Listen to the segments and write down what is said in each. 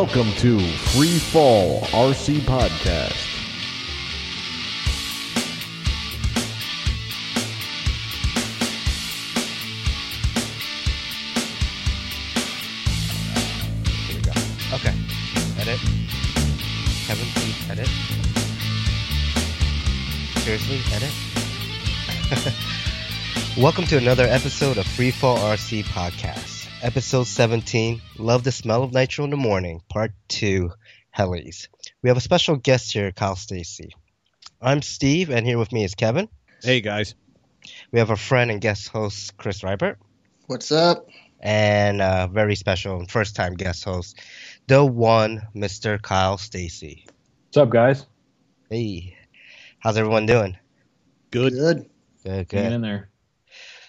Welcome to Free Fall RC Podcast. Here we go. Okay. Edit. Kevin, please edit. Seriously, edit. Welcome to another episode of Freefall RC Podcast. Episode 17, Love the Smell of Nitro in the Morning, Part 2, Hellies. We have a special guest here, Kyle Stacy. I'm Steve, and here with me is Kevin. Hey guys. We have a friend and guest host, Chris Rybert. What's up? and a very special and first time guest host, the one Mr. Kyle Stacy. What's up, guys? Hey, how's everyone doing? Good. Good. Good, Hanging good. in there.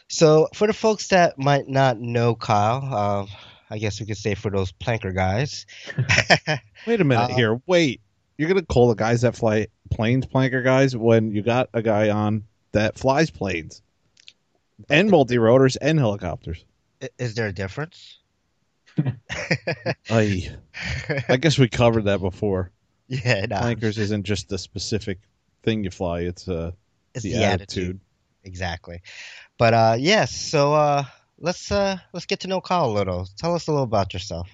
So, for the folks that might not know Kyle, uh, I guess we could say for those planker guys. Wait a minute Uh, here. Wait. You're gonna call the guys that fly planes planker guys when you got a guy on that flies planes and multi rotors and helicopters. Is there a difference? I I guess we covered that before. yeah, no, Plankers isn't just the specific thing you fly; it's uh, it's the, the, attitude. attitude. Exactly. But uh, yes, so uh, let's uh, let's get to know Kyle a little. Tell us a little about yourself.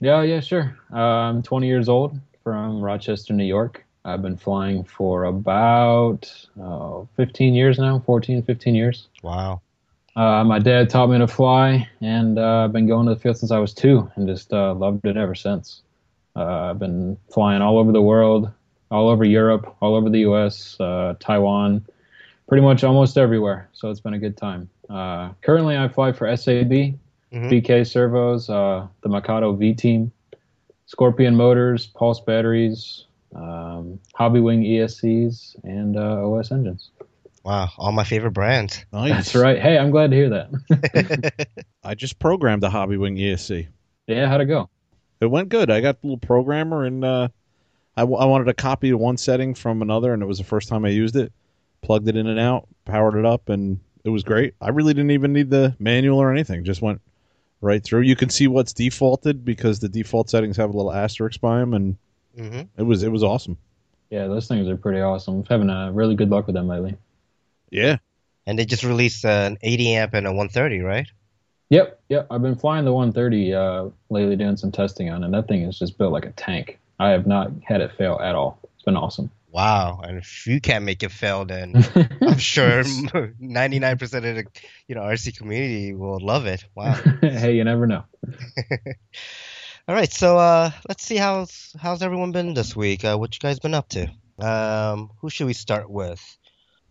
Yeah, yeah, sure. Uh, I'm 20 years old from Rochester, New York. I've been flying for about uh, 15 years now, 14, 15 years. Wow. Uh, my dad taught me to fly, and uh, I've been going to the field since I was two, and just uh, loved it ever since. Uh, I've been flying all over the world, all over Europe, all over the U.S., uh, Taiwan, pretty much almost everywhere. So it's been a good time. Uh, currently, I fly for SAB, Mhm. BK Servos, uh, the Mikado V Team, Scorpion Motors, Pulse Batteries, um, Hobby Wing ESCs, and uh, OS engines. Wow, all my favorite brands. Nice. That's right. Hey, I'm glad to hear that. I just programmed the Hobby Wing ESC. yeah, how'd it go? It went good. I got a little programmer, and uh, I, w- I wanted to copy one setting from another, and it was the first time I used it. Plugged it in and out, powered it up, and it was great. I really didn't even need the manual or anything. Just went right through. You can see what's defaulted because the default settings have a little asterisk by them, and hmm it was it was awesome. Yeah, those things are pretty awesome. I'm having a really good luck with them lately. Yeah, And they just released an 80 amp and a 130, right? Yep, yep. I've been flying the 130 uh, lately, doing some testing on, it, and that thing is just built like a tank. I have not had it fail at all. It's been awesome. Wow. And if you can't make it fail, then I'm sure 99% of the you know RC community will love it. Wow. hey, you never know. All right, so uh, let's see how's how's everyone been this week. Uh, what you guys been up to? Um, who should we start with?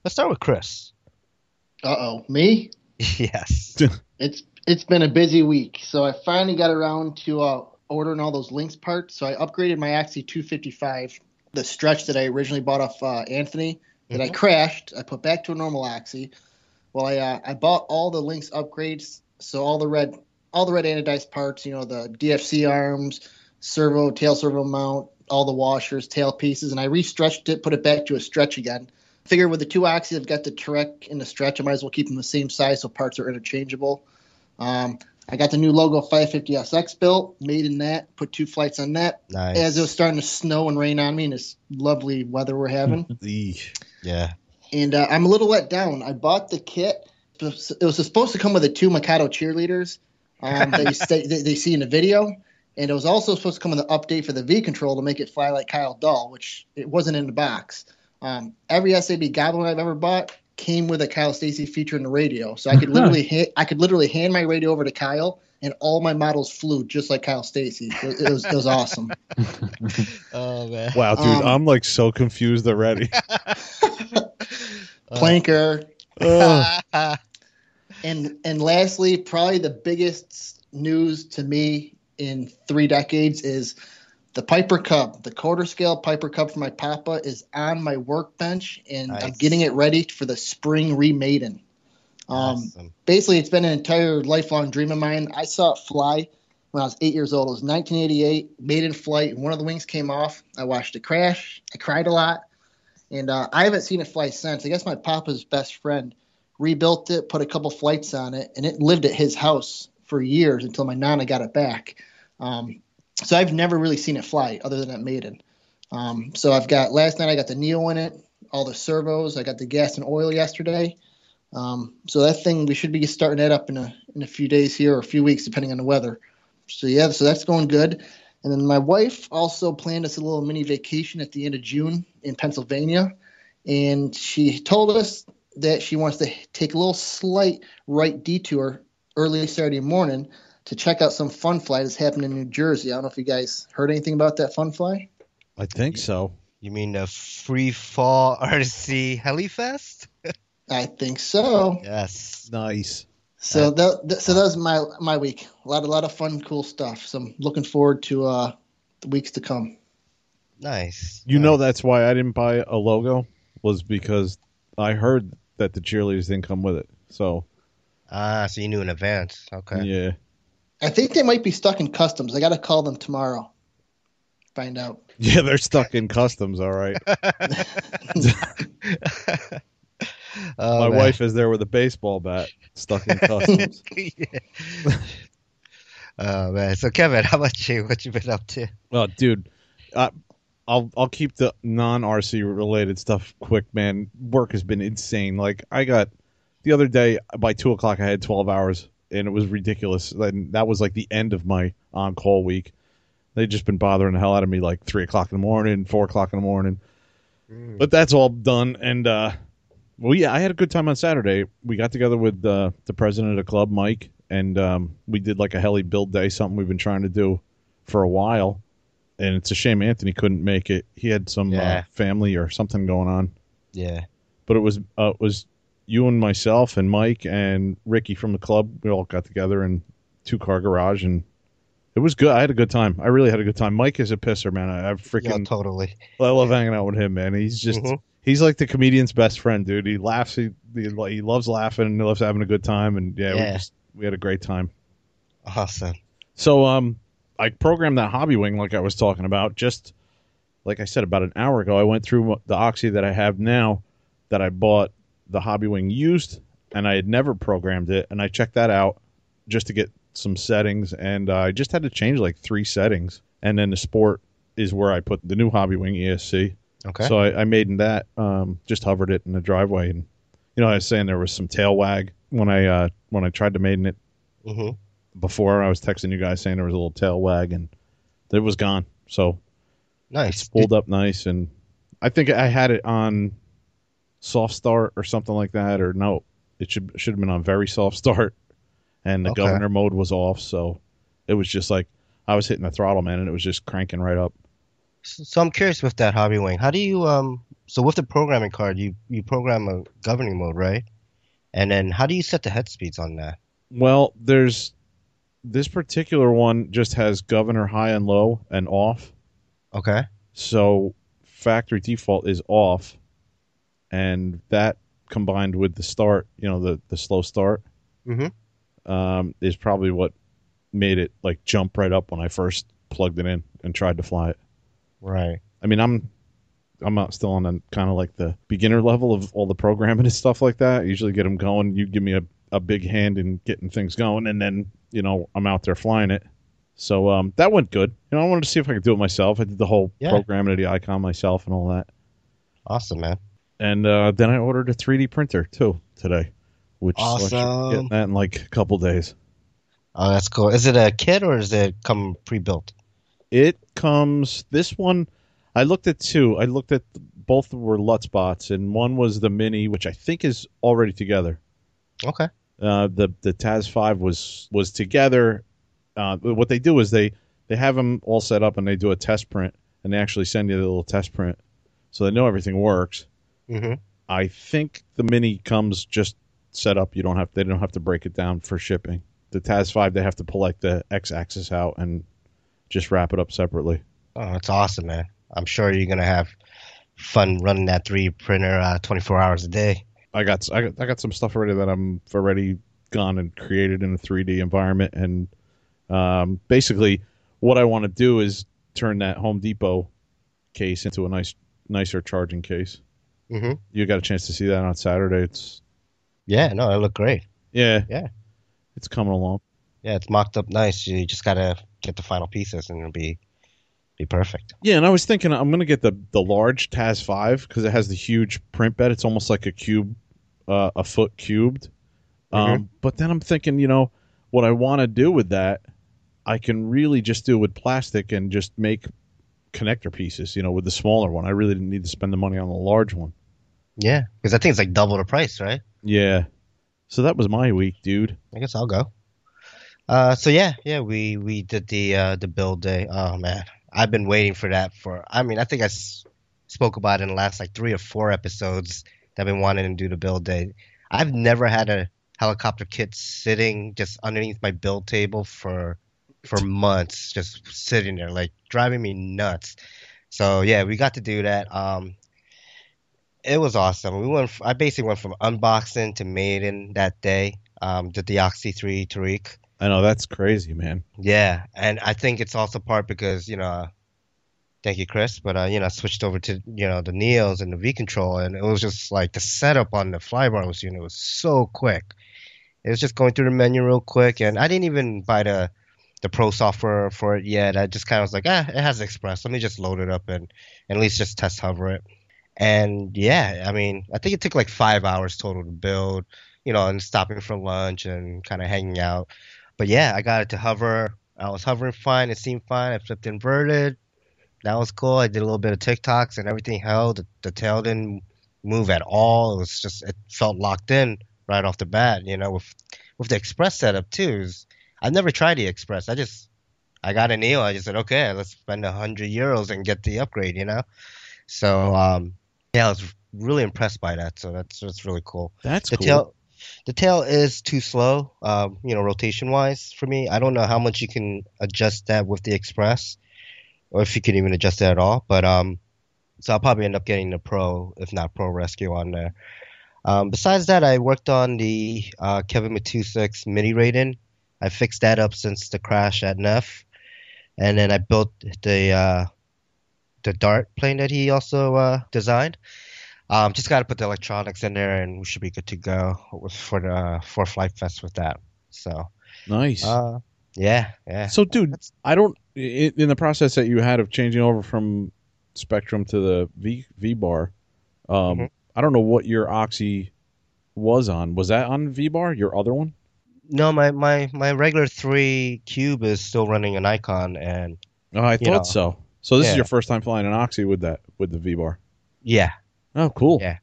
Let's start with Chris. Uh oh, me? yes. It's it's been a busy week, so I finally got around to uh, ordering all those Lynx parts. So I upgraded my Oxy 255, the stretch that I originally bought off uh, Anthony that I Mhm. crashed. I put back to a normal Oxy. Well, I uh, I bought all the Lynx upgrades, so all the red all the red anodized parts, you know, the DFC arms, servo tail servo mount, all the washers, tail pieces, and I restretched it, put it back to a stretch again. Figure with the two Oxys, I've got the Trek and the stretch. I might as well keep them the same size so parts are interchangeable. Um, I got the new Logo 550SX built, made in that, put two flights on that. Nice. As it was starting to snow and rain on me in this lovely weather we're having. Yeah. and uh, I'm a little let down. I bought the kit. It was supposed to come with the two Mikado cheerleaders um, that you they, they see in the video. And it was also supposed to come with an update for the V control to make it fly like Kyle Dow, which it wasn't in the box. Um, every SAB Goblin I've ever bought came with a Kyle Stacy feature in the radio, so I could literally ha- I could literally hand my radio over to Kyle, and all my models flew just like Kyle Stacy. It, it was it was awesome. Oh man. Wow, dude, Um, I'm like so confused already. Planker, Ugh. And and lastly, probably the biggest news to me in three decades is the Piper Cub. The quarter scale Piper Cub for my Papa is on my workbench, and I'm getting it ready for the spring remaiden. Um, Awesome. basically, it's been an entire lifelong dream of mine. I saw it fly when I was eight years old. It was 1988, made in flight. and One of the wings came off. I watched it crash. I cried a lot, and uh, I haven't seen it fly since. I guess my papa's best friend rebuilt it, put a couple flights on it, and it lived at his house for years until my nana got it back. Um, so I've never really seen it fly other than at Maiden. Um, so I've got last night I got the Neo in it, all the servos. I got the gas and oil yesterday. Um, so that thing we should be starting that up in a in a few days here or a few weeks depending on the weather. So yeah, so that's going good. And then my wife also planned us a little mini vacation at the end of June in Pennsylvania, and she told us that she wants to take a little slight right detour early Saturday morning to check out some fun fly that's happened in New Jersey. I don't know if you guys heard anything about that fun fly. I think so. You mean the Free Fall RC Helifest? I think so. Yes. Nice. So that, that so that was my my week. A lot a lot of fun, cool stuff. So I'm looking forward to uh, the weeks to come. Nice. You nice. know that's why I didn't buy a Logo was because I heard that the cheerleaders didn't come with it. So Ah, so you knew in advance. Okay. yeah, I think they might be stuck in customs. I got to call them tomorrow. Find out. yeah, they're stuck in customs. All right. Oh, My man. wife is there with a baseball bat, stuck in customs. Yeah. oh man. So Kevin, how about you? What you been up to? oh, dude, I, I'll I'll keep the non RC related stuff quick, man. Work has been insane. Like I got the other day by two o'clock, I had twelve hours, and it was ridiculous. And that was like the end of my on call week. They've just been bothering the hell out of me like three o'clock in the morning, four o'clock in the morning. But that's all done, and uh, well, yeah, I had a good time on Saturday. We got together with uh, the president of the club, Mike, and um, we did like a heli build day, something we've been trying to do for a while. And it's a shame Anthony couldn't make it. He had some Yeah. uh, family or something going on. Yeah. But it was uh, it was you and myself and Mike and Ricky from the club. We all got together in two car garage, and it was good. I had a good time. I really had a good time. Mike is a pisser, man. I, I Yeah, freaking totally. I love hanging out with him, man. He's just Mhm. he's like the comedian's best friend, dude. He laughs. He he, he loves laughing. and He loves having a good time. And yeah, we just we had a great time. Awesome. So um, I programmed that hobby wing like I was talking about. Just like I said about an hour ago, I went through the Oxy that I have now that I bought the hobby wing used, and I had never programmed it, and I checked that out just to get some settings, and uh, I just had to change like three settings, and then the sport is where I put the new hobby wing ESC. Okay. So I, I made in that, um, just hovered it in the driveway, and you know I was saying there was some tail wag when I uh, when I tried to maiden it hmm before. I was texting you guys saying there was a little tail wag, and it was gone. So Nice. it's pulled up nice, and I think I had it on soft start or something like that, or no, it should should have been on very soft start, and the Okay. governor mode was off, so it was just like I was hitting the throttle, man, and it was just cranking right up. So I'm curious with that hobby wing. How do you um? So with the programming card, you you program a governing mode, right? And then how do you set the head speeds on that? Well, there's this particular one just has governor high and low and off. Okay. So factory default is off, and that combined with the start, you know, the the slow start, Mhm. um, is probably what made it like jump right up when I first plugged it in and tried to fly it. Right. I mean, I'm I'm not still on a kind of like the beginner level of all the programming and stuff like that. I usually get them going. You give me a, a big hand in getting things going, and then you know I'm out there flying it. So um, that went good. You know, I wanted to see if I could do it myself. I did the whole Yeah. programming of the icon myself and all that. Awesome, man. And uh, then I ordered a 3D printer too today, which so I should Awesome. get that in like a couple days. Oh, that's cool. Is it a kit or is it come pre-built? It comes. This one, I looked at two. I looked at both were LulzBots, and one was the mini, which I think is already together. Okay. Uh, the the Taz Five was was together. Uh, what they do is they they have them all set up, and they do a test print, and they actually send you the little test print, so they know everything works. Mm-hmm. I think the mini comes just set up. You don't have they don't have to break it down for shipping. The Taz Five they have to pull like the X axis out and just wrap it up separately. Oh, that's awesome, man. I'm sure you're gonna have fun running that 3D printer uh, 24 hours a day. I got I got I got some stuff already that I'm already gone and created in a 3D environment, and um, basically what I want to do is turn that Home Depot case into a nice nicer charging case. Mm-hmm. You got a chance to see that on Saturday. It's Yeah, no, it looked great. yeah Yeah. it's coming along. Yeah, it's mocked up nice. You just gotta get the final pieces, and it'll be be perfect. Yeah, and I was thinking I'm gonna get the the large Taz five because it has the huge print bed. It's almost like a cube, uh, a foot cubed. Um, but then I'm thinking, you know, what I want to do with that, I can really just do with plastic and just make connector pieces. You know, with the smaller one, I really didn't need to spend the money on the large one. Yeah, because I think it's like double the price, right? Yeah. So that was my week, dude. I guess I'll go. Uh, so yeah, yeah, we we did the uh, the build day. Oh man, I've been waiting for that for. I mean, I think I s- spoke about it in the last like three or four episodes that I've been wanting to do the build day. I've never had a helicopter kit sitting just underneath my build table for for months, just sitting there, like driving me nuts. So yeah, we got to do that. Um, it was awesome. We went. I basically went from unboxing to maiden that day. Um, the Oxy Three Tareq. I know that's crazy, man. Yeah, and I think it's also part because you know, thank you, Chris, but uh, you know, I switched over to you know the Neos and the V control, and it was just like the setup on the flybar was you know was so quick. It was just going through the menu real quick, and I didn't even buy the the pro software for it yet. I just kind of was like, ah, it has Express. Let me just load it up and, and at least just test hover it. And yeah, I mean, I think it took like five hours total to build, you know, and stopping for lunch and kind of hanging out. But yeah, I got it to hover. I was hovering fine. It seemed fine. I flipped inverted. That was cool. I did a little bit of tic-tocs and everything held. The, the tail didn't move at all. It was just, it felt locked in right off the bat, you know, with, with the Express setup too. Was- I've never tried the Express. I just, I got a Neo. I just said, okay, let's spend a hundred euros and get the upgrade, you know? So, um, yeah, I was really impressed by that. So that's, that's really cool. That's The cool. tail, the tail is too slow, um, you know, rotation wise for me. I don't know how much you can adjust that with the Express, or if you can even adjust it at all. But um, so I'll probably end up getting the Pro, if not Pro Rescue, on there. Um, besides that, I worked on the uh, Kevin Matusak's mini Raiden. I fixed that up since the crash at Neff, and then I built the uh, the Dart plane that he also uh, designed. Um, just got to put the electronics in there, and we should be good to go with- for the for Flight Fest with that. So, nice. uh, yeah, yeah. So, dude, That's- I don't in the process that you had of changing over from Spektrum to the V V bar. Um, Mhm. I don't know what your Oxy was on. Was that on V bar? Your other one? No, my my my regular three cube is still running an icon, and Oh, I thought know. so. So this is your first time flying an Oxy with that with the V bar. yeah. Oh, cool. Yeah.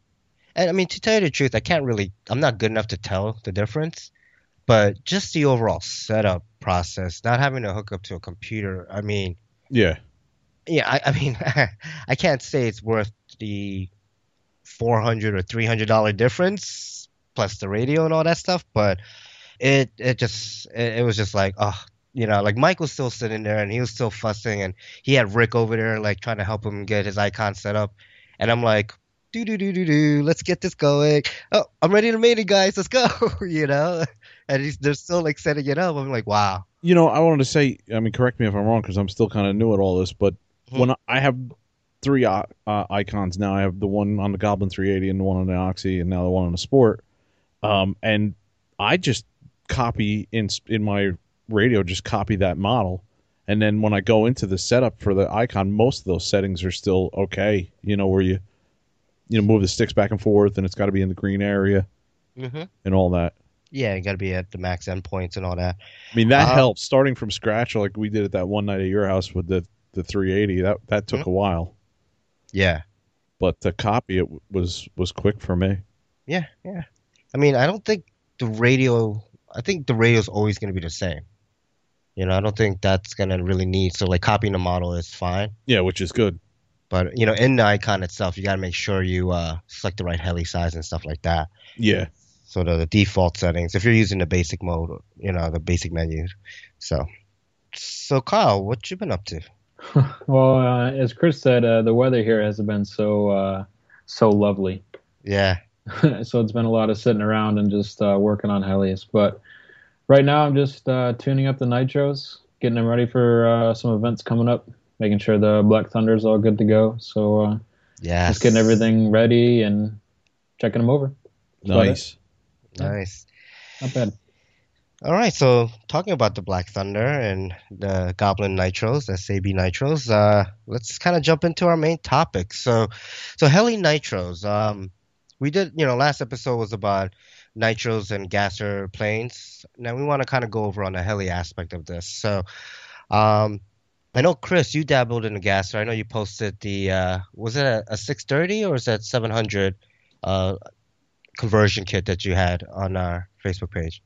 And I mean, to tell you the truth, I can't really. I'm not good enough to tell the difference, but just the overall setup process, not having to hook up to a computer. I mean, Yeah. yeah, I, I mean, I can't say it's worth the four hundred or three hundred dollar difference plus the radio and all that stuff, but it it just it, it was just like oh you know like Mike was still sitting there and he was still fussing and he had Rick over there like trying to help him get his icon set up, and I'm like. Do do do do do. Let's get this going. Oh, I'm ready to meet it, guys. Let's go. you know, and he's, they're still like setting it up. I'm like, wow. You know, I wanted to say. I mean, correct me if I'm wrong because I'm still kind of new at all this. But Mhm. when I, I have three uh, uh, icons now, I have the one on the Goblin 380 and the one on the Oxy, and now the one on the Sport. Um, and I just copy in in my radio, just copy that model, and then when I go into the setup for the icon, most of those settings are still okay. You know, where you you know move the sticks back and forth, and it's got to be in the green area Mm-hmm. and all that. Yeah, you got to be at the max endpoints and all that. I mean, that Uh, helps starting from scratch, like we did at that one night at your house with the the 380. That that took Mm-hmm. a while, Yeah. but to copy it was was quick for me. Yeah, yeah. I mean, I don't think the radio. I think the radio's always going to be the same. You know, I don't think that's going to really need. So, like, copying the model is fine. Yeah, which is good. But, you know, in the icon itself, you got to make sure you uh, select the right heli size and stuff like that. Yeah, So, the, the default settings, if you're using the basic mode, you know, the basic menu. So, so Kyle, what you been up to? Well, uh, as Chris said, uh, the weather here hasn't been so uh, so lovely. Yeah. so it's been a lot of sitting around and just uh, working on helis. But right now, I'm just uh, tuning up the nitros, getting them ready for uh, some events coming up, making sure the Black Thunder's all good to go. So uh, Yeah. just getting everything ready and checking them over. nice. Nice. Not bad. All right, so talking about the Black Thunder and the Goblin Nitros, the SAB Nitros, uh, let's kind of jump into our main topic. So, so Heli Nitros. Um, we did, you know, last episode was about nitros and gasser planes. Now we want to kind of go over on the heli aspect of this. So, um, I know Chris, you dabbled in the gasser. I know you posted the uh, was it a, a 630 or is that 700 uh, conversion kit that you had on our Facebook page?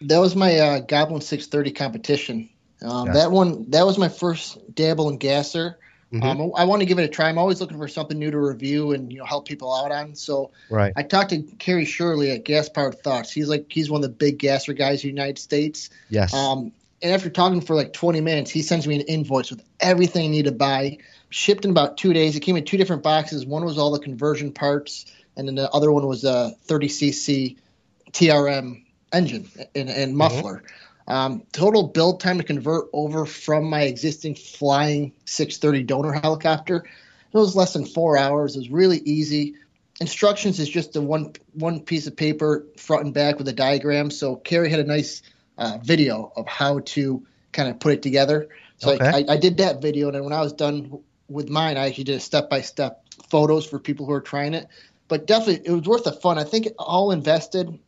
That was my uh, Goblin 630 competition. Um, Yeah. That one, that was my first dabble in gasser. Mhm. Um, I want to give it a try. I'm always looking for something new to review and you know help people out on. So Right. I talked to Kerry Shirley at Gas Powered Thoughts. He's like he's one of the big gasser guys in the United States. Yes. Um, and after talking for like 20 minutes, he sends me an invoice with everything I need to buy. Shipped in about two days. It came in two different boxes. One was all the conversion parts, and then the other one was a 30cc TRM engine and, and muffler. Um, total build time to convert over from my existing flying 630 donor helicopter. It was less than four hours. It was really easy. Instructions is just a one one piece of paper, front and back with a diagram. So Kerry had a nice uh, video of how to kind of put it together. So Okay. I, I, did that video, and then when I was done with mine, I actually did a step by step photos for people who are trying it. But definitely, it was worth the fun. I think all invested,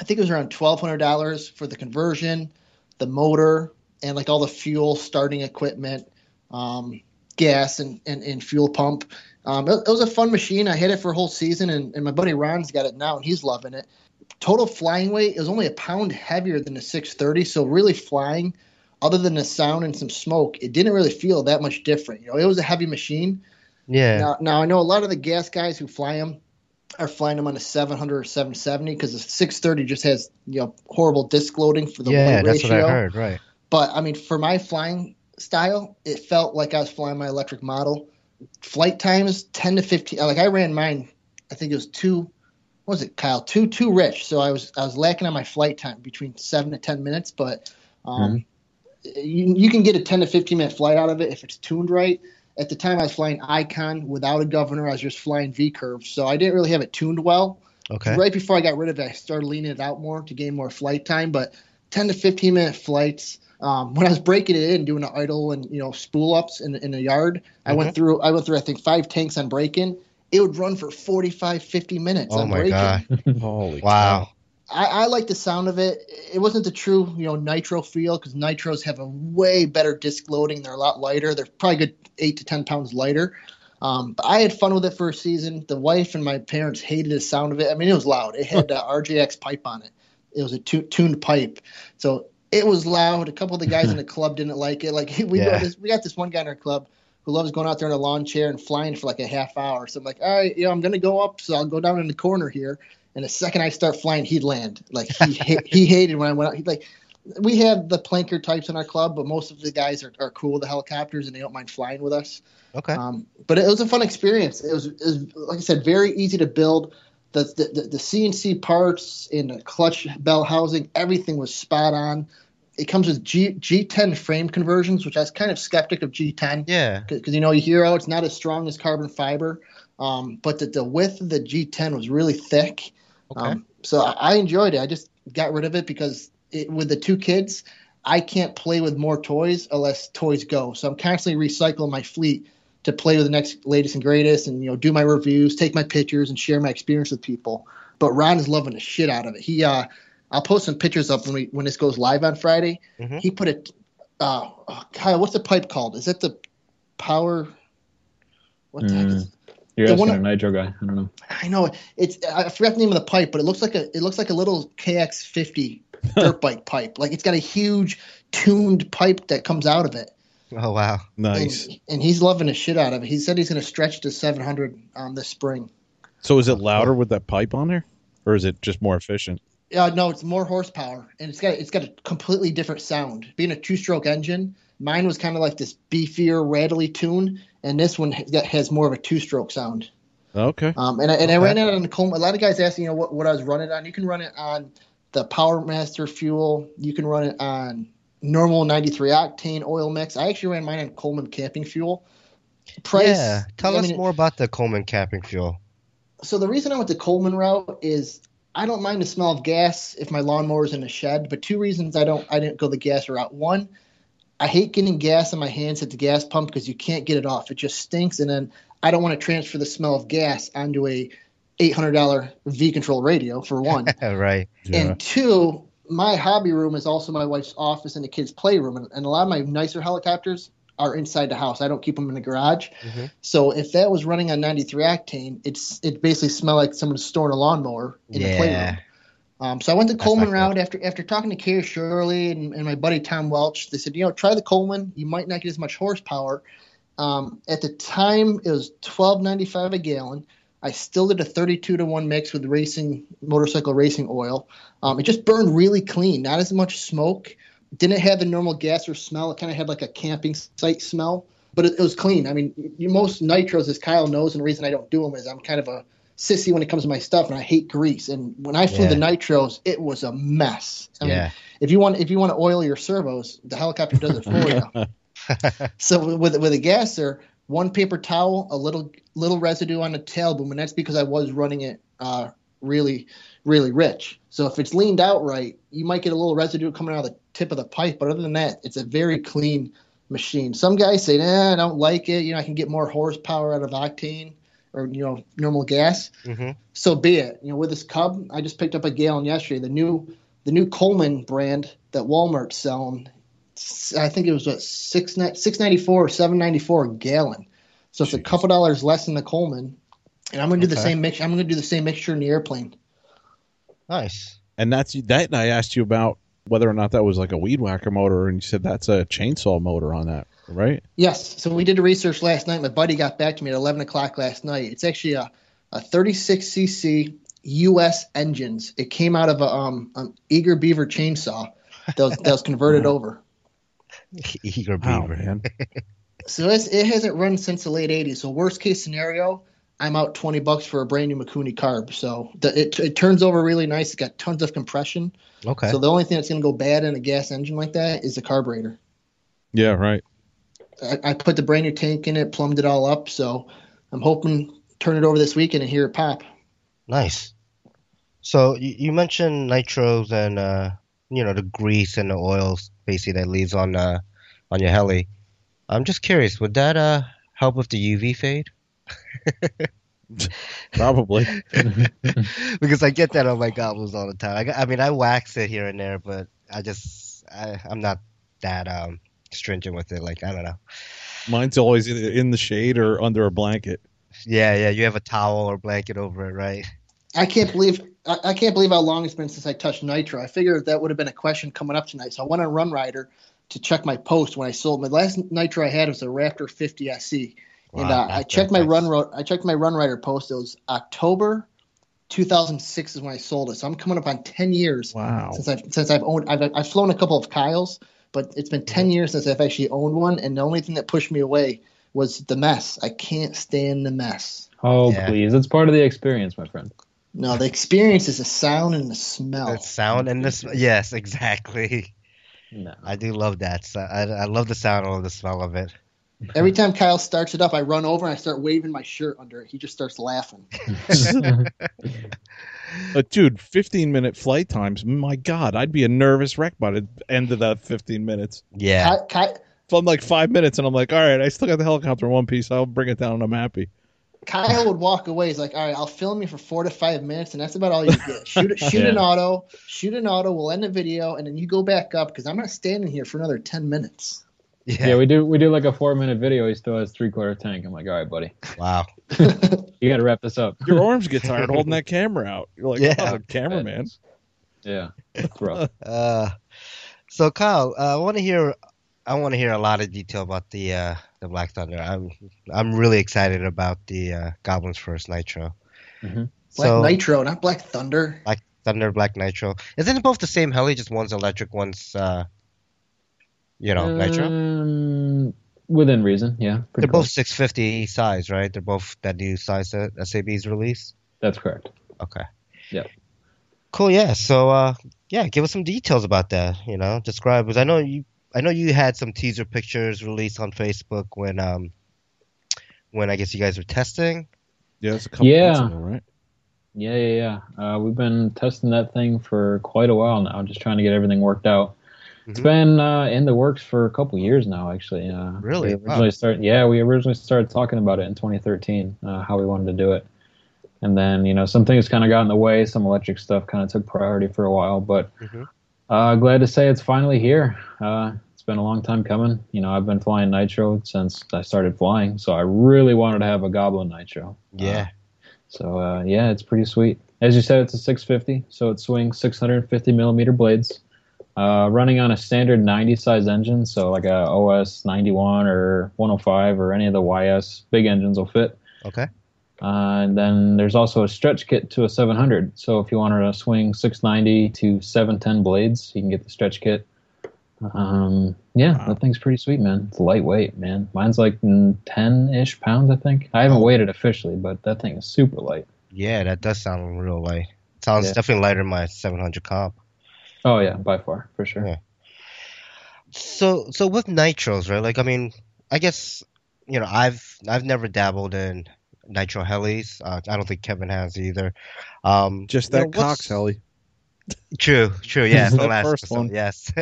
I think it was around twelve hundred dollars for the conversion, the motor, and like all the fuel, starting equipment, um, gas, and, and, and fuel pump. Um, it, it was a fun machine. I had it for a whole season, and, and my buddy Ron's got it now, and he's loving it. Total flying weight is only a pound heavier than the 630, so really flying, other than the sound and some smoke, it didn't really feel that much different. You know, it was a heavy machine. yeah. Now, now I know a lot of the gas guys who fly them are flying them on a 700 or 770 because the 630 just has you know horrible disc loading for the yeah, that's ratio. what I heard. Right. But I mean, for my flying style, it felt like I was flying my electric model. Flight times 10 to 15. Like I ran mine, I think it was two. What was it, Kyle? Two too rich. So I was I was lacking on my flight time between seven to 10 minutes. But um, you, you can get a 10 to 15 minute flight out of it if it's tuned right. At the time, I was flying Icon without a governor. I was just flying V curve, so I didn't really have it tuned well. Okay. Right before I got rid of it, I started leaning it out more to gain more flight time. But 10 to 15 minute flights. Um, when I was breaking it in, doing the idle and you know spool ups in in the yard, I went through I went through I think five tanks on break-in. It would run for 45, 50 minutes Oh on my break-in. god. Holy Wow. I, I like the sound of it. It wasn't the true, you know, nitro feel because nitros have a way better disc loading. They're a lot lighter. They're probably good eight to ten pounds lighter. Um, but I had fun with it for a season. The wife and my parents hated the sound of it. I mean, it was loud. It had uh, RJX pipe on it. It was a tu- tuned pipe, so it was loud. A couple of the guys in the club didn't like it. Like we Yeah. got this, we got this one guy in our club who loves going out there in a lawn chair and flying for like a half hour. So I'm like, all right, you know, I'm gonna go up, so I'll go down in the corner here. And the second I start flying, he'd land. Like he ha- he hated when I went out. He'd like, we have the planker types in our club, but most of the guys are, are cool with the helicopters and they don't mind flying with us. Okay. Um, but it was a fun experience. It was, it was, like I said, very easy to build. The, the, the, the CNC parts and the clutch bell housing, everything was spot on. It comes with G, G10 frame conversions, which I was kind of skeptic of G10 yeah. because you know you hear oh it's not as strong as carbon fiber, um, but the, the width of the G10 was really thick. Okay. Um, so I, I enjoyed it. I just got rid of it because it, with the two kids, I can't play with more toys unless toys go. So I'm constantly recycling my fleet to play with the next latest and greatest, and you know do my reviews, take my pictures, and share my experience with people. But Ron is loving the shit out of it. He, uh, I'll post some pictures up when we when this goes live on Friday. Mhm. He put it. Uh, oh, Kyle, what's the pipe called? Is that the power? What the heck is You're The asking one- a nitro guy. I don't know. I know it's I forgot the name of the pipe, but it looks like a it looks like a little KX50 dirt bike pipe. Like it's got a huge tuned pipe that comes out of it. Oh wow. Nice. And, and he's loving the shit out of it. He said he's going to stretch to 700 um, this spring. So is it louder with that pipe on there, or is it just more efficient? Uh, no, it's more horsepower, and it's got it's got a completely different sound. Being a two-stroke engine, mine was kind of like this beefier, rattly tune, and this one has, has more of a two-stroke sound. Okay. Um, and I, and I ran it on the Coleman. A lot of guys ask, you know, what, what I was running on. You can run it on the Power Master fuel. You can run it on normal 93 octane oil mix. I actually ran mine on Coleman camping fuel. Price. yeah. Tell I us mean, more about the Coleman camping fuel. So the reason I went the Coleman route is I don't mind the smell of gas if my lawnmower's in a shed, but two reasons I don't I didn't go the gas route. One, I hate getting gas on my hands at the gas pump because you can't get it off. It just stinks, and then I don't want to transfer the smell of gas onto a eight hundred dollar V control radio for one. right. Yeah. And two, my hobby room is also my wife's office and the kids' playroom. And, and a lot of my nicer helicopters are inside the house. I don't keep them in the garage. Mhm. So if that was running on 93 octane, it's it basically smelled like someone storing a lawnmower in the playroom. Um, so I went the Coleman route after after talking to Kerry Shirley and, and my buddy Tom Welch. They said, you know, try the Coleman. You might not get as much horsepower. Um, at the time, it was 12.95 a gallon. I still did a 32 to one mix with racing motorcycle racing oil. Um, it just burned really clean, not as much smoke. Didn't have the normal gas or smell. It kind of had like a camping site smell, but it, it was clean. I mean, most nitros, as Kyle knows, and the reason I don't do them is I'm kind of a sissy when it comes to my stuff, and I hate grease. And when I flew Yeah. the nitros, it was a mess. I mean, Yeah. if you want if you want to oil your servos, the helicopter does it for you. So with with a gasser, one paper towel, a little little residue on the tail boom, and that's because I was running it uh, really really rich. So if it's leaned out right, you might get a little residue coming out of the tip of the pipe, but other than that, it's a very clean machine. Some guys say, "Nah, I don't like it. You know, I can get more horsepower out of octane or you know normal gas." hmm so be it. You know, with this Cub, I just picked up a gallon yesterday. The new the new Coleman brand that Walmart's selling, I think it was what six six ninety four or seven ninety four a gallon. So it's a couple dollars less than the Coleman. And I'm gonna do the same mix. I'm gonna do the same mixture in the airplane. Nice. and that's that. I asked you about whether or not that was like a weed whacker motor, and you said that's a chainsaw motor on that, right? Yes. So we did the research last night. My buddy got back to me at 11 o'clock last night. It's actually a, a 36cc US engines. It came out of a um, an Eager Beaver chainsaw that was, that was converted over. Eager Wow, beaver. man. So it's, it hasn't run since the late 80s. So worst case scenario, I'm out 20 bucks for a brand new Mikuni carb. So the, it, it turns over really nice. It's got tons of compression. Okay. So the only thing that's going to go bad in a gas engine like that is the carburetor. Yeah, right. I, I put the brand new tank in it, plumbed it all up. So I'm hoping turn it over this weekend and hear it pop. Nice. So you, you mentioned nitros and uh, you know the grease and the oils basically that leaves on uh, on your heli. I'm just curious, would that uh help with the UV fade? Probably. because I get that on my Goblins all the time. I, I mean, I wax it here and there, but I just I, I'm not that um stringent with it. Like I don't know. Mine's always in the shade or under a blanket. Yeah, yeah. You have a towel or blanket over it, right? I can't believe I, I can't believe how long it's been since I touched nitro. I figured that would have been a question coming up tonight. So I went on RunRyder to check my post when I sold my last nitro I had was a Raptor 50 SE. And Wow, uh, I that's- checked my that's- run ro- I checked my RunRyder post. It was October 2006 is when I sold it. So I'm coming up on 10 years Wow. since I've since I've owned. I've I've flown a couple of Kyles, but it's been 10 years since I've actually owned one. And the only thing that pushed me away was the mess. I can't stand the mess. Oh, Yeah. please. It's part of the experience, my friend. No, the experience is the sound and the smell. The sound and the sm- yes, exactly. No. I do love that. So I, I love the sound and the smell of it. Every time Kyle starts it up, I run over and I start waving my shirt under it. He just starts laughing. Uh, dude, 15 minute flight times. My God, I'd be a nervous wreck by the end of that 15 minutes. Yeah. Ky- Ky- If I'm like five minutes and I'm like, all right, I still got the helicopter in one piece. I'll bring it down and I'm happy. Kyle would walk away. He's like, "All right, I'll film you for four to five minutes, and that's about all you get. Shoot, shoot an auto, shoot an auto. We'll end the video, and then you go back up because I'm not standing here for another ten minutes." Yeah. Yeah, we do we do like a four minute video. He still has three quarter tank. I'm like, all right, buddy, Wow. you got to wrap this up. Your arms get tired holding that camera out. You're like, Yeah. oh, cameraman. Yeah, it's rough. Uh, so Kyle, uh, I want to hear. I want to hear a lot of detail about the uh, the Black Thunder. I'm I'm really excited about the uh, Goblins First Nitro. Mhm. Black So Nitro, not Black Thunder. Black Thunder Black Nitro. Isn't it both the same heli? Just one's electric, one's uh, you know nitro. Um, within reason, yeah. They're both 650 size, right? They're both that new size that SAB's release. That's correct. Okay. Yeah. Cool. Yeah. So, uh, yeah, give us some details about that. You know, describe. Because I know you, I know you had some teaser pictures released on Facebook when, um, when I guess you guys were testing. Yeah, it's a couple Yeah. months ago, right? Yeah, yeah, yeah. Uh, we've been testing that thing for quite a while now, just trying to get everything worked out. It's Mhm. been uh, in the works for a couple years now, actually. Uh, Really? We originally started, yeah, we originally started talking about it in 2013, uh, how we wanted to do it, and then you know some things kind of got in the way. Some electric stuff kind of took priority for a while, but Mhm. uh, glad to say it's finally here. Uh, it's been a long time coming. You know, I've been flying nitro since I started flying, so I really wanted to have a Goblin nitro. Yeah. So uh, yeah, it's pretty sweet. As you said, it's a 650, so it swings 650 millimeter blades, uh, running on a standard 90 size engine. So like a OS 91 or 105 or any of the YS big engines will fit. Okay. Uh, and then there's also a stretch kit to a 700. So if you wanted to swing 690 to 710 blades, you can get the stretch kit. Um, yeah, Wow. that thing's pretty sweet, man. It's lightweight, man. Mine's like 10 ish pounds, I think. I haven't weighed it officially, but that thing is super light. Yeah, that does sound real light. Sounds Yeah. definitely lighter than my 700 comp. Oh yeah, by far, for sure. Yeah. So so with nitros, right? Like I mean, I guess you know I've I've never dabbled in nitro helis. Uh, I don't think Kevin has either. Um, Just you that know, Cox heli. True, true. Yeah, from That last first episode. one. Yes.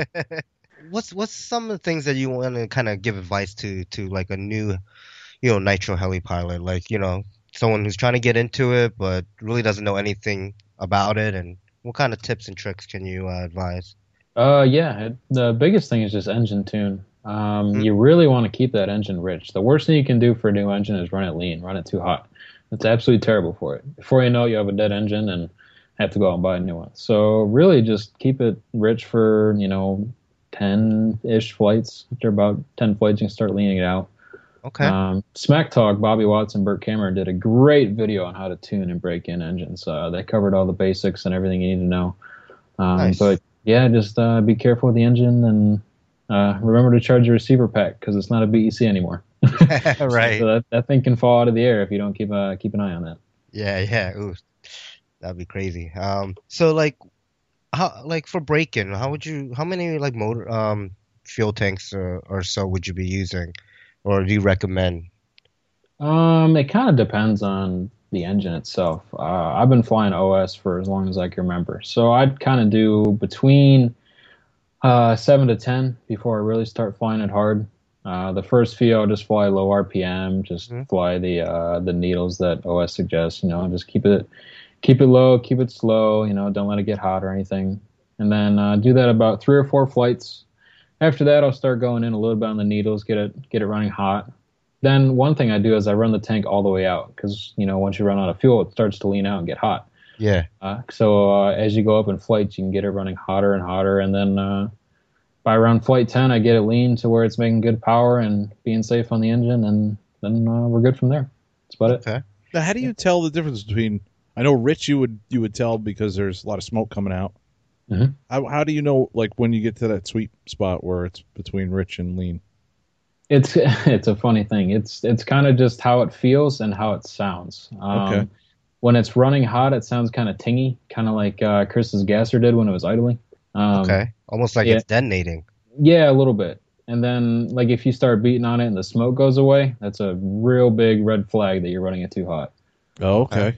what's what's some of the things that you want to kind of give advice to to like a new, you know, nitro heli pilot, like you know someone who's trying to get into it but really doesn't know anything about it, and what kind of tips and tricks can you uh, advise? Uh, yeah. It, the biggest thing is just engine tune. Um, Mhm. you really want to keep that engine rich. The worst thing you can do for a new engine is run it lean, run it too hot. It's absolutely terrible for it. Before you know, it, you have a dead engine and have to go out and buy a new one. So really, just keep it rich for you know ten ish flights. After about ten flights, you can start leaning it out. Okay. Um, Smack Talk, Bobby Watson, Bert Kammerer did a great video on how to tune and break in engines. Uh, they covered all the basics and everything you need to know. Um, Nice. But yeah, just uh, be careful with the engine and uh, remember to charge your receiver pack because it's not a BEC anymore. right. So that, that thing can fall out of the air if you don't keep uh, keep an eye on that. Yeah, yeah. Ooh, that'd be crazy. Um, so like, how like for break-in, how would you? How many like motor um fuel tanks or, or so would you be using, or do you recommend? Um, it kind of depends on the engine itself. Uh, I've been flying OS for as long as I can remember, so I'd kind of do between uh, seven to ten before I really start flying it hard. Uh, the first few, I'll just fly low RPM, just Mhm. fly the uh, the needles that OS suggests. You know, just keep it keep it low, keep it slow. You know, don't let it get hot or anything. And then uh, do that about three or four flights. After that, I'll start going in a little bit on the needles, get it get it running hot. Then one thing I do is I run the tank all the way out because you know once you run out of fuel, it starts to lean out and get hot. Yeah. Uh, so uh, as you go up in flights, you can get it running hotter and hotter, and then uh, by around flight 10, I get it lean to where it's making good power and being safe on the engine, and then uh, we're good from there. That's about it. Okay. Now, how do you tell the difference between? I know Rich, you would you would tell because there's a lot of smoke coming out. Mhm. How how do you know like when you get to that sweet spot where it's between rich and lean? It's it's a funny thing. It's it's kind of just how it feels and how it sounds. Um, Okay. When it's running hot, it sounds kind of tingy, kind of like uh, Chris's gasser did when it was idling. Um, Okay. Almost like yeah. it's detonating. Yeah, a little bit. And then, like, if you start beating on it and the smoke goes away, that's a real big red flag that you're running it too hot. Oh, okay.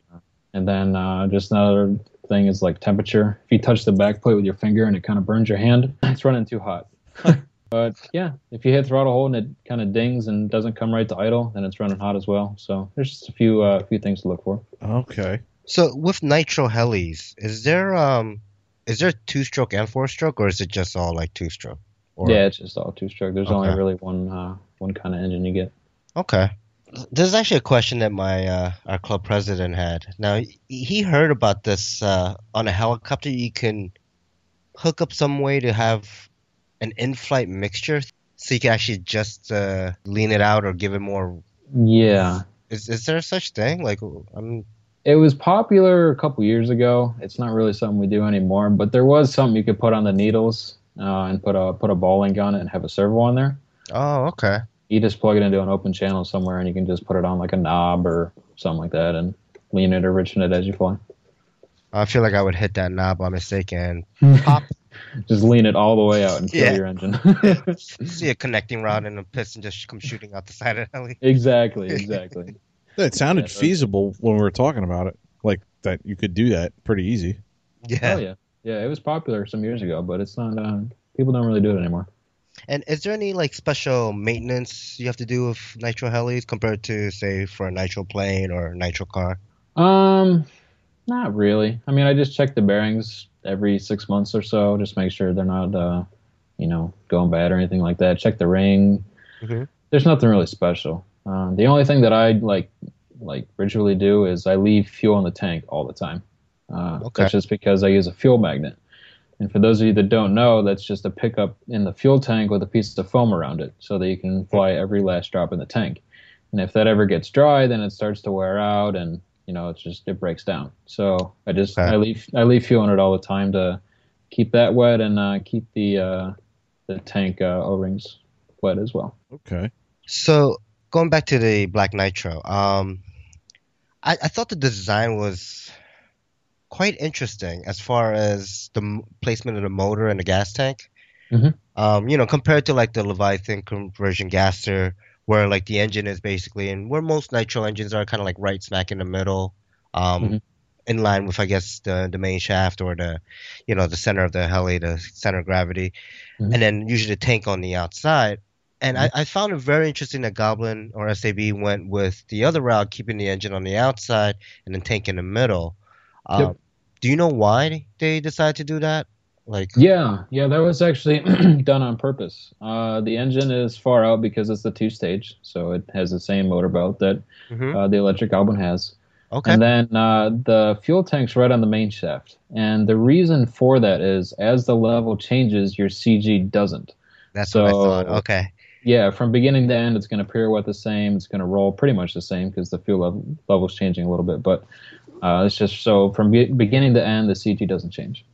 And then, uh, just another thing is like temperature. If you touch the back plate with your finger and it kind of burns your hand, it's running too hot. but yeah, if you hit throttle hold and it kind of dings and doesn't come right to idle, then it's running hot as well. So there's just a few uh, few things to look for. Okay. So with nitro helis, is there um, is there two stroke and four stroke, or is it just all like two stroke? Or, yeah, it's just all two stroke. There's only really one uh, one kind of engine you get. Okay. There's actually a question that my uh, our club president had. Now he- he heard about this uh, on a helicopter. You can hook up some way to have an in-flight mixture, so you can actually just uh, lean it out or give it more. Yeah, Is is there such thing? Like I'm It was popular a couple years ago. It's not really something we do anymore, but there was something you could put on the needles uh, and put a put a ball link on it and have a servo on there. oh okay. You just plug it into an open channel somewhere, and you can just put it on like a knob or something like that, and lean it or richen it as you fly. I feel like I would hit that knob by mistake and Pop. just lean it all the way out and kill Yeah. your engine. see a connecting rod and a piston just come shooting out the side of the heli. exactly, exactly. It sounded Yeah, so- feasible when we were talking about it. Like that you could do that pretty easy. Yeah. Oh yeah, yeah. It was popular some years ago, but it's not. Uh, people don't really do it anymore. And is there any like special maintenance you have to do with nitro helis compared to say for a nitro plane or a nitro car? Um, not really. I mean, I just check the bearings every six months or so, just make sure they're not, uh, you know, going bad or anything like that. Check the ring. Mhm. There's nothing really special. Um, the only thing that I like, like ritually do is I leave fuel in the tank all the time. Uh, Okay. That's just because I use a fuel magnet. And for those of you that don't know, that's just a pickup in the fuel tank with a piece of foam around it, so that you can fly every last drop in the tank. And if that ever gets dry, then it starts to wear out, and you know it's just it breaks down. So I just Okay. I leave I leave fuel in it all the time to keep that wet and uh, keep the uh, the tank uh, O-rings wet as well. Okay. So going back to the black nitro, um, I, I thought the design was quite interesting as far as the m- placement of the motor and the gas tank. Mhm. Um, you know, compared to like the Leviathan conversion gasser, where like the engine is basically, and where most nitro engines are kind of like right smack in the middle, um, Mhm. in line with I guess the the main shaft or the, you know, the center of the heli, the center of gravity, Mhm. and then usually the tank on the outside. And I, I found it very interesting that Goblin or SAB went with the other route, keeping the engine on the outside and then tank in the middle. Um, Yep. Do you know why they decided to do that? Like, Yeah, yeah, that was actually done on purpose. Uh, the engine is far out because it's the two stage, so it has the same motor belt that Mhm. uh, the electric Albin has. okay, And then uh, the fuel tank's right on the main shaft. And the reason for that is as the level changes, your CG doesn't. that's what I thought. Okay, Yeah, from beginning to end, it's going to pirouette the same. It's going to roll pretty much the same because the fuel level level's changing a little bit. But uh, it's just so from be- beginning to end, the CG doesn't change.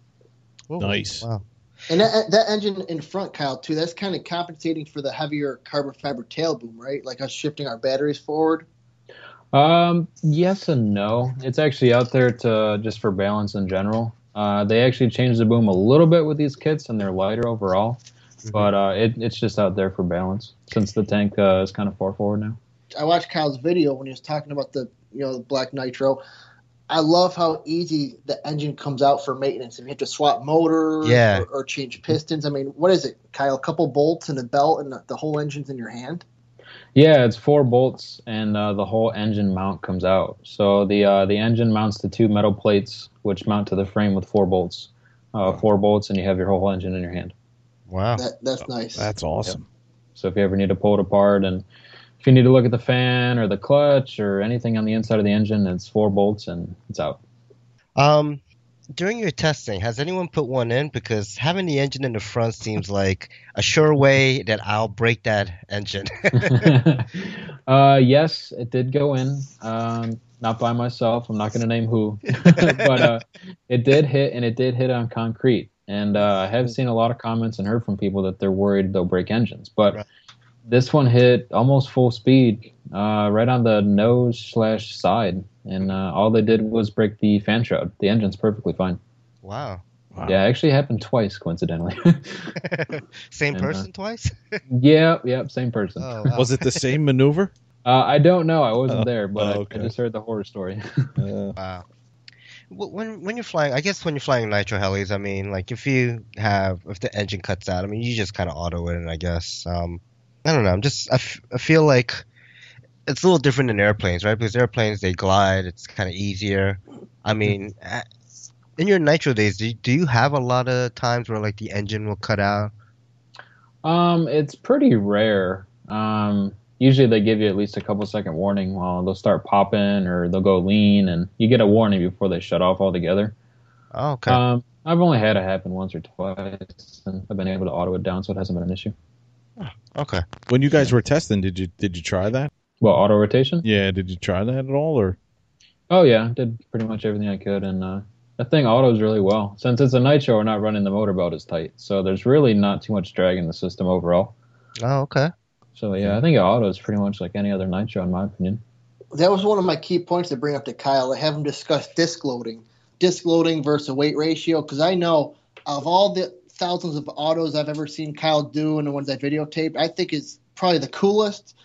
Ooh, Nice. Wow. And that, that engine in front, Kyle, too, that's kind of compensating for the heavier carbon fiber tail boom, right? Like us shifting our batteries forward. Um, yes and no. It's actually out there to just for balance in general. Uh, they actually changed the boom a little bit with these kits, and they're lighter overall. Mhm. But uh, it, it's just out there for balance since the tank uh, is kind of far forward now. I watched Kyle's video when he was talking about the you know the black nitro. I love how easy the engine comes out for maintenance. If you have to swap motors Yeah. or, or change pistons, I mean, what is it, Kyle? A couple bolts and a belt, and the, the whole engine's in your hand. Yeah, it's four bolts, and uh, the whole engine mount comes out. So the uh, the engine mounts to two metal plates, which mount to the frame with four bolts. Uh, four bolts, and you have your whole engine in your hand. Wow. That that's nice. That's awesome. So if you ever need to pull it apart, and if you need to look at the fan or the clutch or anything on the inside of the engine, it's four bolts and it's out. Um, during your testing, has anyone put one in? Because having the engine in the front seems like a sure way that I'll break that engine. uh, yes, it did go in. Um, not by myself. I'm not going to name who, but uh, it did hit, and it did hit on concrete. And uh, I have seen a lot of comments and heard from people that they're worried they'll break engines. But Right. This one hit almost full speed, uh, right on the nose slash side, and uh, all they did was break the fan shroud. The engine's perfectly fine. wow. Wow. Yeah, it actually happened twice, coincidentally. Same And, uh, person twice? yeah, yep, same person. Oh, wow. Was it the same maneuver? Uh, I don't know. I wasn't Oh, there, but oh, I- okay. I just heard the horror story. Uh, Wow. When when you're flying, I guess when you're flying nitro helis, I mean, like if you have if the engine cuts out, I mean, you just kind of auto it, I guess. Um, I don't know. I'm just I, f- I feel like it's a little different than airplanes, right? Because airplanes they glide, it's kind of easier. I mean, in your nitro days, do you, do you have a lot of times where like the engine will cut out? um, it's pretty rare. Um, usually they give you at least a couple second warning while they'll start popping or they'll go lean, and you get a warning before they shut off altogether. Oh, okay. Um, I've only had it happen once or twice, and I've been able to auto it down, so it hasn't been an issue. Okay. when you guys were testing, did you did you try that? Well, auto rotation? Yeah, did you try that at all, or Oh yeah, did pretty much everything I could, and uh, that thing autos really well. Since it's a nitro, we're not running the motor belt as tight, so there's really not too much drag in the system overall. Oh, okay. So yeah, I think it autos pretty much like any other nitro, in my opinion. That was one of my key points to bring up to Kyle. I have him discuss disc loading, disc loading versus weight ratio, because I know of all the thousands of autos I've ever seen Kyle do and the ones I videotaped, I think is probably the coolest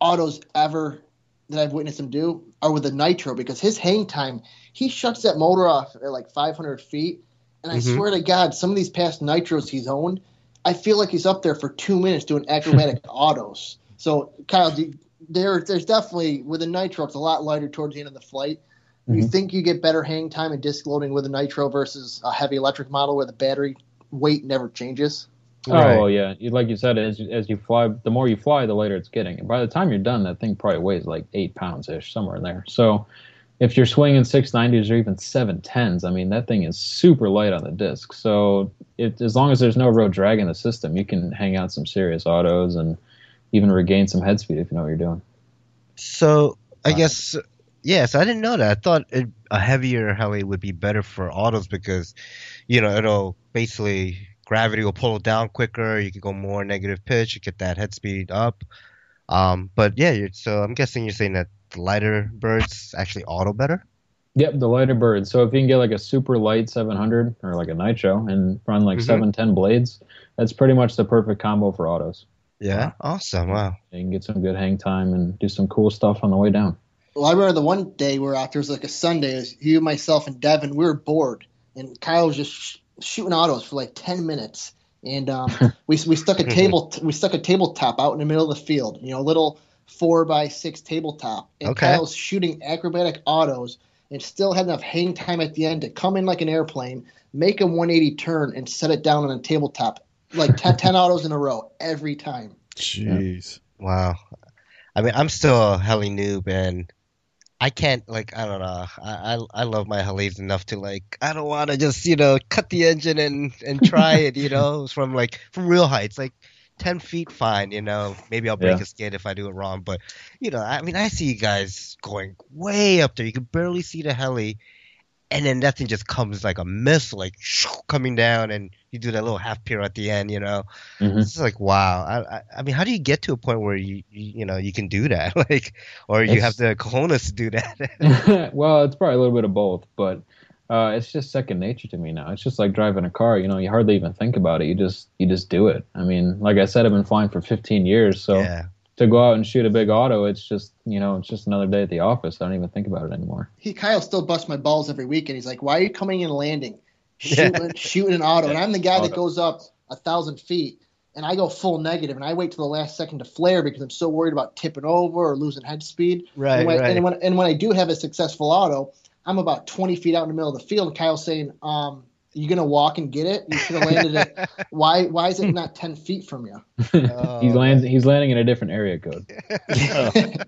autos ever that I've witnessed him do are with the nitro because his hang time, he shuts that motor off at like 500 feet. And I Mhm. swear to God, some of these past nitros he's owned, I feel like he's up there for two minutes doing acrobatic autos. So, Kyle, do, there, there's definitely with a nitro, it's a lot lighter towards the end of the flight. You Mhm. think you get better hang time and disc loading with a nitro versus a heavy electric model where the battery weight never changes? Right. Oh yeah, like you said, as as you fly, the more you fly, the lighter it's getting. And by the time you're done, that thing probably weighs like eight pounds ish, somewhere in there. So if you're swinging six nineties or even seven tens, I mean that thing is super light on the disc. So it, as long as there's no road drag in the system, you can hang out some serious autos and even regain some head speed if you know what you're doing. So I Wow. guess yes, I didn't know that. I thought it, a heavier heli would be better for autos because you know it'll basically gravity will pull it down quicker. You can go more negative pitch. You get that head speed up. Um, but yeah, so I'm guessing you're saying that the lighter birds actually auto better. Yep, the lighter bird. So if you can get like a super light 700 or like a nitro and run like Mhm. 710 blades, that's pretty much the perfect combo for autos. Yeah, awesome. Wow. You can get some good hang time and do some cool stuff on the way down. Well, I remember the one day we were out there was like a Sunday. It was you, myself, and Devin. We were bored, and Kyle was just sh- shooting autos for like ten minutes. And um, we we stuck a table we stuck a tabletop out in the middle of the field. You know, a little four by six tabletop. And Okay. Kyle's shooting acrobatic autos and still had enough hang time at the end to come in like an airplane, make a 180 turn, and set it down on a tabletop. Like 10, 10 autos in a row every time. Jeez. Wow. I mean, I'm still a heli noob, and I can't like I don't know. I I, I love my helis enough to like I don't want to just you know cut the engine and and try it. You know, from like from real heights, like ten feet, fine. You know, maybe I'll break Yeah. a skid if I do it wrong, but you know, I mean, I see you guys going way up there. You can barely see the heli. And then that thing just comes like a missile, like coming down, and you do that little half pier at the end, you know. Mhm. It's like wow. I, I I mean, how do you get to a point where you you, you know you can do that, like, or you It's- have the cojones to do that? well, it's probably a little bit of both, but uh, it's just second nature to me now. It's just like driving a car. You know, you hardly even think about it. You just you just do it. I mean, like I said, I've been flying for 15 years, so yeah, to go out and shoot a big auto, it's just you know, it's just another day at the office. I don't even think about it anymore. he Kyle still busts my balls every week, and he's like, "Why are you coming in and landing, Yeah. shooting, shooting an auto?" And I'm the guy that goes up a thousand feet, and I go full negative, and I wait till the last second to flare because I'm so worried about tipping over or losing head speed. right, and, when, right. and when and when I do have a successful auto, I'm about 20 feet out in the middle of the field, and Kyle's saying, um, "You gonna walk and get it? You should have landed it. Why? Why is it not 10 feet from you?" He's landing. He's landing in a different area code.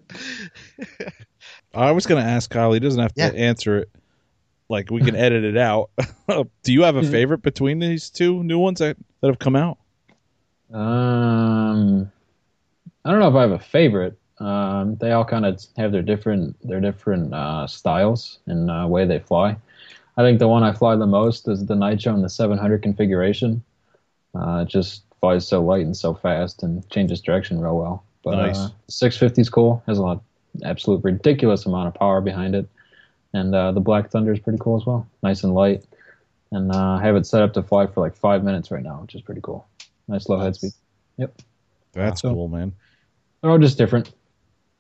I was going to ask Kyle. He doesn't have to Yeah. answer it. Like we can edit it out. Do you have a Mhm. favorite between these two new ones that, that have come out? Um, I don't know if I have a favorite. Um, they all kind of have their different their different uh, styles and uh, way they fly. I think the one I fly the most is the Nitro in the 700 configuration. Uh, it just flies so light and so fast and changes direction real well. But Nice. uh, 650 is cool. Has a lot, absolute ridiculous amount of power behind it, and uh, the Black Thunder is pretty cool as well. Nice and light, and uh, I have it set up to fly for like five minutes right now, which is pretty cool. Nice low head speed. Yep. That's Wow. cool, man. They're all just different,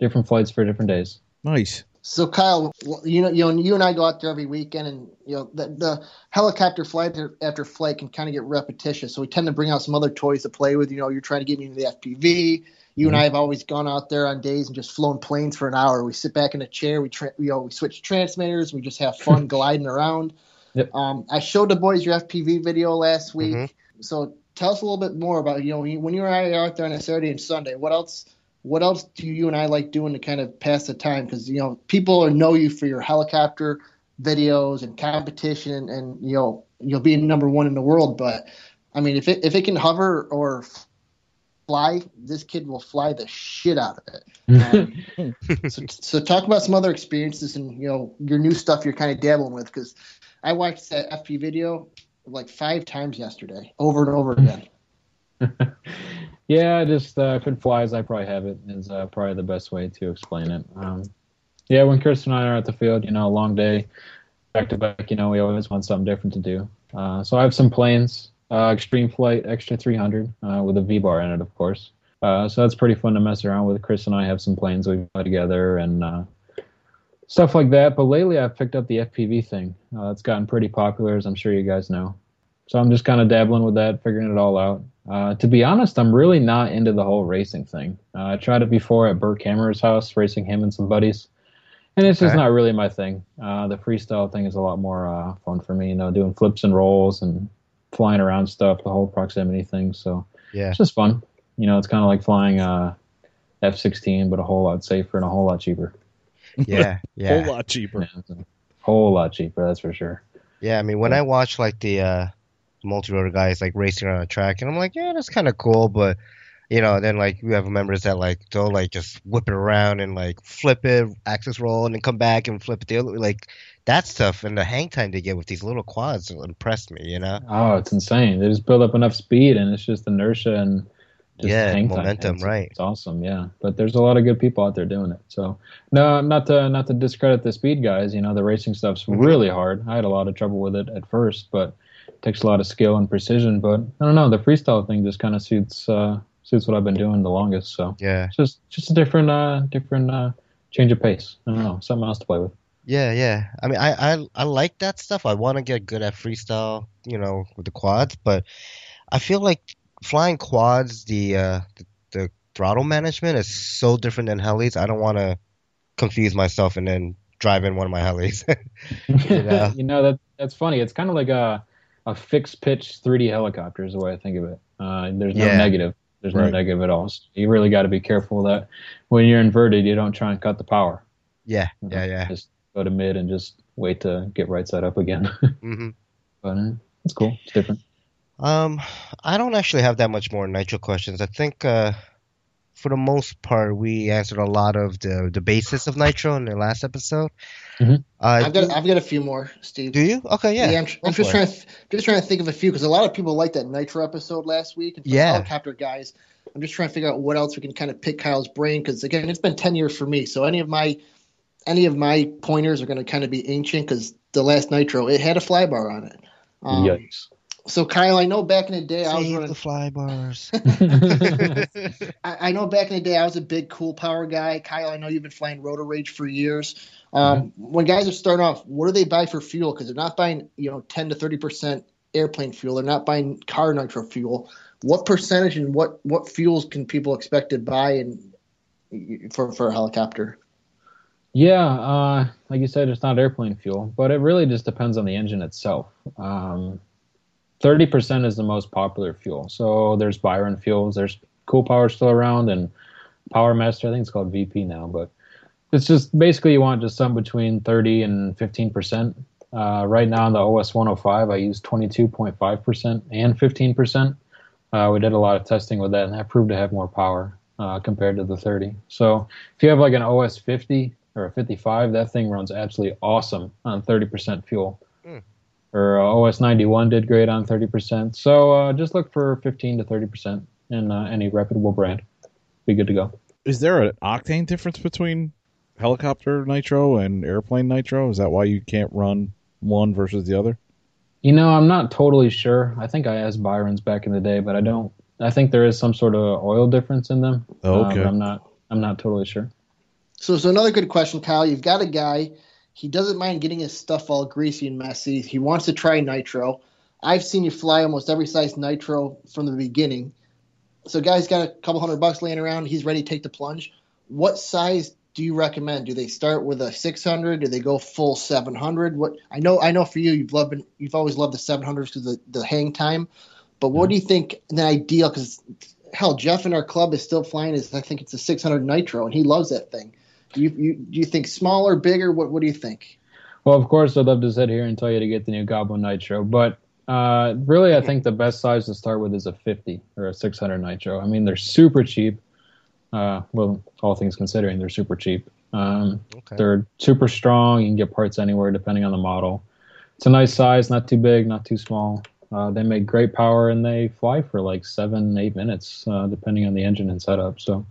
different flights for different days. Nice. So Kyle, you know, you know, you and I go out there every weekend, and you know, the, the helicopter flight after, after flight can kind of get repetitious. So we tend to bring out some other toys to play with. You know, you're trying to get me into the FPV. You and I have always gone out there on days and just flown planes for an hour. We sit back in a chair, we tra- you know, we switch transmitters, we just have fun gliding around. Yep. Um, I showed the boys your FPV video last week. Mhm. So tell us a little bit more about you know when you and I are out there on a Saturday and Sunday. What else? What else do you and I like doing to kind of pass the time? Because you know people know you for your helicopter videos and competition, and you know you'll be number one in the world. But I mean, if it if it can hover or fly, this kid will fly the shit out of it. Um, so, so talk about some other experiences and you know your new stuff you're kind of dabbling with because I watched that FP video like five times yesterday, over and over again. yeah, just uh, if it flies, I probably have it. Is uh, probably the best way to explain it. Um, yeah, when Chris and I are at the field, you know, a long day, back to back, you know, we always want something different to do. Uh, so I have some planes, uh, Extreme Flight Extra 300 uh, with a V bar in it, of course. Uh, so that's pretty fun to mess around with. Chris and I have some planes we fly together and uh, stuff like that. But lately, I've picked up the FPV thing. Uh, it's gotten pretty popular, as I'm sure you guys know. So I'm just kind of dabbling with that, figuring it all out. Uh, to be honest, I'm really not into the whole racing thing. Uh, I tried it before at Bert Kammerer's house, racing him and some buddies, and it's just Okay. not really my thing. Uh, the freestyle thing is a lot more uh, fun for me, you know, doing flips and rolls and flying around stuff, the whole proximity thing. So Yeah. it's just fun. You know, it's kind of like flying uh, F-16, but a whole lot safer and a whole lot cheaper. Yeah. Yeah. Whole lot cheaper. Yeah, a whole lot cheaper, that's for sure. Yeah, I mean, when I watch like the uh, multi-rotor guys like racing around a track, and I'm like, yeah, that's kind of cool, but you know, then like we have members that like they'll like just whip it around and like flip it, axis roll, and then come back and flip it the other like that stuff and the hang time they get with these little quads impressed me, you know? Oh, it's insane. They just build up enough speed, and it's just inertia and just Yeah, hang time. momentum, It's- right. It's awesome, yeah. But there's a lot of good people out there doing it. So, no, not to not to discredit the speed guys. You know, the racing stuff's Mhm. really hard. I had a lot of trouble with it at first, but it takes a lot of skill and precision. But I don't know, the freestyle thing just kind of suits uh, suits what I've been doing the longest. So Yeah, it's just just a different uh, different uh, change of pace. I don't know, something else to play with. Yeah, yeah. I mean, I I, I like that stuff. I want to get good at freestyle, you know, with the quads, but I feel like flying quads, the uh, the, the throttle management is so different than helis. I don't want to confuse myself and then drive in one of my helis. Yeah. you know that that's funny. It's kind of like a a fixed pitch 3D helicopter is the way I think of it. Uh, there's no Yeah. negative. There's no negative at all. So you really got to be careful that when you're inverted, you don't try and cut the power. yeah, yeah, yeah. Just go to mid and just wait to get right side up again. hmm but uh, it's cool. It's different. Um, I don't actually have that much more nitro questions. I think, uh, for the most part, we answered a lot of the the basis of nitro in the last episode. Mhm. Uh, I've got I've got a few more, Steve. do you? Okay, yeah. I'm, go I'm just trying to just trying to think of a few because a lot of people liked that Nitro episode last week. And for Yeah. helicopter guys, I'm just trying to figure out what else we can kind of pick Kyle's brain because again, it's been 10 years for me. So any of my any of my pointers are going to kind of be ancient because the last Nitro it had a fly bar on it. Um, Yikes. So Kyle, I know back in the day I was running. the fly bars. I, I know back in the day I was a big cool power guy. Kyle, I know you've been flying Rotor Rage for years. Um, When guys are starting off, what do they buy for fuel? Because they're not buying, you know, 10 to 30 percent airplane fuel. They're not buying car nitro fuel. What percentage and what what fuels can people expect to buy and for for a helicopter? Yeah, uh, like you said, it's not airplane fuel, but it really just depends on the engine itself. Um, 30% is the most popular fuel. So there's Byron fuels, there's Cool Power still around, and Power Master, I think it's called VP now, but it's just basically you want just something between 30 and 15%. Uh, right now in the OS 105, I use 22.5% and 15%. Uh, we did a lot of testing with that, and that proved to have more power uh, compared to the 30. So if you have like an OS 50 or a 55, that thing runs absolutely awesome on 30% fuel. Hmm. Or uh, OS 91 did great on 30%. So uh, just look for 15 to 30% in uh, any reputable brand. Be good to go. Is there an octane difference between helicopter nitro and airplane nitro? Is that why you can't run one versus the other? You know, I'm not totally sure. I think I asked Byron's back in the day, but I don't. I think there is some sort of oil difference in them. Oh, uh, okay. but I'm not. I'm not totally sure. So, so another good question, Kyle. You've got a guy. He doesn't mind getting his stuff all greasy and messy. He wants to try nitro. I've seen you fly almost every size nitro from the beginning. So, guy's got a couple hundred bucks laying around. He's ready to take the plunge. What size do you recommend? Do they start with a 600? Do they go full 700? What I know, I know for you, you've loved, you've always loved the 700s because the the hang time. But what mm-hmm. do you think the ideal? Because hell, Jeff in our club is still flying. Is I think it's a 600 nitro, and he loves that thing. Do you, you do you think smaller, bigger? What what do you think? Well, of course, I'd love to sit here and tell you to get the new Goblin Nitro, but uh, really, I think the best size to start with is a 50 or a 600 Nitro. I mean, they're super cheap. Uh, well, all things considering, they're super cheap. Um, Okay. they're super strong. You can get parts anywhere depending on the model. It's a nice size, not too big, not too small. Uh, they make great power and they fly for like seven, eight minutes, uh, depending on the engine and setup. So,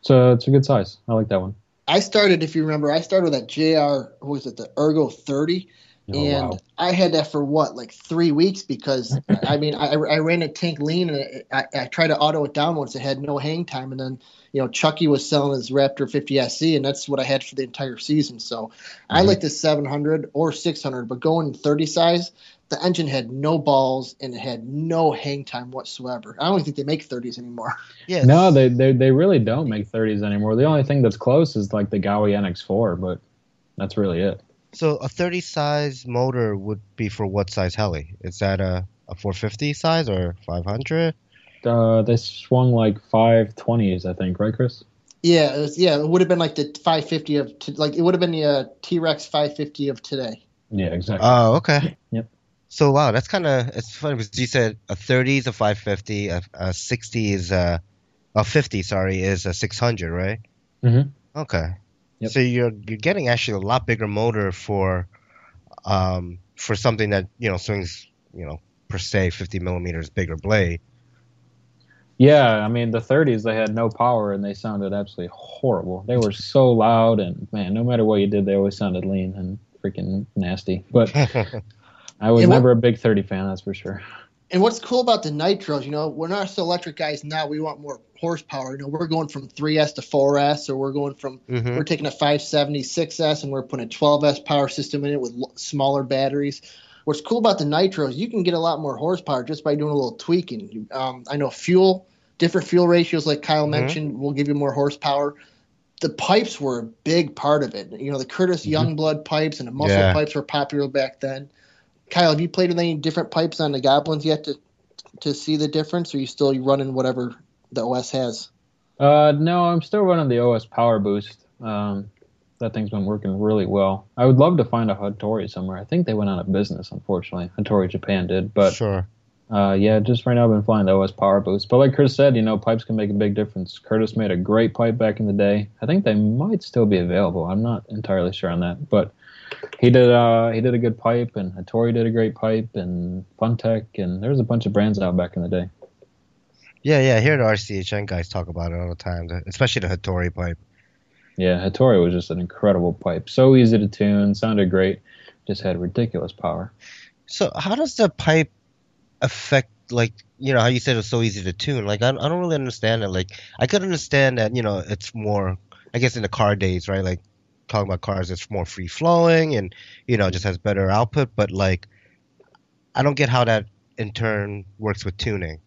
so it's a good size. I like that one. I started, if you remember, I started with that JR. What was it? The Ergo 30. Oh, and wow. I had that for what, like three weeks because I mean, I, I ran a tank lean and I, I tried to auto it down once. It had no hang time, and then you know Chucky was selling his Raptor 50 SC, and that's what I had for the entire season. So I Mhm. like the 700 or 600, but going 30 size, the engine had no balls and it had no hang time whatsoever. I don't think they make 30s anymore. Yeah. No, they, they they really don't make 30s anymore. The only thing that's close is like the Gaui NX4, but that's really it. So a 30 size motor would be for what size heli? Is that a, a 450 size or 500? Uh, they swung like 520s, I think, right, Chris? Yeah, it was, yeah, it would have been like the 550 of t- like it would have been the uh, T-Rex 550 of today. Yeah, exactly. Oh, okay. Yep. So wow, that's kind of it's funny because you said a 30 is a 550, a, a 60 is a, a 50, sorry, is a 600, right? Mhm. Okay. Yep. So you're you're getting actually a lot bigger motor for um for something that you know swings you know per se 50 millimeters bigger blade. Yeah, I mean the 30s they had no power and they sounded absolutely horrible. They were so loud and man, no matter what you did, they always sounded lean and freaking nasty. But I was what- never a big 30 fan, that's for sure. And what's cool about the nitros, you know, we're not so electric guys now. We want more horsepower. You know, we're going from 3S to 4S, or we're going from Mhm. we're taking a 576S and we're putting a 12S power system in it with l- smaller batteries. What's cool about the nitros, you can get a lot more horsepower just by doing a little tweaking. Um, I know fuel, different fuel ratios, like Kyle Mhm. mentioned, will give you more horsepower. The pipes were a big part of it. You know, the Curtis Mhm. Youngblood pipes and the muscle Yeah. pipes were popular back then. Kyle, have you played with any different pipes on the Goblins yet to to see the difference, or are you still running whatever the OS has? Uh, no, I'm still running the OS Power Boost. Um, that thing's been working really well. I would love to find a Hattori somewhere. I think they went out of business, unfortunately. Hattori Japan did, but sure. uh, yeah, just right now I've been flying the OS Power Boost. But like Chris said, you know, pipes can make a big difference. Curtis made a great pipe back in the day. I think they might still be available. I'm not entirely sure on that, but he did. Uh, he did a good pipe, and Hattori did a great pipe, and Funtech, and there was a bunch of brands out back in the day. Yeah, yeah. I hear the RCHN guys talk about it all the time, especially the Hattori pipe. Yeah, Hattori was just an incredible pipe. So easy to tune, sounded great, just had ridiculous power. So how does the pipe affect like you know how you said it's so easy to tune? Like I, I don't really understand it. Like I could understand that you know it's more I guess in the car days, right? Like talking about cars, it's more free flowing and you know just has better output. But like I don't get how that in turn works with tuning.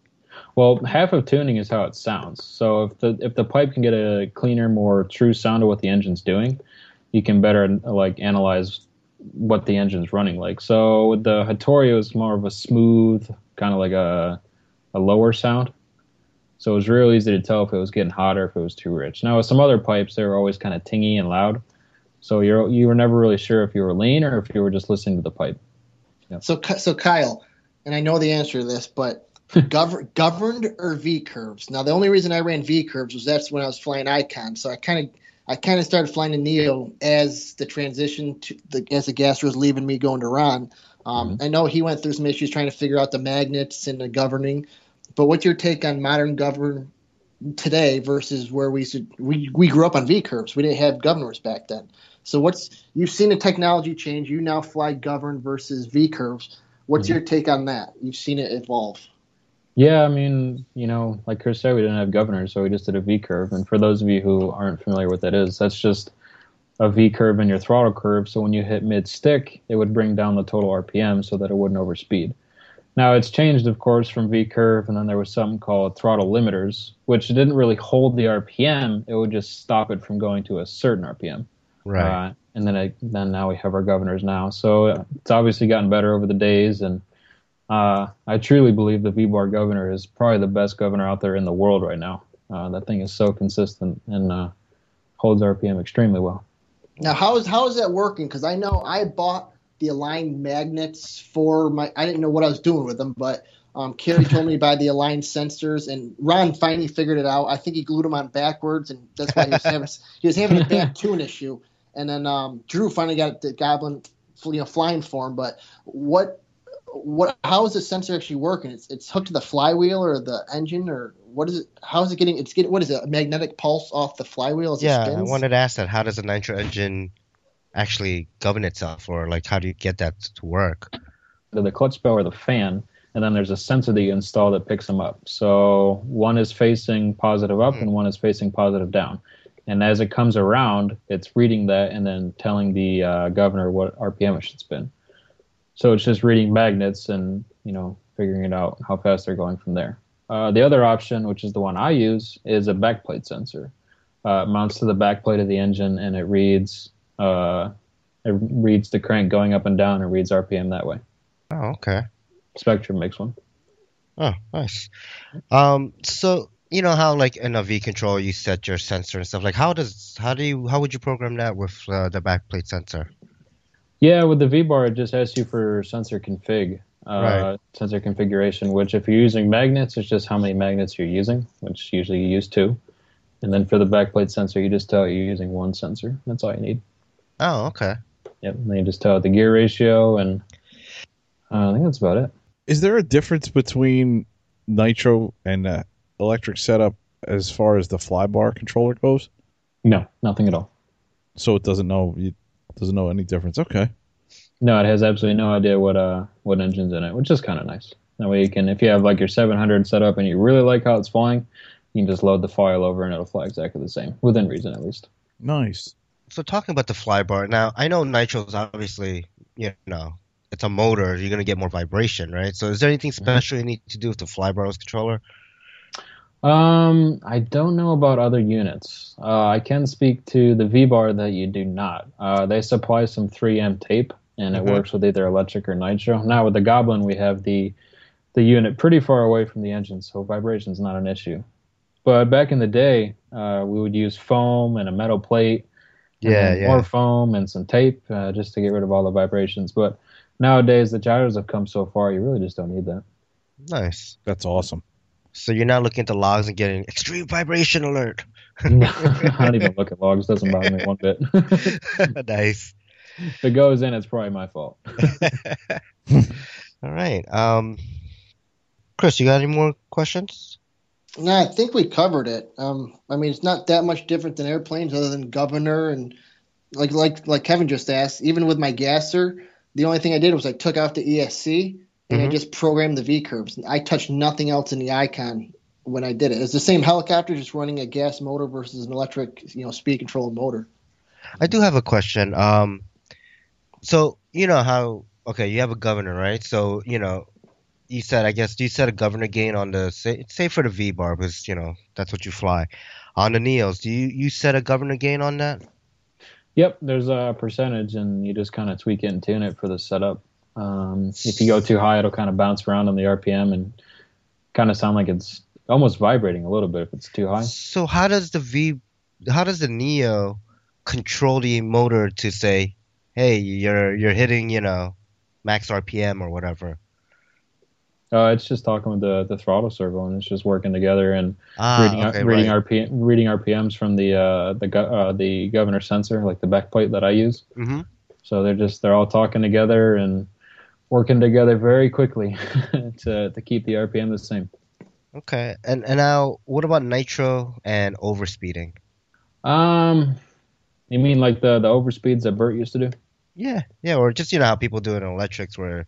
Well, half of tuning is how it sounds. So if the if the pipe can get a cleaner, more true sound of what the engine's doing, you can better like analyze what the engine's running like. So the Hattori, was more of a smooth, kind of like a a lower sound. So it was real easy to tell if it was getting hot or if it was too rich. Now with some other pipes, they were always kind of tingy and loud. So you're you were never really sure if you were lean or if you were just listening to the pipe. So, so Kyle, and I know the answer to this, but govern, governed or V curves? Now, the only reason I ran V curves was that's when I was flying Icon. So I kind of, I kind of started flying the Neo as the transition to the as the gas was leaving me going to Ron. Um, I know he went through some issues trying to figure out the magnets and the governing. But what's your take on modern govern today versus where we should, we we grew up on V curves? We didn't have governors back then. So what's you've seen the technology change? You now fly govern versus V curves. What's mm-hmm. your take on that? You've seen it evolve. Yeah, I mean, you know, like Chris said, we didn't have governors, so we just did a V curve. And for those of you who aren't familiar with that is, that's just a V curve in your throttle curve. So when you hit mid stick, it would bring down the total RPM so that it wouldn't overspeed. Now it's changed, of course, from V curve, and then there was something called throttle limiters, which didn't really hold the RPM. It would just stop it from going to a certain RPM. Uh, and then I, then now we have our governors now. So uh, it's obviously gotten better over the days, and uh, I truly believe the V-bar governor is probably the best governor out there in the world right now. Uh, that thing is so consistent and uh, holds RPM extremely well. Now, how is how is that working? Because I know I bought the aligned magnets for my. I didn't know what I was doing with them, but um, Kerry told me to buy the aligned sensors, and Ron finally figured it out. I think he glued them on backwards, and that's why he was having he was having a bad tune issue. And then um, Drew finally got the Goblin, you know, flying for him. But what what how is the sensor actually working? It's it's hooked to the flywheel or the engine, or what is it? How is it getting? It's getting what is it? A magnetic pulse off the flywheel as it Yeah, I wanted to ask that. How does a nitro engine actually govern itself, or like how do you get that to work? The, the clutch bell or the fan, and then there's a sensor that you install that picks them up. So one is facing positive up, Mhm. and one is facing positive down. And as it comes around, it's reading that and then telling the uh, governor what RPM it should spin. So it's just reading magnets and you know figuring it out how fast they're going from there. Uh, the other option, which is the one I use, is a backplate sensor. Uh, it mounts to the backplate of the engine and it reads uh, it reads the crank going up and down and reads RPM that way. Oh, okay. Spektrum makes one. Oh, nice. Um, so you know how like in a V control you set your sensor and stuff. Like how does how do you how would you program that with uh, the backplate sensor? Yeah, with the V bar, it just asks you for sensor config, uh, Right. sensor configuration. Which, if you're using magnets, it's just how many magnets you're using, which usually you use two. And then for the backplate sensor, you just tell it you're using one sensor. That's all you need. Oh, okay. Yep. And then you just tell it the gear ratio, and uh, I think that's about it. Is there a difference between nitro and uh, electric setup as far as the flybar controller goes? No, nothing at all. So it doesn't know it doesn't know any difference. Okay. No, it has absolutely no idea what uh what engine's in it, which is kind of nice. That way you can, if you have like your 700 set up and you really like how it's flying, you can just load the file over and it'll fly exactly the same, within reason at least. Nice. So talking about the flybar now, I know nitro's obviously you know it's a motor. You're gonna get more vibration, right? So is there anything special you need to do with the flybar with controller? Um, I don't know about other units. Uh, I can speak to the V bar that you do not. Uh, they supply some 3M tape, and it Mhm. works with either electric or nitro. Now with the Goblin, we have the the unit pretty far away from the engine, so vibration's not an issue. But back in the day, uh, we would use foam and a metal plate, Yeah, yeah. more foam and some tape uh, just to get rid of all the vibrations. But nowadays, the gyros have come so far, you really just don't need that. Nice. That's awesome. So you're not looking at the logs and getting extreme vibration alert. I don't even look at logs; doesn't bother me one bit. nice. if it goes in, it's probably my fault. All right. Um, Chris, you got any more questions? No, I think we covered it. Um, I mean, it's not that much different than airplanes, other than governor and like like like Kevin just asked. Even with my gasser, the only thing I did was I took out the ESC and I Mhm. just programmed the V curves. I touched nothing else in the icon when I did it. It's the same helicopter, just running a gas motor versus an electric, you know, speed controlled motor. I do have a question. Um, so you know how okay, you have a governor, right? So you know, you said I guess you set a governor gain on the say, say for the V bar because you know that's what you fly. On the Neos, do you you set a governor gain on that? Yep, there's a percentage, and you just kind of tweak it and tune it for the setup. Um, if you go too high, it'll kind of bounce around on the RPM and kind of sound like it's almost vibrating a little bit if it's too high. So how does the V, how does the Neo control the motor to say, hey, you're you're hitting you know max RPM or whatever? Uh, it's just talking with the, the throttle servo, and it's just working together and Ah, reading okay, reading right. RPM reading RPMs from the uh, the go- uh, the governor sensor, like the back plate that I use. hmm So they're just they're all talking together and working together very quickly to to keep the RPM the same. Okay, and and now what about nitro and overspeeding? Um, you mean like the the overspeeds that Bert used to do? Yeah, yeah, or just you know how people do it in electrics, where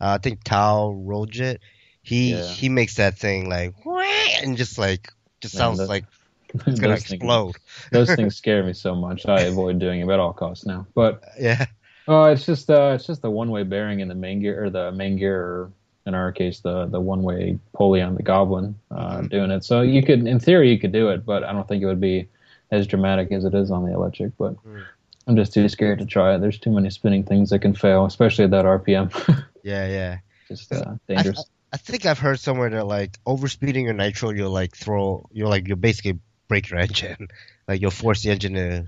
uh, I think Tao Rojit, he Yeah. he makes that thing like and just like just Man, sounds that- like it's gonna those things, explode. those things scare me so much. I avoid doing it at all costs now. But Yeah, oh, it's just uh, it's just the one way bearing in the main gear or the main gear, or in our case, the the one way pulley on the Goblin uh, Mhm. doing it. So you could, in theory, you could do it, but I don't think it would be as dramatic as it is on the electric. But Mm. I'm just too scared to try it. There's too many spinning things that can fail, especially at that RPM. yeah, yeah. just uh, dangerous. I think I've heard somewhere that like overspeeding your nitro, you'll like throw, you'll like you'll basically break your engine, like you'll force the engine to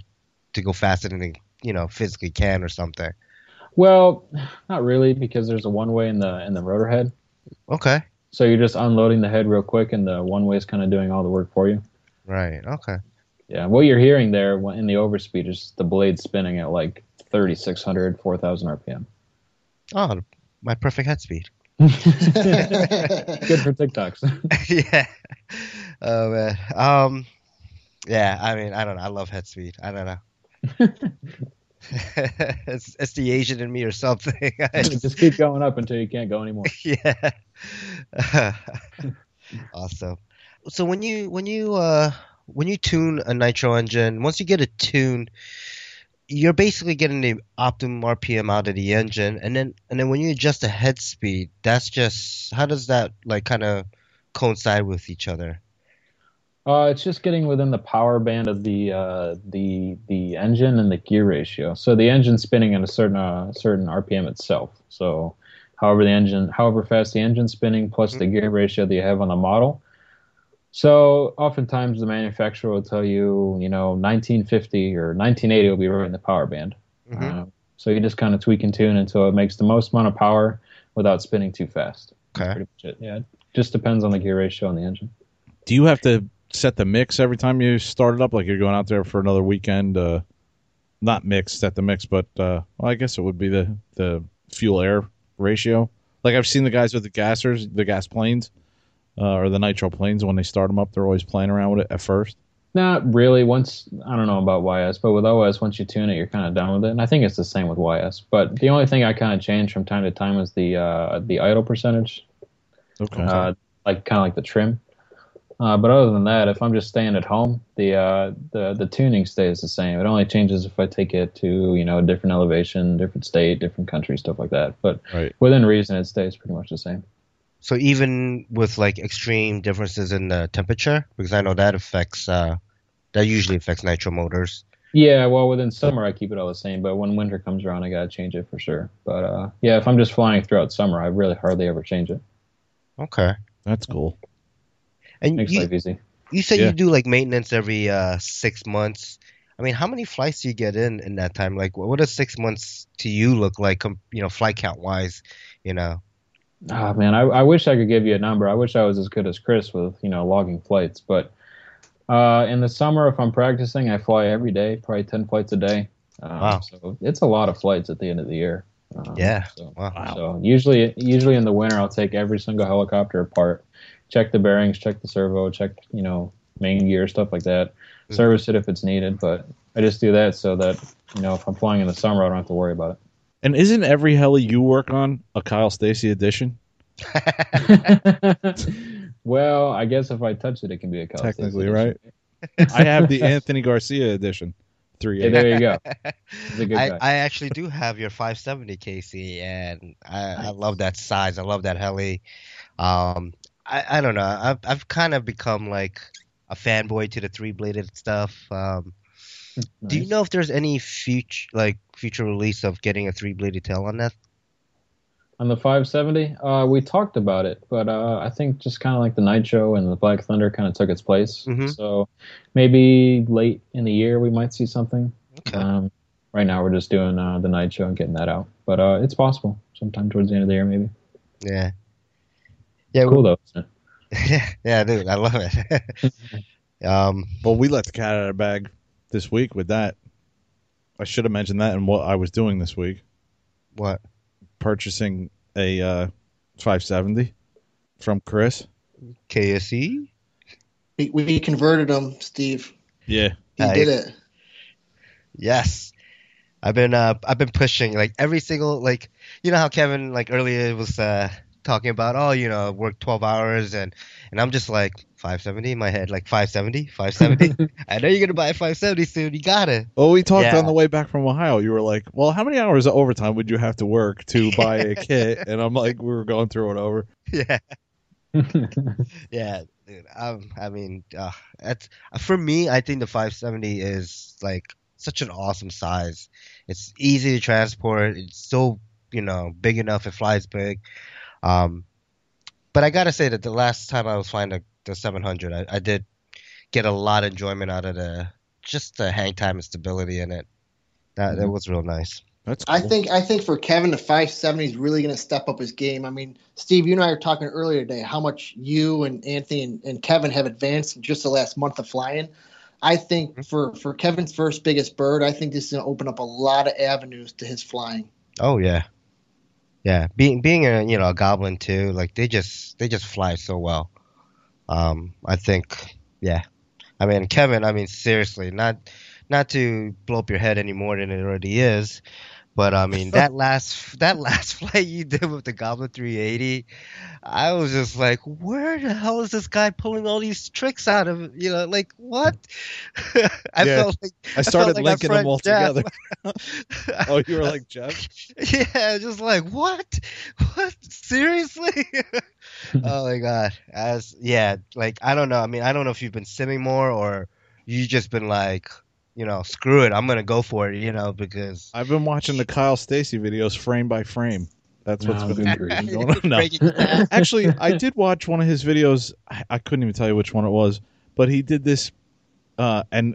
to go faster than it, you know physically can or something. Well, not really, because there's a one way in the in the rotor head. Okay, So you're just unloading the head real quick, and the one way is kind of doing all the work for you. right, okay. Yeah, what you're hearing there in the overspeed is the blade spinning at like 3,600, 4,000 RPM. Oh, my perfect head speed. Good for tic-tocs. yeah. Oh man. Um. Yeah. I mean, I don't know. I love head speed. I don't know. It's, it's the Asian in me or something. Just- Just keep going up until you can't go anymore. yeah. awesome. So when you when you uh when you tune a nitro engine, once you get it tuned, you're basically getting the optimum RPM out of the engine, and then and then when you adjust the head speed, that's just how does that like kind of coincide with each other? Uh, it's just getting within the power band of the uh, the the engine and the gear ratio. So the engine's spinning at a certain uh, certain RPM itself. So however the engine, however fast the engine's spinning, plus the gear ratio that you have on the model. So oftentimes the manufacturer will tell you, you know, 1950 or 1980 will be right in the power band. Mhm. Uh, so you just kind of tweak and tune until it makes the most amount of power without spinning too fast. Okay. pretty much it. Yeah, it just depends on the gear ratio on the engine. Do you have to set the mix every time you start it up? Like you're going out there for another weekend? Uh, not mix, set the mix, but uh, well, I guess it would be the the fuel air ratio. Like I've seen the guys with the gassers, the gas planes, uh, or the nitro planes. When they start them up, they're always playing around with it at first. Not really. Once I don't know about YS, but with OS, once you tune it, you're kind of done with it. And I think it's the same with YS. But the only thing I kind of change from time to time is the uh, the idle percentage, Okay. uh, like kind of like the trim. Uh, but other than that, if I'm just staying at home, the uh, the the tuning stays the same. It only changes if I take it to you know a different elevation, different state, different country, stuff like that. But right. within reason, it stays pretty much the same. So even with like extreme differences in the temperature, because I know that affects uh, that usually affects nitro motors. Yeah, well, within summer I keep it all the same, but when winter comes around, I gotta change it for sure. But uh, yeah, if I'm just flying throughout summer, I really hardly ever change it. Okay. That's cool. And Makes you, life easy. you said Yeah. you do like maintenance every uh, six months. I mean, how many flights do you get in in that time? Like, what does six months to you look like? You know, flight count wise. You know. Ah man, I, I wish I could give you a number. I wish I was as good as Chris with you know logging flights. But uh, in the summer, if I'm practicing, I fly every day, probably ten flights a day. Um, Wow. So it's a lot of flights at the end of the year. Um, Yeah. So, Wow. so usually, usually in the winter, I'll take every single helicopter apart, check the bearings, check the servo, check you know main gear, stuff like that. Mhm. Service it if it's needed, but I just do that so that you know if I'm flying in the summer, I don't have to worry about it. And isn't every heli you work on a Kyle Stacy edition? well, I guess if I touch it, it can be a Kyle Stacy Technically, edition. right? I have the Anthony Garcia edition. Three Hey, eight. there you go. A good I, guy. I actually do have your 570 KSE, and I, I love that size. I love that heli. Um, I, I don't know. I've I've kind of become like a fanboy to the three bladed stuff. Um, Do you know if there's any future like future release of getting a three bladed tail on that? on the 570? Uh, we talked about it, but uh, I think just kind of like the Nitro and the Black Thunder kind of took its place. Mhm. So maybe late in the year we might see something. Okay. Um, right now we're just doing uh, the Nitro and getting that out, but uh, it's possible sometime towards the end of the year maybe. Yeah. Yeah. Cool though. Isn't yeah, dude, I love it. um, Well, we let the cat out of the bag this week with that. I should have mentioned that in what I was doing this week, what? purchasing a uh, 570 from Chris. KSE? We, we converted him, Steve. Yeah, He Hey. did it. Yes. I've been uh I've been pushing like every single like you know how Kevin like earlier was uh talking about oh you know work 12 hours and and I'm just like 570 in my head like 570 570 I know you're going to buy a 570 soon. You got it. Well, we talked Yeah. on the way back from Ohio. You were like, "Well, how many hours of overtime would you have to work to buy a kit?" And I'm like, "We were going through it over." yeah. Yeah dude um, I mean uh, that's for me I think the 570 is like such an awesome size. It's easy to transport. It's so you know big enough it flies big um but I gotta say that the last time I was flying the, the 700 I, I did get a lot of enjoyment out of the just the hang time and stability in it that that Mhm. was real nice That's cool. I think I think for Kevin, the 570 is really going to step up his game. I mean, Steve, you and I were talking earlier today how much you and Anthony and, and Kevin have advanced in just the last month of flying. I think for for Kevin's first biggest bird, I think this is going to open up a lot of avenues to his flying. Oh yeah, yeah. Being being a you know a goblin too, like they just they just fly so well. Um, I think yeah. I mean Kevin, I mean seriously, not not to blow up your head any more than it already is, but I mean that last that last flight you did with the Goblin 380, I was just like, where the hell is this guy pulling all these tricks out of? You know, like what? I Yeah. felt like I started like linking them all Jeff. together. oh, you were like Jeff? yeah, just like what? What? Seriously? oh my god. As yeah, like I don't know. I mean, I don't know if you've been simming more or you just been like, you know, screw it, I'm gonna go for it, you know, because I've been watching the Kyle Stacy videos frame by frame. That's what's No, been going on. No. breaking it down. Actually, I did watch one of his videos. I, I couldn't even tell you which one it was, but he did this. Uh, and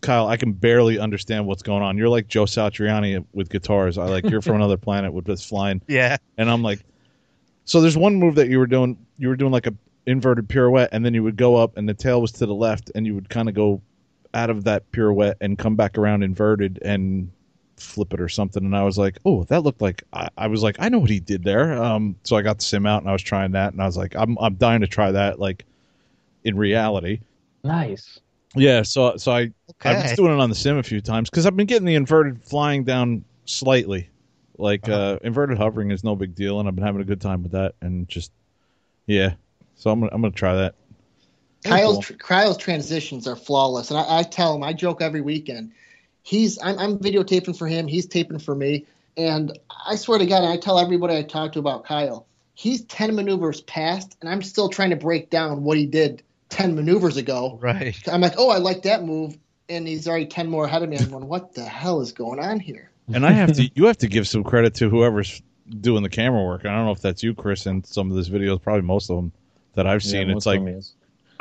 Kyle, I can barely understand what's going on. You're like Joe Satriani with guitars. I like you're from another planet with this flying, yeah. and I'm like. So there's one move that you were doing. You were doing like a inverted pirouette, and then you would go up, and the tail was to the left, and you would kind of go out of that pirouette and come back around inverted and flip it or something. And I was like, oh, that looked like I, I was like, I know what he did there. Um, so I got the sim out and I was trying that, and I was like, I'm I'm dying to try that, like in reality. Nice. Yeah. So so I I was Okay. doing it on the sim a few times because I've been getting the inverted flying down slightly. Like uh, inverted hovering is no big deal, and I've been having a good time with that. And just yeah, so I'm gonna I'm gonna try that. Kyle's Cool. tr- Kyle's transitions are flawless, and I, I tell him I joke every weekend. He's I'm, I'm videotaping for him. He's taping for me, and I swear to God, I tell everybody I talk to about Kyle. He's ten maneuvers past, and I'm still trying to break down what he did ten maneuvers ago. Right. I'm like, oh, I like that move, and he's already ten more ahead of me. I'm going, what the hell is going on here? And I have to you have to give some credit to whoever's doing the camera work. I don't know if that's you, Chris, in some of these videos, probably most of them that I've seen. Yeah, it's like of 'em is.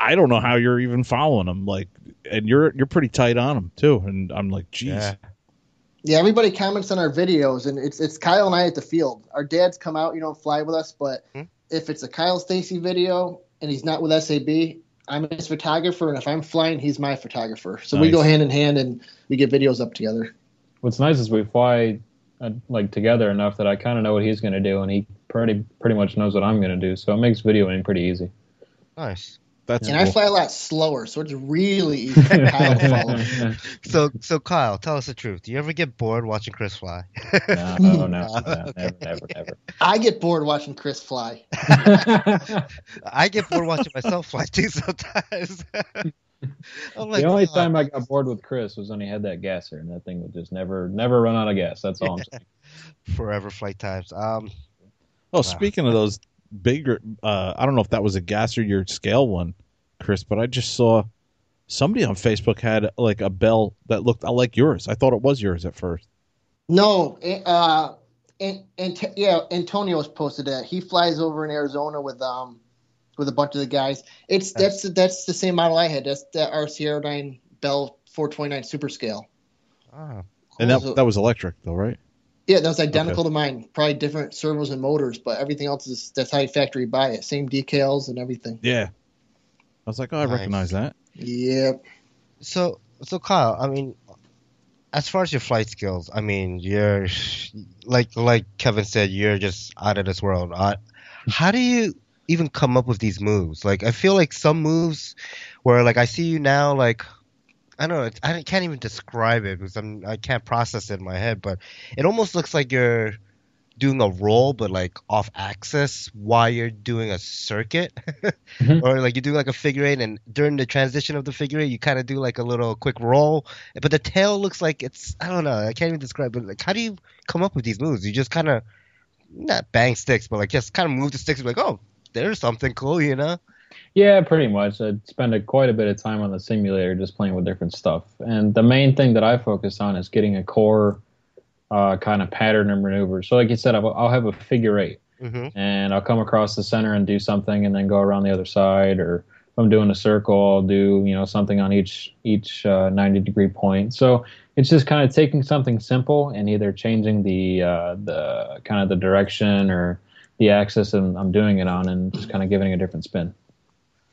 I don't know how you're even following them. Like, and you're you're pretty tight on them too. And I'm like, geez, Yeah. Yeah, everybody comments on our videos, and it's it's Kyle and I at the field. Our dads come out, you know, fly with us, but Hmm. if it's a Kyle Stacy video and he's not with SAB, I'm his photographer, and if I'm flying, he's my photographer. So we go hand in hand, and we get videos up together. What's nice is we fly uh, like together enough that I kind of know what he's going to do, and he pretty pretty much knows what I'm going to do. So it makes videoing pretty easy. Nice. That's And I fly a lot slower, so it's really easy for Kyle to follow. So so Kyle, tell us the truth. Do you ever get bored watching Chris fly? no, no, no, no, Okay. never, never, never. I get bored watching Chris fly. I get bored watching myself fly too sometimes. Like, the only "Oh, time I got bored with Chris was when he had that gasser, and that thing would just never, never run out of gas. That's all I'm saying. forever flight times. Um, Oh, speaking of those bigger, uh, I don't know if that was a gas or your scale one, Chris, but I just saw somebody on Facebook had like a bell that looked like yours. I thought it was yours at first. No, uh, and, and yeah, Antonio's posted that he flies over in Arizona with um with a bunch of the guys. It's that's that's the same model I had. That's the RC Aerodyne Bell 429 Super Scale. oh, And Cool. that that was electric though, right? Yeah, that was identical to mine. Probably different servos and motors, but everything else is that's how you factory buy it. Same decals and everything. Yeah. I was like, oh, I Nice. recognize that. Yep. so so Kyle, I mean, as far as your flight skills, I mean, you're like like Kevin said, you're just out of this world. Uh, how do you even come up with these moves? Like, I feel like some moves where like I see you now, like I don't know, I can't even describe it because I'm I can't process it in my head, but it almost looks like you're doing a roll but like off axis while you're doing a circuit. Mhm. or like you do like a figure eight and during the transition of the figure eight you kind of do like a little quick roll but the tail looks like it's i don't know i can't even describe it like how do you come up with these moves? You just kind of not bang sticks but like just kind of move the sticks and be like oh there's something cool you know Yeah, pretty much. I spend a, quite a bit of time on the simulator just playing with different stuff. And the main thing that I focus on is getting a core uh, kind of pattern and maneuver. So, like you said, I'll, I'll have a figure eight mm-hmm. and I'll come across the center and do something and then go around the other side. Or if I'm doing a circle, I'll do, you know, something on each, each uh, 90 degree point. So it's just kind of taking something simple and either changing the, uh, the kind of the direction or the axis and I'm doing it on and just kind of giving it a different spin.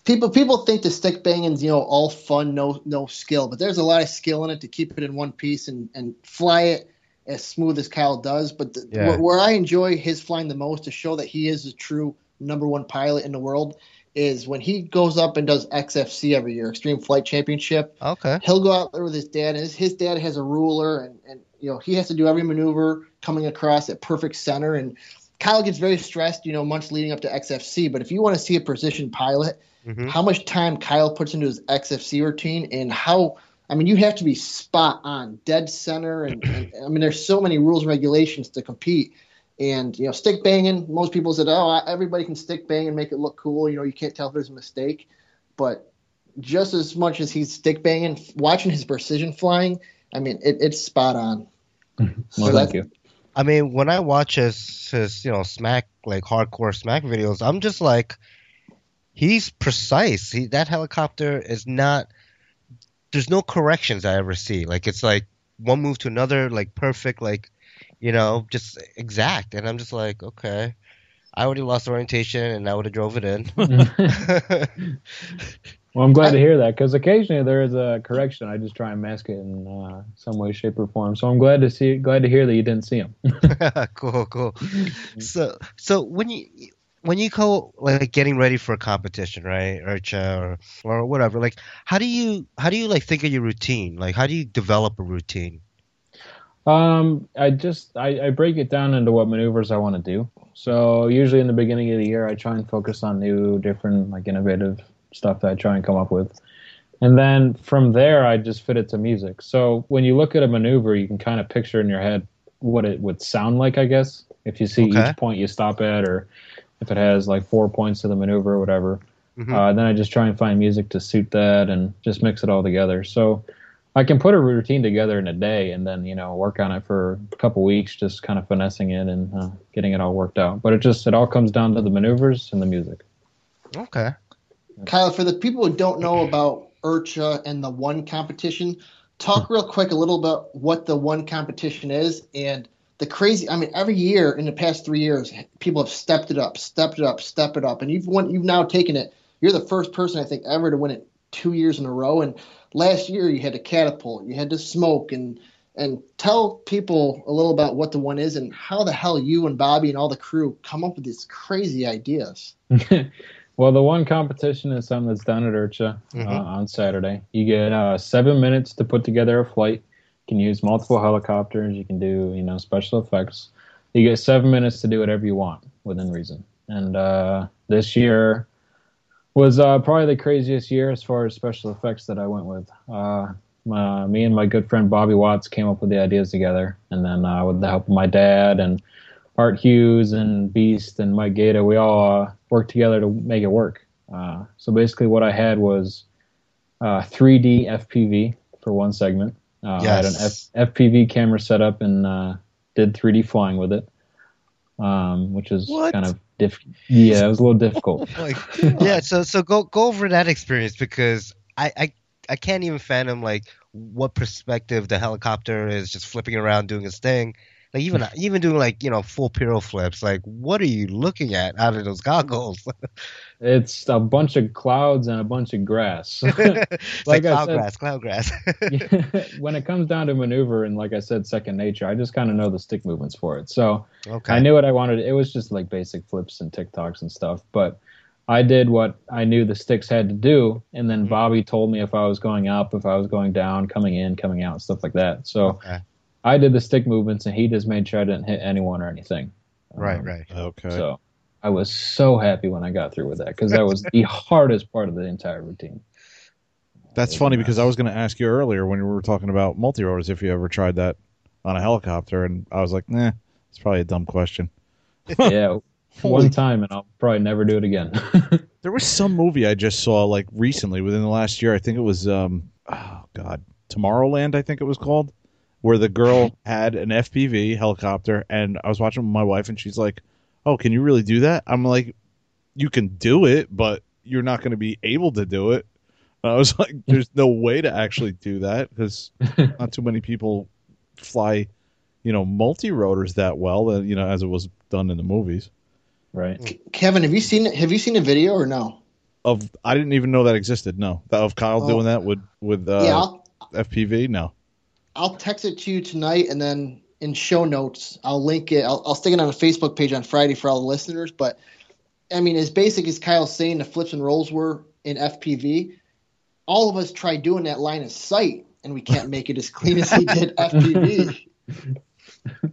People people think the stick banging's you know all fun, no no skill, but there's a lot of skill in it to keep it in one piece and and fly it as smooth as Kyle does. But the, Yeah. where, where I enjoy his flying the most to show that he is a true number one pilot in the world is when he goes up and does XFC every year, Extreme Flight Championship. Okay. He'll go out there with his dad, and his, his dad has a ruler, and, and you know he has to do every maneuver coming across at perfect center. And Kyle gets very stressed, you know, months leading up to XFC. But if you want to see a precision pilot, Mhm. how much time Kyle puts into his XFC routine, and how I mean, you have to be spot on, dead center, and, and I mean, there's so many rules and regulations to compete. And you know, stick banging. Most people said, "Oh, everybody can stick bang and make it look cool." You know, you can't tell if there's a mistake. But just as much as he's stick banging, watching his precision flying, I mean, it, it's spot on. Well, So thank you. I mean, when I watch his his you know smack like hardcore smack videos, I'm just like, he's precise. He that helicopter is not. There's no corrections I ever see. Like it's like one move to another, like perfect, like you know, just exact. And I'm just like, okay, I already lost orientation, and I would have drove it in. Well, I'm glad to hear that because occasionally there is a correction. I just try and mask it in uh, some way, shape, or form. So I'm glad to see, glad to hear that you didn't see him. cool, cool. So, so when you when you go like getting ready for a competition, right, or or whatever, like how do you how do you like think of your routine? Like how do you develop a routine? Um, I just I, I break it down into what maneuvers I want to do. So usually in the beginning of the year, I try and focus on new, different, like innovative stuff that I try and come up with, and then from there, I just fit it to music. So when you look at a maneuver, you can kind of picture in your head what it would sound like. I guess if you see Okay. each point you stop at, or if it has like four points to the maneuver or whatever, Mhm. uh, then I just try and find music to suit that and just mix it all together. So I can put a routine together in a day and then you know work on it for a couple weeks, just kind of finessing it and uh, getting it all worked out. But it just it all comes down to the maneuvers and the music. Okay. Kyle, for the people who don't know about IRCHA and the one competition, talk real quick a little about what the one competition is and the crazy. I mean, every year in the past three years, people have stepped it up, stepped it up, stepped it up, and you've won. You've now taken it. You're the first person I think ever to win it two years in a row. And last year you had to catapult, you had to smoke, and and tell people a little about what the one is and how the hell you and Bobby and all the crew come up with these crazy ideas. well, the one competition is something that's done at IRCHA Mhm. uh, on Saturday. You get uh, seven minutes to put together a flight. Can use multiple helicopters. You can do you know special effects. You get seven minutes to do whatever you want within reason. And uh, this year was uh, probably the craziest year as far as special effects that I went with. Uh, my, me and my good friend Bobby Watts came up with the ideas together, and then uh, with the help of my dad and Art Hughes and Beast and Mike Gata, we all uh, worked together to make it work. Uh, so basically, what I had was uh, 3D FPV for one segment. Uh, I had an Yes. F- FPV camera set up and uh, did 3D flying with it, um, which is What? kind of diff. Yeah, it was a little difficult. Like, yeah. So so go go over that experience because I I I can't even fathom like what perspective the helicopter is just flipping around doing its thing. Like even even doing like you know full pyro flips. Like what are you looking at out of those goggles? It's a bunch of clouds and a bunch of grass. Like, Like cloud said- grass, cloud grass. when it comes down to maneuver and like I said, second nature, I just kind of know the stick movements for it. So okay. I knew what I wanted. It was just like basic flips and tic-tocs and stuff. But I did what I knew the sticks had to do, and then Mhm. Bobby told me if I was going up, if I was going down, coming in, coming out, stuff like that. So Okay. I did the stick movements, and he just made sure I didn't hit anyone or anything. Right, Um, right. Okay. So I was so happy when I got through with that because that was the hardest part of the entire routine. That's funny was a because I was going to ask you earlier when we were talking about multi rotors if you ever tried that on a helicopter, and I was like, nah, it's probably a dumb question. yeah, one time, and I'll probably never do it again. There was some movie I just saw like recently within the last year. I think it was um oh god, Tomorrowland I think it was called, where the girl had an FPV helicopter and I was watching with my wife and she's like, "Oh, can you really do that?" I'm like, "You can do it, but you're not going to be able to do it." And I was like, "There's no way to actually do that because not too many people fly, you know, multi rotors that well, uh, you know, as it was done in the movies." right. Kevin, have you seen have you seen a video or no? of I didn't even know that existed. No, of Kyle Oh. doing that with with uh, yeah, I'll, FPV. No, I'll text it to you tonight, and then in show notes I'll link it. I'll, I'll stick it on a Facebook page on Friday for all the listeners. But I mean, as basic as Kyle's saying, the flips and rolls were in FPV. All of us tried doing that line of sight, and we can't make it as clean as he did FPV.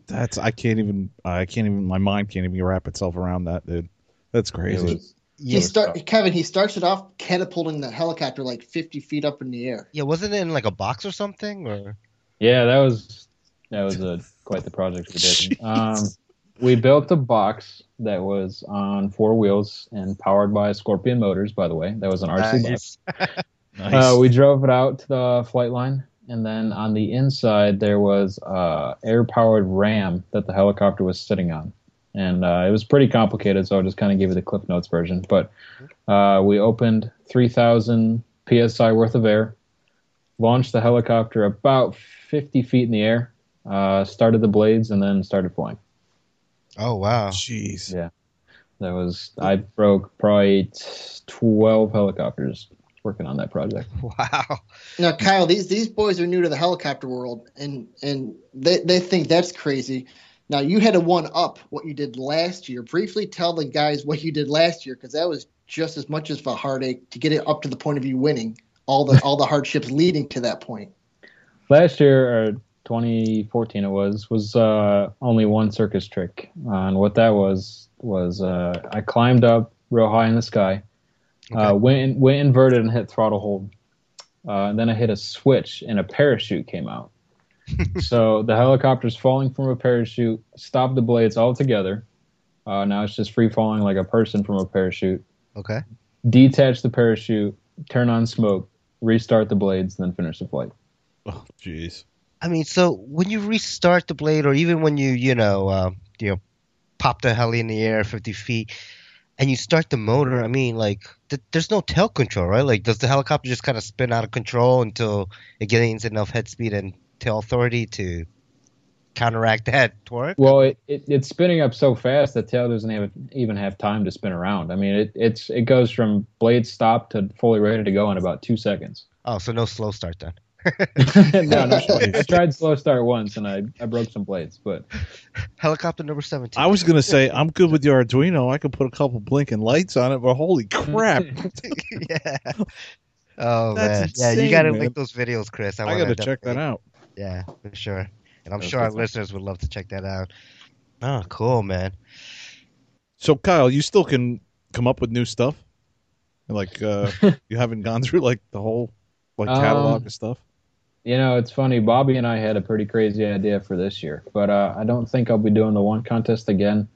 That's I can't even I can't even my mind can't even wrap itself around that, dude. That's crazy. was- He start Kevin. He starts it off catapulting the helicopter like 50 feet up in the air. Yeah, wasn't it in like a box or something? Or Yeah, that was that was a quite the project we did. Um, we built a box that was on four wheels and powered by Scorpion motors. By the way, that was an RC box. Nice. Nice. Uh, we drove it out to the flight line, and then on the inside there was a air-powered ram that the helicopter was sitting on, and uh, it was pretty complicated. So I'll just kind of give you the Cliff Notes version. But uh, we opened 3,000 psi worth of air, launched the helicopter about 50 feet in the air, uh, started the blades, and then started flying. Oh wow. Jeez. Yeah. That was I broke probably 12 helicopters working on that project. Wow. Now, Kyle, these these boys are new to the helicopter world, and and they they think that's crazy. Now, you had to one up what you did last year. Briefly tell the guys what you did last year, because that was just as much as a heartache to get it up to the point of you winning. All the all the hardships leading to that point. last year or 2014 it was was uh, only one circus trick uh, and what that was was uh, i climbed up real high in the sky uh, Okay. went in- went inverted and hit throttle hold uh, and then i hit a switch and a parachute came out so the helicopter's falling from a parachute stopped the blades altogether uh, now it's just free falling like a person from a parachute Okay. detach the parachute turn on smoke restart the blades then finish the flight Oh, jeez. I mean, so when you restart the blade, or even when you, you know, uh, you know, pop the heli in the air 50 feet, and you start the motor, I mean, like, th- there's no tail control, right? Like, does the helicopter just kind of spin out of control until it gains enough head speed and tail authority to counteract that torque? Well, it, it, it's spinning up so fast that tail doesn't have, even have time to spin around. I mean, it, it's it goes from blade stop to fully ready to go in about two seconds. Oh, so no slow start then. no, no, I tried slow start once and I, I broke some blades, but Helicopter number 17. I was gonna say I'm good with your Arduino. I could put a couple blinking lights on it, but holy crap! yeah. Oh That's man, yeah, you gotta man. link those videos, Chris. I, I gotta check that out. Yeah, for sure. And I'm That's sure our awesome. listeners would love to check that out. Oh, cool, man. So Kyle, you still can come up with new stuff. Like uh, you haven't gone through like the whole like catalog Um, of stuff. you know, it's funny. Bobby and I had a pretty crazy idea for this year, but uh, I don't think I'll be doing the one contest again.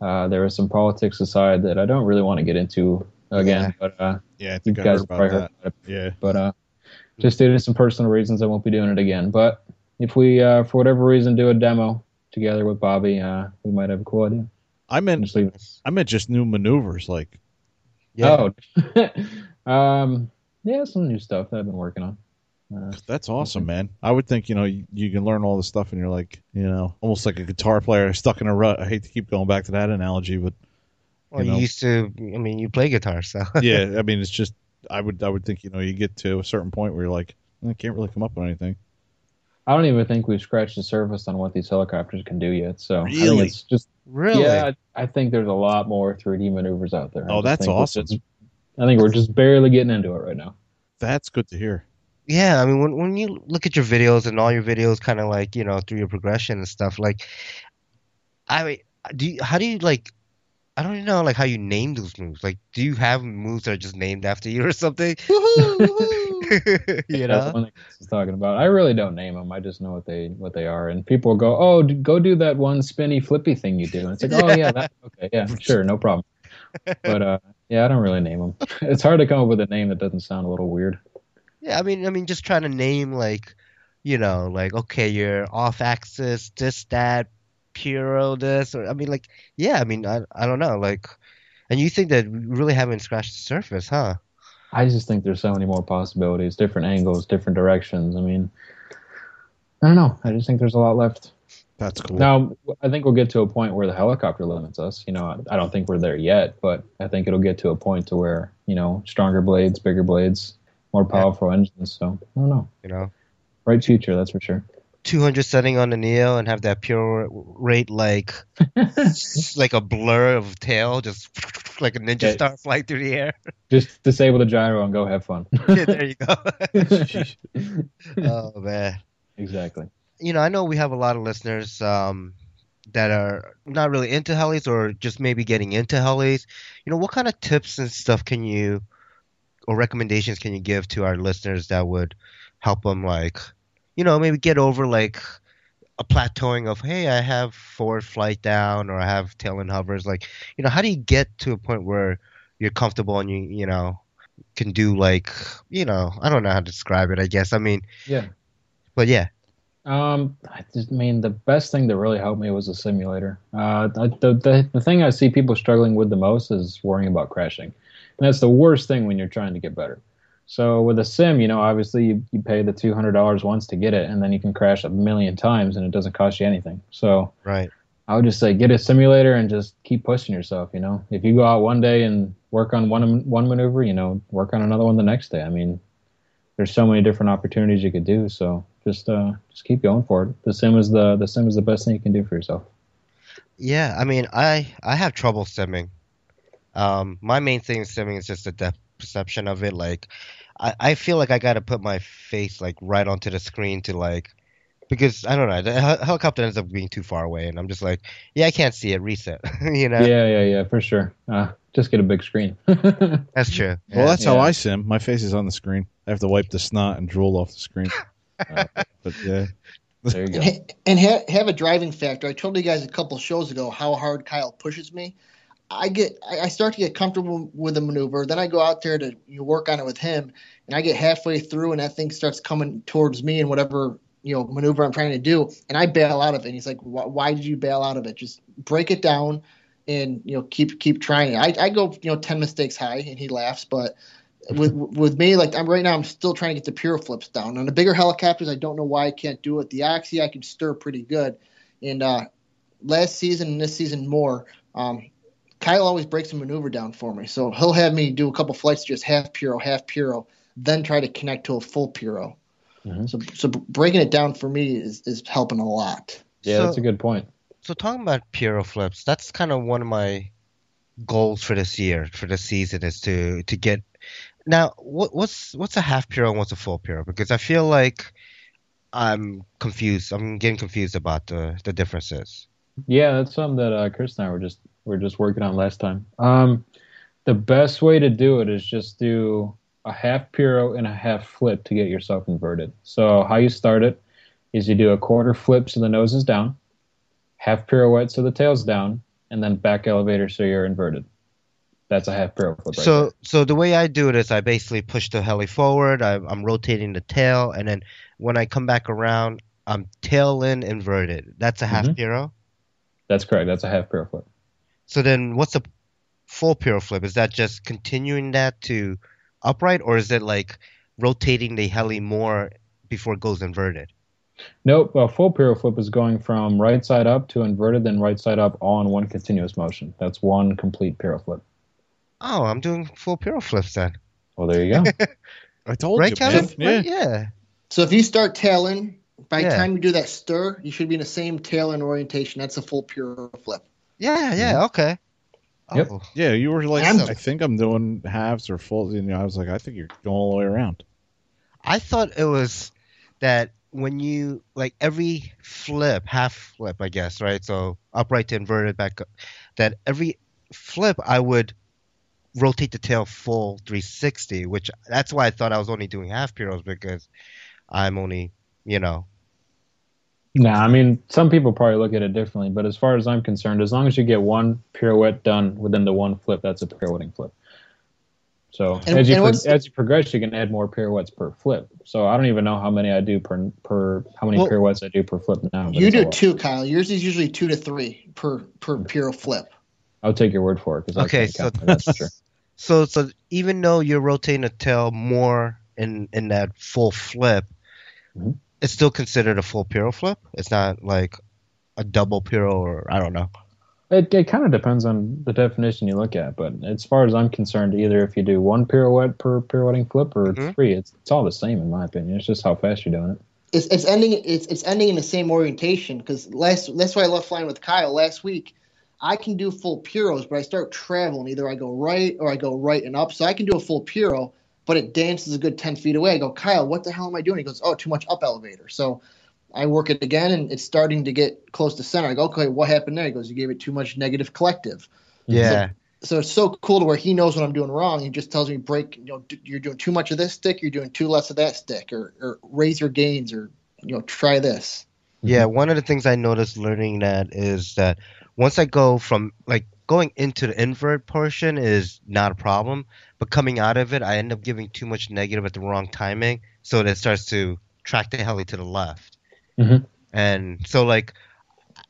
Uh, there was some politics aside that I don't really want to get into again, but uh, Yeah, I you think I guys heard probably about heard that. about it. Yeah. but uh, just due to some personal reasons, I won't be doing it again. But if we, uh, for whatever reason, do a demo together with Bobby, uh, we might have a cool idea. I meant Just. I meant just new maneuvers. Like Yeah. Oh, um, yeah, some new stuff that I've been working on. Uh, that's awesome, man. I would think you know you, you can learn all this stuff, and you're like you know almost like a guitar player stuck in a rut. I hate to keep going back to that analogy, but Well, you you used to. I mean, you play guitar, so. yeah, I mean it's just I would I would think you know you get to a certain point where you're like I can't really come up with anything. I don't even think we've scratched the surface on what these helicopters can do yet. So I Really? think it's just really? yeah. I I think there's a lot more 3D maneuvers out there. Oh, I Oh, that's think we're awesome. just- I think we're just barely getting into it right now. That's good to hear. Yeah, I mean, when when you look at your videos and all your videos, kind of like you know through your progression and stuff, like, I mean, do you, how do you like? I don't even know like how you name those moves. Like, do you have moves that are just named after you or something? Woohoo, woohoo. you That's know? one thing Chris is talking about. I really don't name them. I just know what they what they are. And people go, "Oh, d- go do that one spinny flippy thing you do." And it's like, "Oh yeah, that okay, yeah, sure, no problem." But uh, yeah, I don't really name them. It's hard to come up with a name that doesn't sound a little weird. Yeah, I mean, I mean, just trying to name like, you know, like okay, you're off axis, this, that, Piro, this, or I mean, like, yeah, I mean, I, I don't know, like, and you think that we really haven't scratched the surface, huh? I just think there's so many more possibilities, different angles, different directions. I mean, I don't know. I just think there's a lot left. That's cool. Now, I think we'll get to a point where the helicopter limits us. You know, I, I don't think we're there yet, but I think it'll get to a point to where you know, stronger blades, bigger blades, more powerful engines. So I don't know. You know, Bright future, that's for sure. 200 setting on the Neo and have that pure rate like like a blur of tail, just like a ninja Yeah. star fly through the air. Just disable the gyro and go have fun. yeah, there you go. oh man. exactly. you know, I know we have a lot of listeners um, that are not really into helis or just maybe getting into helis. You know, what kind of tips and stuff can you or recommendations can you give to our listeners that would help them, like, you know, maybe get over like a plateauing of, hey, I have forward flight down or I have tail and hovers. Like, you know, how do you get to a point where you're comfortable and you, you know, can do like, you know, I don't know how to describe it. I guess. I mean, Yeah. but yeah. Um, I just mean the best thing that really helped me was a simulator. Uh, the, the the thing I see people struggling with the most is worrying about crashing, and that's the worst thing when you're trying to get better. So with a sim, you know, obviously you, you pay the two hundred dollars once to get it, and then you can crash a million times, and it doesn't cost you anything. So Right. I would just say get a simulator and just keep pushing yourself. You know, if you go out one day and work on one one maneuver, you know, work on another one the next day. I mean, there's so many different opportunities you could do. So just uh, just keep going for it. The sim is the the sim is the best thing you can do for yourself. Yeah, I mean, I I have trouble simming. Um, my main thing in simming is just the depth perception of it. Like, I, I feel like I got to put my face like right onto the screen to like, because I don't know, the hel- helicopter ends up being too far away, and I'm just like, yeah, I can't see it. Reset. you know, Yeah, yeah, yeah, for sure. Uh, just get a big screen. that's true. Well, Yeah. that's how I sim. My face is on the screen. I have to wipe the snot and drool off the screen. Uh, but yeah, there you go. And, ha- and ha- have a driving factor. I told you guys a couple shows ago how hard Kyle pushes me. I get, I start to get comfortable with the maneuver. Then I go out there to you know, work on it with him, and I get halfway through, and that thing starts coming towards me and whatever you know maneuver I'm trying to do, and I bail out of it. And he's like, "Why, why did you bail out of it? Just break it down, and you know keep keep trying it." I, I go you know ten mistakes high, and he laughs, but with with me, like I'm right now, I'm still trying to get the pure flips down. On the bigger helicopters, I don't know why I can't do it. The Oxy, I can stir pretty good. And uh, last season and this season more, um, Kyle always breaks a maneuver down for me. So he'll have me do a couple flights just half piro, half piro, then try to connect to a full piro. Mhm. So so breaking it down for me is, is helping a lot. Yeah, So- that's a good point. So talking about Piro flips, that's kind of one of my goals for this year, for this season, is to to get. Now, what, what's what's a half Piro and what's a full Piro? Because I feel like I'm confused. I'm getting confused about the the differences. Yeah, that's something that uh, Chris and I were just were just working on last time. Um, the best way to do it is just do a half piro and a half flip to get yourself inverted. So how you start it is you do a quarter flip so the nose is down, half pirouette so the tail's down, and then back elevator so you're inverted. That's a half piro flip. Right so there. so the way I do it is I basically push the heli forward. I, I'm rotating the tail, and then when I come back around, I'm tail in inverted. That's a half Mhm. Piro. that's correct. That's a half piro flip. So then, what's a full Piro flip? Is that just continuing that to upright, or is it like rotating the heli more before it goes inverted? Nope. A full piro flip is going from right side up to inverted, then right side up, all in one continuous motion. That's one complete piro flip. Oh, I'm doing full Piro flips then. Well, there you go. I told right, you, Kevin? man. Yeah. Right, yeah. So if you start tailing, by Yeah. the time you do that stir, you should be in the same tail and orientation. That's a full pure flip. Yeah, yeah, mm-hmm. okay. Yep. Oh, Yeah, you were like, I'm- I think I'm doing halves or fulls. You know, I was like, I think you're going all the way around. I thought it was that when you like every flip, half flip, I guess, right? So upright to inverted back up. That every flip, I would rotate the tail full 360, which that's why I thought I was only doing half piros because I'm only, you know, Nah, I mean, some people probably look at it differently, but as far as I'm concerned, as long as you get one pirouette done within the one flip, that's a pirouetting flip. So And- as you and pro- as you progress, you can add more pirouettes per flip. So I don't even know how many I do per per how many Well, pirouettes I do per flip now. You do two, Kyle. Yours is usually two to three per per pirouette flip. I'll take your word for it because Okay, I so can't count that's sure. so so even though you're rotating the tail more in in that full flip, Mhm. It's still considered a full piro flip. It's not like a double piro or I don't know. It, it kind of depends on the definition you look at, but as far as I'm concerned, either if you do one pirouette per pirouetting flip or Mhm. three, it's it's all the same in my opinion. It's just how fast you're doing it. it's, it's ending it's, it's ending in the same orientation because last that's why I love flying with Kyle last week. I can do full piros, but I start traveling. Either I go right or I go right and up. So I can do a full piro, but it dances a good ten feet away. I go, Kyle, what the hell am I doing? He goes, Oh, too much up elevator. So I work it again, and it's starting to get close to center. I go, Okay, what happened there? He goes, You gave it too much negative collective. Yeah. So it's so cool to where he knows what I'm doing wrong. He just tells me break. You know, d- you're doing too much of this stick. You're doing too less of that stick, or, or raise your gains, or you know, try this. Yeah, one of the things I noticed learning that is that once I go from like going into the invert portion is not a problem, but coming out of it, I end up giving too much negative at the wrong timing, so that it starts to track the heli to the left. Mhm. And so like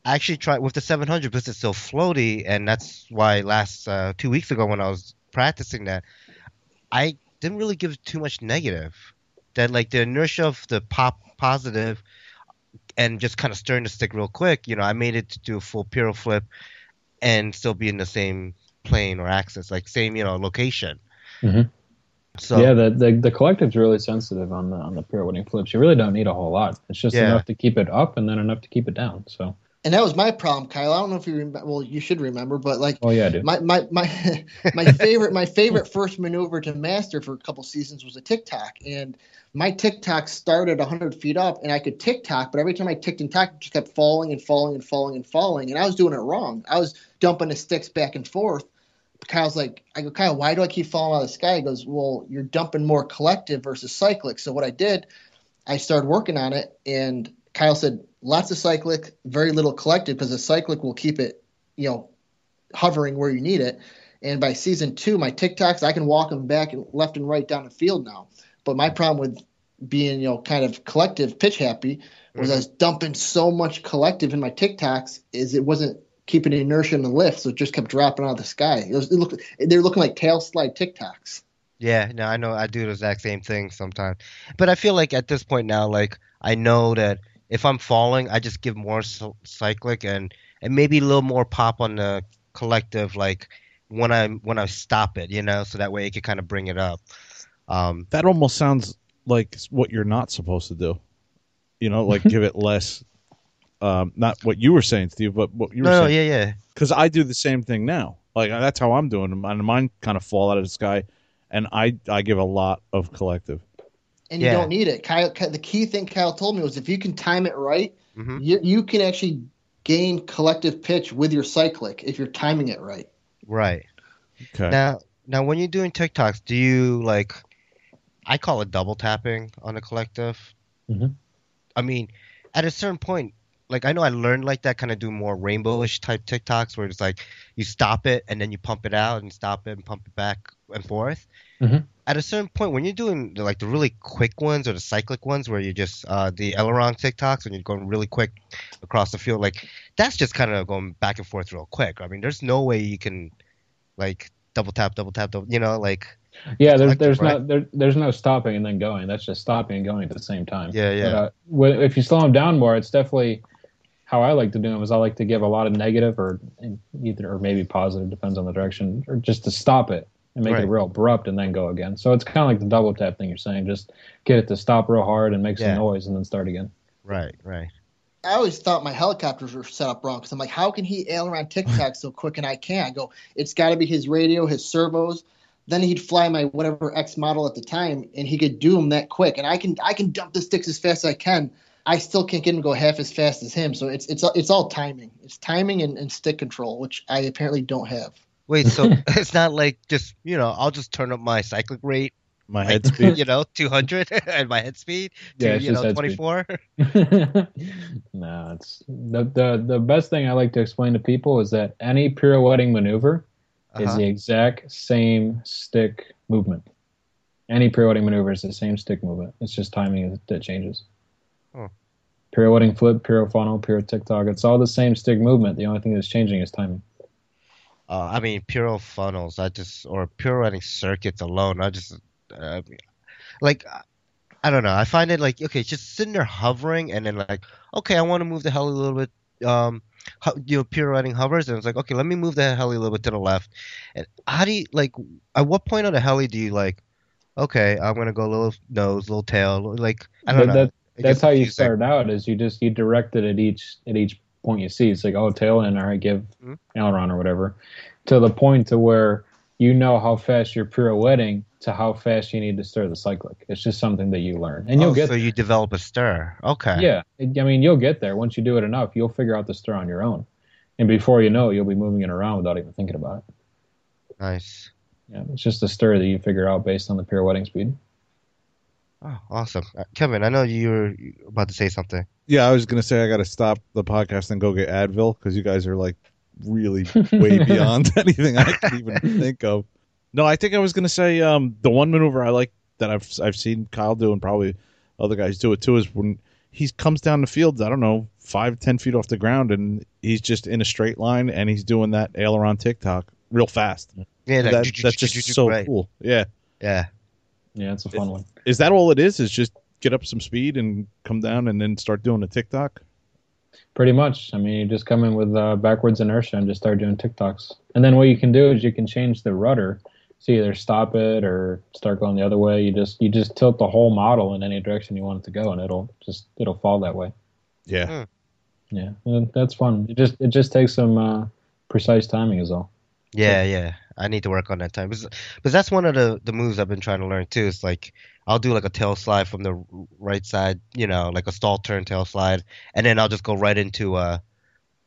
I actually tried with the 700 because it's so floaty, and that's why last uh, two weeks ago when I was practicing that, I didn't really give too much negative. That like the inertia of the pop positive and just kind of stirring the stick real quick, you know, I made it to do a full piro flip and still be in the same plane or axis, like same, you know, location. Mhm. So yeah, the, the the collective's really sensitive on the on the pirouetting flips. You really don't need a whole lot. It's just Yeah. enough to keep it up and then enough to keep it down. So, And that was my problem, Kyle. I don't know if you remember. Well, you should remember, but like oh yeah, dude. my my my my favorite my favorite first maneuver to master for a couple seasons was a tic-toc, and my tic-toc started 100 feet up, and I could tic-toc, but every time I ticked and tacked, it just kept falling and falling and falling and falling, and I was doing it wrong. I was dumping the sticks back and forth. Kyle's like, I go, Kyle, why do I keep falling out of the sky? He goes, Well, you're dumping more collective versus cyclic. So what I did, I started working on it, and Kyle said, lots of cyclic, very little collective, because the cyclic will keep it, you know, hovering where you need it. And by season two, my tic-tocs, I can walk them back and left and right down the field now. But my problem with being, you know, kind of collective pitch happy was mm-hmm. I was dumping so much collective in my tic-tocs is it wasn't keeping inertia in the lift, so it just kept dropping out of the sky. It was, it looked, they're looking like tail slide tic-tocs. Yeah, no, I know I do the exact same thing sometimes. But I feel like at this point now, like I know that if I'm falling, I just give more cyclic and and maybe a little more pop on the collective, like when I when I stop it, you know, so that way it can kind of bring it up. Um, That almost sounds like what you're not supposed to do. You know, like give it less. Um, not what you were saying, Steve, but what you were no, no, saying. yeah, yeah, Because I do the same thing now. Like that's how I'm doing them, and mine kind of fall out of the sky, and I I give a lot of collective. And you Yeah. don't need it. Kyle, the key thing Kyle told me was if you can time it right, hmm you, you can actually gain collective pitch with your cyclic if you're timing it right. right. Okay. Now, now when you're doing tic-tocs, do you like? I call it double tapping on the collective. Mhm. I mean, at a certain point, like I know I learned like that, kind of do more rainbowish type tic-tocs where it's like you stop it and then you pump it out and stop it and pump it back and forth. Mhm. At a certain point, when you're doing the, like the really quick ones or the cyclic ones, where you just uh, the aileron tic-tocs and you're going really quick across the field, like that's just kind of going back and forth real quick. I mean, there's no way you can like double tap, double tap, double, you know, like Yeah, there's there's right? no there, there's no stopping and then going. That's just stopping and going at the same time. Yeah, yeah. But, uh, if you slow them down more, it's definitely how I like to do them. Is I like to give a lot of negative or either or maybe positive, depends on the direction, or just to stop it and make Right. it real abrupt and then go again. So it's kind of like the double tap thing you're saying. Just get it to stop real hard and make some Yeah. noise and then start again. right, right. I always thought my helicopters were set up wrong because I'm like, how can he ail around tic-toc so quick and I can't? I go, it's got to be his radio, his servos. Then he'd fly my whatever X model at the time, and he could do them that quick. And I can I can dump the sticks as fast as I can. I still can't get him to go half as fast as him. So it's it's it's all timing. It's timing and, and stick control, which I apparently don't have. Wait, so it's not like just you know I'll just turn up my cyclic rate, My head speed. you know, 200 and my head speed to Yeah, it's you just know head speed. 24. no, it's the, the the best thing I like to explain to people is that any pirouetting maneuver is Uh-huh. the exact same stick movement. Any pirouetting maneuver is the same stick movement. It's just timing that changes. Huh. Pirouetting flip, piro funnel, piro tic-toc, it's all the same stick movement. The only thing that's changing is timing. Uh, I mean, piro funnels. I just or pirouetting circuits alone. I just uh, like I don't know. I find it like okay, just sitting there hovering and then like okay, I want to move the heli a little bit. Um, you know, pirouetting hovers and it's like okay, let me move the heli a little bit to the left. And how do you like? At what point on the heli do you like? Okay, I'm gonna go a little nose, little tail. Like I don't That, know. that, That's how you start out. Is you just you direct it at each at each point you see. It's like oh tail end, all right, give Mhm. aileron or whatever, to the point to where you know how fast you're pirouetting to how fast you need to stir the cyclic. It's just something that you learn, and you'll oh, get so you develop a stir. Okay. Yeah, I mean, you'll get there once you do it enough. You'll figure out the stir on your own, and before you know, it, you'll be moving it around without even thinking about it. Nice. Yeah, it's just a stir that you figure out based on the pirouetting speed. Oh, awesome. Uh, Kevin, I know you were about to say something. Yeah, I was gonna say I got to stop the podcast and go get Advil because you guys are like really way beyond anything I can even think of. No, I think I was gonna say um, the one maneuver I like that I've I've seen Kyle do and probably other guys do it too is when he comes down the field. I don't know five ten feet off the ground and he's just in a straight line and he's doing that aileron TikTok real fast. Yeah, like, That, that's just so right. cool. Yeah, Yeah. Yeah, it's a fun one. is that all it is? Is just get up some speed and come down and then start doing a TikTok? Pretty much. I mean, you just come in with uh, backwards inertia and just start doing TikToks. And then what you can do is you can change the rudder. So either stop it or start going the other way. You just you just tilt the whole model in any direction you want it to go, and it'll just it'll fall that way. Yeah. Yeah, and that's fun. It just it just takes some uh, precise timing, is all. Yeah, yeah. I need to work on that time because, because that's one of the, the moves I've been trying to learn too. It's like I'll do like a tail slide from the right side, you know, like a stall turn tail slide, and then I'll just go right into a,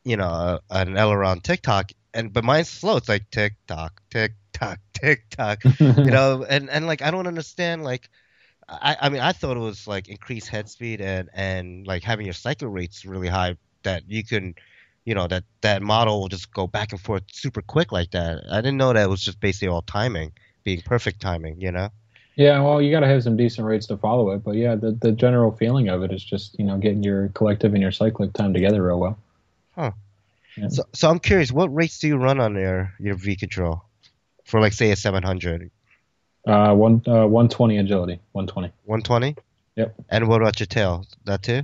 you know, a, an aileron tick tock. And but mine's slow. It's like tick tock, tick tock, tick tock. you know, and and like I don't understand like. I, I mean I thought it was like increased head speed and, and like having your cycle rates really high that you can you know that that model will just go back and forth super quick like that. I didn't know that it was just basically all timing, being perfect timing. You know. Yeah, well, you got to have some decent rates to follow it, but yeah, the the general feeling of it is just you know getting your collective and your cyclic time together real well. Yeah. So so I'm curious, what rates do you run on your your V control for like say a 700, Uh, one uh, one twenty agility, one twenty. 120? Yep. And what about your tail? That too?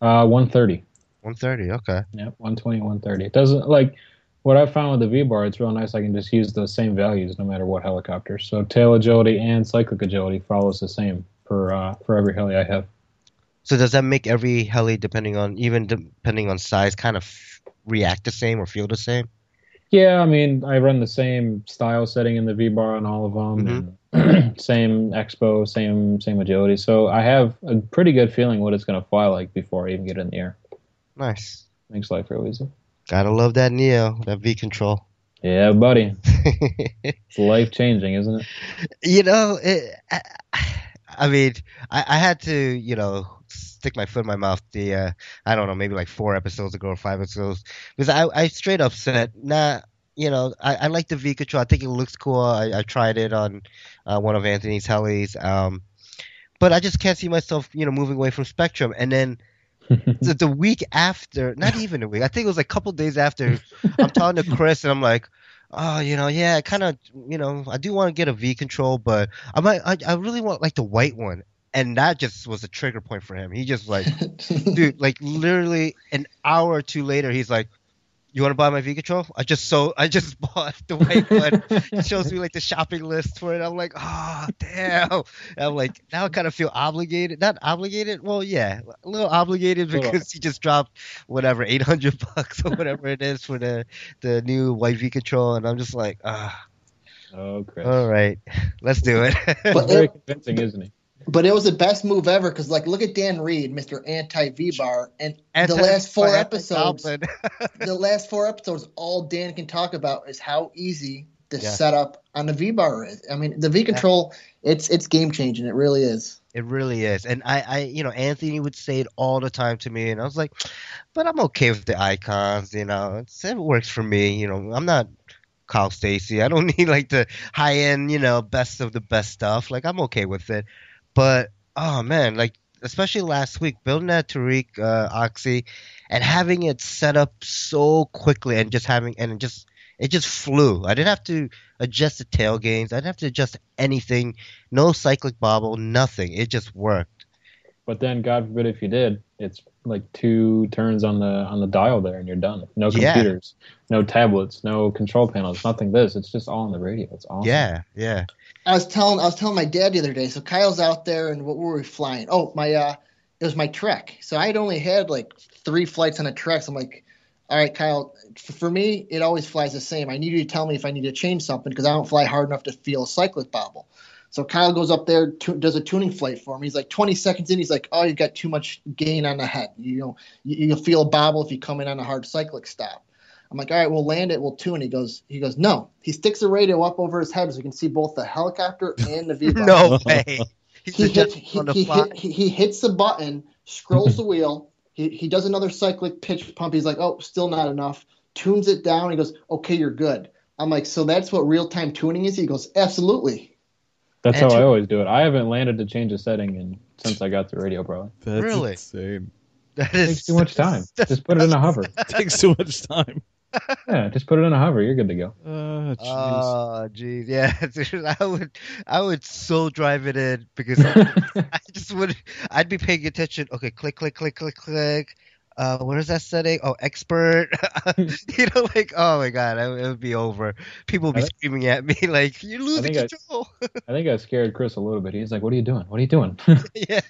Uh, one thirty. 130. Okay. Yep, 120, 130. It doesn't like what I found with the V bar. It's real nice. I can just use those same values no matter what helicopter. So tail agility and cyclic agility follows the same for uh, for every heli I have. So does that make every heli, depending on even depending on size, kind of react the same or feel the same? Yeah, I mean, I run the same style setting in the V bar on all of them, mm-hmm. and same expo, same same agility. So I have a pretty good feeling what it's going to fly like before I even get in the air. Nice. Makes life real easy. Gotta love that Neo, that V control. Yeah, buddy, it's life changing, isn't it? you know, it, I, I mean, I, I had to, you know, stick my foot in my mouth. The uh, I don't know, maybe like four episodes ago or five episodes, because I, I straight up said, nah. You know, I, I like the V control. I think it looks cool. I, I tried it on uh, one of Anthony's helis, um, but I just can't see myself, you know, moving away from Spektrum. And then the, the week after, not even a week, I think it was like a couple days after, I'm talking to Chris and I'm like, oh, you know, yeah, I kind of, you know, I do want to get a V control, but I might, I, I really want like the white one. And that just was a trigger point for him. He just like, dude, like literally an hour or two later, he's like, you want to buy my V control? I just so I just bought the white one. He shows me like the shopping list for it. I'm like, oh damn. And I'm like, now I kind of feel obligated. Not obligated. Well, yeah, a little obligated because he just dropped whatever 800 bucks or whatever it is for the the new white V control, and I'm just like, ah, oh, Chris. all right, let's do it. But Very convincing, isn't he? But it was the best move ever because, like, look at Dan Reed, Mr. Anti V Bar, and the last four episodes, the last four episodes, all Dan can talk about is how easy the Yeah. setup on the V Bar is. I mean, the V control, it's it's game changing. It really is. It really is. And I, I, you know, Anthony would say it all the time to me, and I was like, but I'm okay with the icons, you know, it's, it works for me. You know, I'm not Kyle Stacy. I don't need like the high end, you know, best of the best stuff. Like, I'm okay with it. But, oh man, like, especially last week, building that Tareq uh, Oxy and having it set up so quickly and just having, and it just, it just flew. I didn't have to adjust the tail gains. I didn't have to adjust anything no cyclic bobble, nothing. It just worked. But then, God forbid, if you did, it's like two turns on the on the dial there, and you're done. No Yeah. computers, no tablets, no control panels, nothing. This, it's just all on the radio. It's awesome. Yeah, yeah. I was telling I was telling my dad the other day. So Kyle's out there, and what were we flying? Oh, my uh, it was my trek. So I had only had like three flights on a trek. So I'm like, all right, Kyle, for me, it always flies the same. I need you to tell me if I need to change something because I don't fly hard enough to feel a cyclic bobble. So Kyle goes up there, does a tuning flight for me. He's like 20 seconds in, he's like, "Oh, you've got too much gain on the head. You know, you, you'll feel a bobble if you come in on a hard cyclic stop." I'm like, "All right, we'll land it. We'll tune." He goes, "He goes, no." He sticks the radio up over his head so you can see both the helicopter and the V. no way. He hits, adjusting he, the he, hit, he, he hits the button, scrolls the wheel. He, he does another cyclic pitch pump. He's like, "Oh, still not enough." Tunes it down. He goes, "Okay, you're good." I'm like, "So that's what real time tuning is?" He goes, "Absolutely." That's And how I always do it. I haven't landed to change a setting in since I got the radio, probably. That's Really? insane. That It is takes too much time. Just put it in a hover. takes too much time. Yeah, just put it in a hover. You're good to go. Uh, jeez. Oh, jeez, yeah. dude, I would, I would so drive it in because I just would. I'd be paying attention. Okay, click, click, click, click, click. Uh, what is that setting? Oh, expert. you know, like, oh my god, it would be over. People would be I think- screaming at me like, "You're losing I- control." I think I scared Chris a little bit. He's like, "What are you doing? What are you doing?" yeah.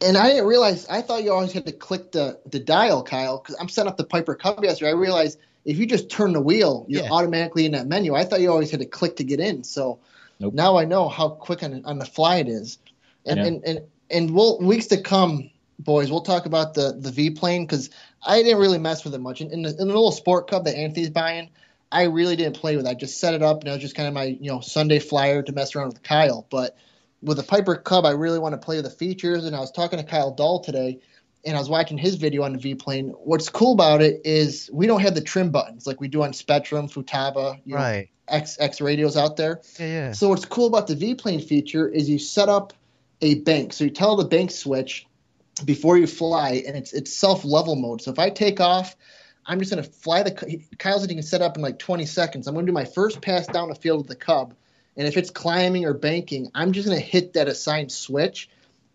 And I didn't realize. I thought you always had to click the the dial, Kyle, because I'm setting up the Piper Cub yesterday. I realized if you just turn the wheel, you're Yeah. automatically in that menu. I thought you always had to click to get in. So Nope. now I know how quick on, on the fly it is. And Yeah. and and and we'll weeks to come, boys. We'll talk about the the V plane because I didn't really mess with it much. In, in, the, in the little sport cub that Anthony's buying, I really didn't play with. it. I just set it up and it was just kind of my you know Sunday flyer to mess around with Kyle. But with the Piper Cub, I really want to play with the features. And I was talking to Kyle Dow today, and I was watching his video on the V plane. What's cool about it is we don't have the trim buttons like we do on Spektrum, Futaba, you know, X X radios out there. Yeah. Yeah. So what's cool about the V plane feature is you set up a bank. So you tell the bank switch before you fly, and it's it's self level mode. So if I take off, I'm just gonna fly the. Kyle's said he can set up in like 20 seconds. I'm gonna do my first pass down the field with the Cub, and if it's climbing or banking, I'm just gonna hit that assigned switch.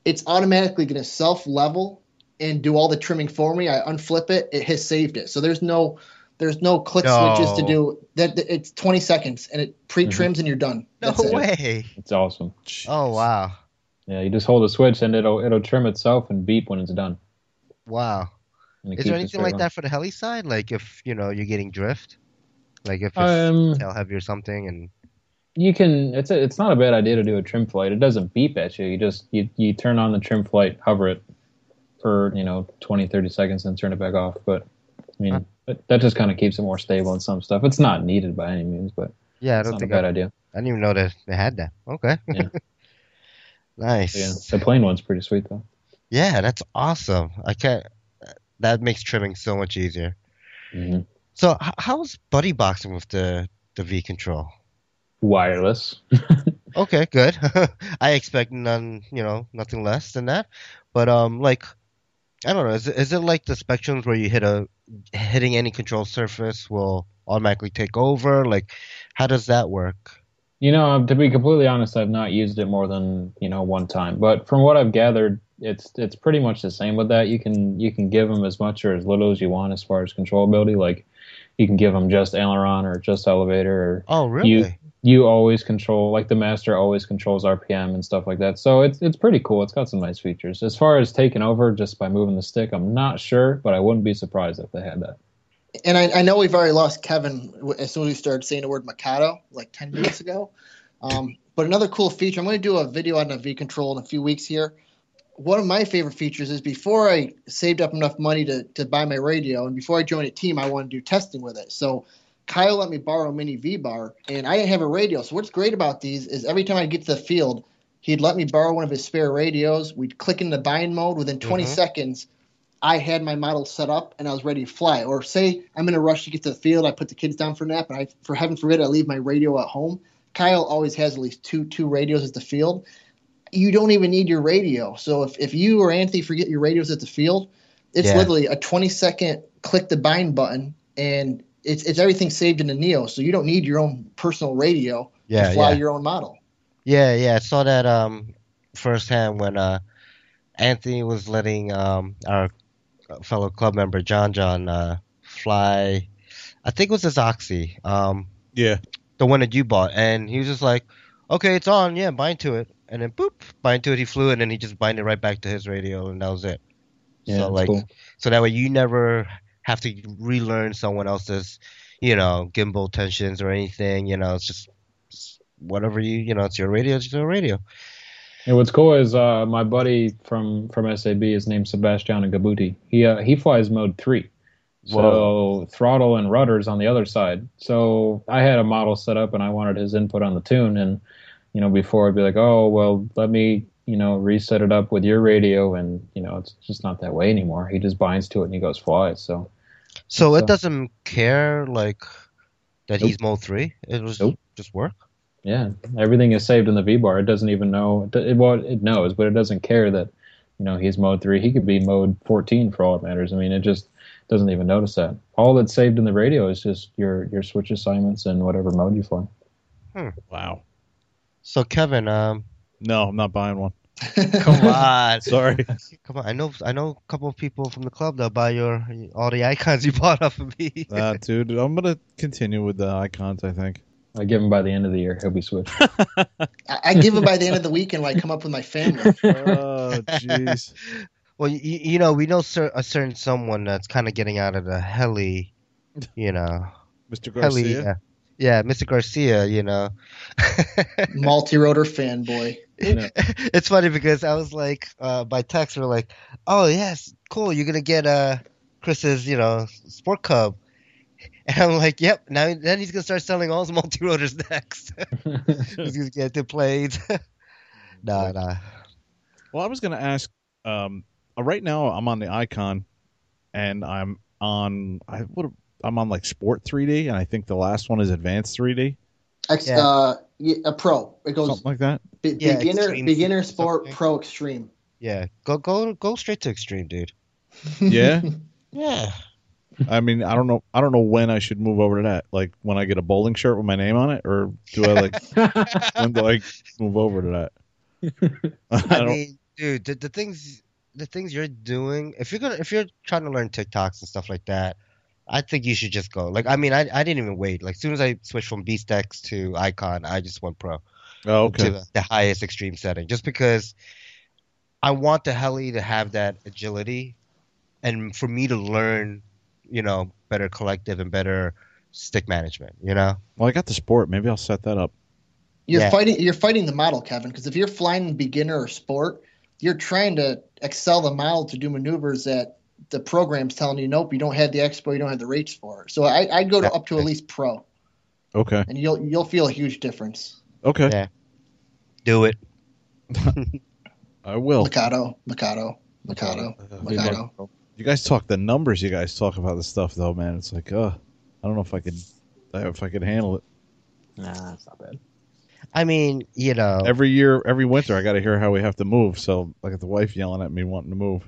It's automatically gonna self level and do all the trimming for me. I unflip it, it has saved it. So there's no there's no click No. switches to do that. It's 20 seconds and it pre trims and you're done. No That's it. way. it's awesome. Oh wow. Yeah, you just hold a switch and it'll it'll trim itself and beep when it's done. Wow. And it Is there anything like on. that for the heli side? Like if you know you're getting drift, like if it's Um, tail heavy or something, and you can. It's a, it's not a bad idea to do a trim flight. It doesn't beep at you. You just you, you turn on the trim flight, hover it for you know 20, 30 seconds, and turn it back off. But I mean, Huh. that, just kind of keeps it more stable in some stuff. It's not needed by any means, but yeah, I it's don't not a think bad I, idea. I didn't even know that they had that. Okay. Yeah. nice. Yeah, the plain one's pretty sweet though. Yeah, that's awesome. I can't. That makes trimming so much easier. hmm So, h- how's buddy boxing with the the V control? Wireless. Okay, good. I expect none, you know, nothing less than that. But um, like, I don't know. Is it, is it like the Spektrums where you hit a hitting any control surface will automatically take over? Like, how does that work? You know, um, to be completely honest, I've not used it more than you know one time. But from what I've gathered, it's it's pretty much the same with that. You can you can give them as much or as little as you want as far as controllability. Like you can give them just aileron or just elevator. Or Oh, really? You you always control like the master always controls RPM and stuff like that. So it's it's pretty cool. It's got some nice features. As far as taking over just by moving the stick, I'm not sure, but I wouldn't be surprised if they had that. And I, I know we've already lost Kevin as soon as we started saying the word Mikado like 10 minutes ago. Um, but another cool feature, I'm going to do a video on the V control in a few weeks here. One of my favorite features is before I saved up enough money to, to buy my radio and before I joined a team, I wanted to do testing with it. So Kyle let me borrow a mini V bar and I didn't have a radio. So what's great about these is every time I get to the field, he'd let me borrow one of his spare radios. We'd click in the bind mode. Within 20 Mhm. seconds, I had my model set up and I was ready to fly. Or say I'm in a rush to get to the field, I put the kids down for a nap, and I, for heaven forbid, I leave my radio at home. Kyle always has at least two two radios at the field. You don't even need your radio. So if, if you or Anthony forget your radios at the field, it's Yeah. literally a 20 second click the bind button, and it's it's everything saved in the Neo. So you don't need your own personal radio Yeah, to fly yeah. your own model. Yeah, yeah, I saw that um firsthand when uh Anthony was letting um our fellow club member John John uh fly I think it was his Oxy, um Yeah. the one that you bought and he was just like, Okay, it's on, yeah, bind to it and then boop, bind to it, he flew and then he just binded right back to his radio and that was it. Yeah, so like, cool. so that way you never have to relearn someone else's, you know, gimbal tensions or anything. You know, it's just, just whatever you, you know, it's your radio, it's your radio. And what's cool is uh, my buddy from from SAB is named Sebastian Gabuti. He uh, he flies mode three, so Whoa. throttle and rudders on the other side. So I had a model set up and I wanted his input on the tune. And you know, before I'd be like, oh well, let me you know reset it up with your radio, and you know, it's just not that way anymore. He just binds to it and he goes fly. So So So- it doesn't care like that Nope. he's mode three. It was Nope. just work. yeah, everything is saved in the V bar. It doesn't even know. It, well, it knows, but it doesn't care that you know he's mode three. He could be mode fourteen for all it matters. I mean, it just doesn't even notice that. All that's saved in the radio is just your your switch assignments and whatever mode you fly. Hmm. Wow. So Kevin, um, No, I'm not buying one. come on, Sorry. come on. I know, I know a couple of people from the club that buy your all the icons you bought off of me. uh, dude, I'm gonna continue with the icons. I think. I give him by the end of the year, he'll be switched. I, I give it by the end of the week and like come up with my family. Oh, jeez. well, you, you know, we know cer- a certain someone that's kind of getting out of the heli, you know, Mr. heli. Garcia. Yeah, yeah, Mr. Garcia. You know. Multi-rotor fanboy. Yeah. it's funny because I was like, uh, by text, we're like, oh yes, cool, you're gonna get uh Chris's, you know, Sport Cub, and I'm like, yep. Now then he's gonna start selling all his multi rotors next. he's gonna get the blades. nah, nah. Well, I was gonna ask. Um, uh, right now I'm on the icon, and I'm on. I what? I'm on like Sport 3D, and I think the last one is Advanced 3D, Yeah. uh, yeah, a pro. It goes something like that. be- Yeah, beginner, extreme beginner sport, something. pro, extreme. Yeah, go go go straight to extreme, dude. Yeah. Yeah. I mean, I don't know. I don't know when I should move over to that. Like when I get a bowling shirt with my name on it, or do I like when do I move over to that? I I don't. mean, dude, the, the things the things you're doing, if you're gonna if you're trying to learn tic-tocs and stuff like that, I think you should just go. Like, I mean, I, I didn't even wait. Like, as soon as I switched from Beastx to Icon, I just went pro oh, to the, the highest extreme setting, just because I want the heli to have that agility, and for me to learn, you know, better collective and better stick management. You know. Well, I got the sport. Maybe I'll set that up. You're Yeah. fighting. You're fighting the model, Kevin. Because if you're flying beginner or sport, you're trying to excel the model to do maneuvers that the program's telling you, nope, you don't have the expo, you don't have the rates for. it. So I, I'd go to up to at least pro, Okay. and you'll you'll feel a huge difference. Okay. Yeah. Do it. I will. Mikado, Mikado, Mikado, Mikado. You guys talk the numbers. You guys talk about the stuff though, man. It's like, uh, I don't know if I could, if I could handle it. nah, it's not bad. I mean, you know. Every year, every winter, I got to hear how we have to move. So I got the wife yelling at me wanting to move.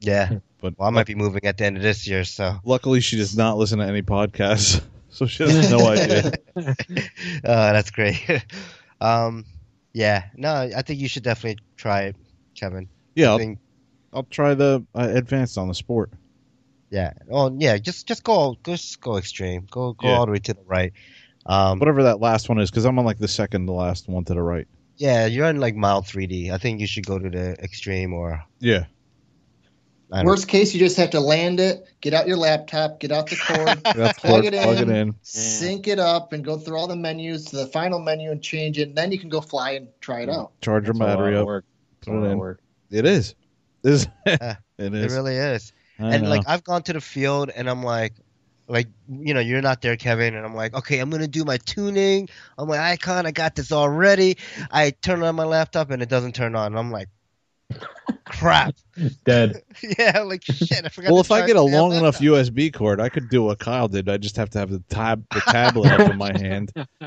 Yeah. But Well, I might be moving at the end of this year, so. luckily, she does not listen to any podcasts, so she has no idea. uh, that's great. um, yeah, no, I think you should definitely try it, Kevin. Yeah, I'll, think, I'll try the uh, advanced on the sport. yeah. Oh, yeah. Just, just go, just go extreme. Go, go Yeah. all the way to the right. Um, Whatever that last one is, because I'm on like the second to last one to the right. yeah, you're in like mild 3D. I think you should go to the extreme or. Yeah. I don't Worst case, you just have to land it, get out your laptop, get out the cord, Plug plug, it plug it in. in. sync it up, and go through all the menus to the final menu and change it. And then you can go fly and try it out. Charge your It's a lot battery up. work. It's a Put it lot of in. work. It is. It is. It It is. really is. I and know. like I've gone to the field and I'm like like you know you're not there Kevin and I'm like okay I'm gonna do my tuning on my icon I got this already I turn on my laptop and it doesn't turn on I'm like crap Dead. yeah like shit I forgot well, to if I get a long enough laptop. USB cord, I could do what Kyle did. I just have to have the tab, the tablet up in my hand.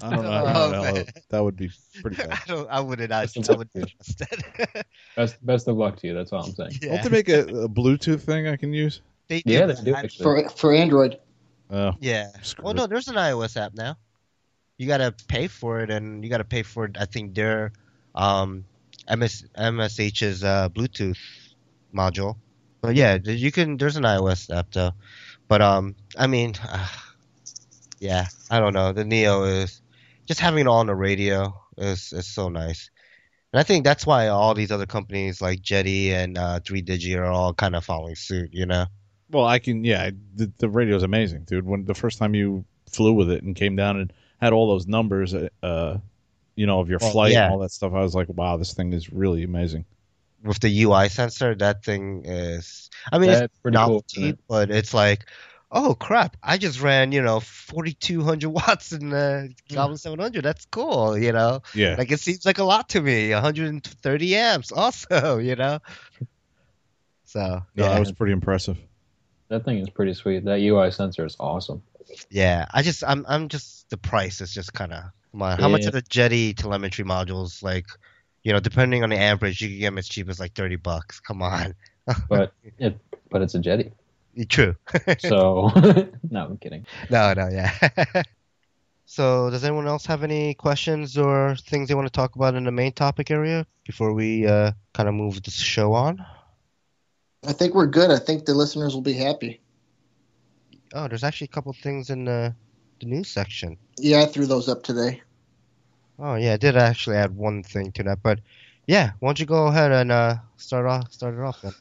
I don't know. I don't Oh, know. man. That would be pretty bad. I don't I wouldn't I, That's I would okay. trust it Best best of luck to you. That's all I'm saying. Don't yeah they make a, a Bluetooth thing I can use? they do Yeah, they do actually. For for Android, Oh, yeah Screw well no there's an iOS app now you gotta pay for it and you gotta pay for it. I think their um MS MSH's uh, Bluetooth module. But yeah, you can. There's an iOS app though. But um, I mean, uh, yeah, I don't know. The Neo is just having it on the radio is is so nice. And I think that's why all these other companies like Jeti and uh, 3Digi are all kind of following suit, you know? Well, I can. Yeah, the, the is amazing, dude. When the first time you flew with it and came down and had all those numbers, uh, you know, of your Well, flight yeah. and all that stuff, I was like, wow, this thing is really amazing. With the UI sensor, that thing is. I mean, That's it's pretty cool, novelty, isn't it? but it's like, oh crap! I just ran, you know, 4,200 watts in the mm. Goblin 700. That's cool, you know. Yeah, Like it seems like a lot to me. 130 amps, also, you know. So no, yeah, that was pretty impressive. That thing is pretty sweet. That UI sensor is awesome. yeah. I just, I'm, I'm just the price is just kind of. Come on, how much are the Jeti telemetry modules? Like, you know, depending on the amperage, you can get them as cheap as like 30 bucks. Come on. But it but it's a Jeti. True. So no, I'm kidding. No, no, yeah. so, does anyone else have any questions or things they want to talk about in the main topic area before we uh, kind of move the show on? I think we're good. I think the listeners will be happy. Oh, there's actually a couple things in the, the news section. Yeah, I threw those up today. Oh, yeah, I did actually add one thing to that, but yeah, why don't you go ahead and uh, start off, start it off then?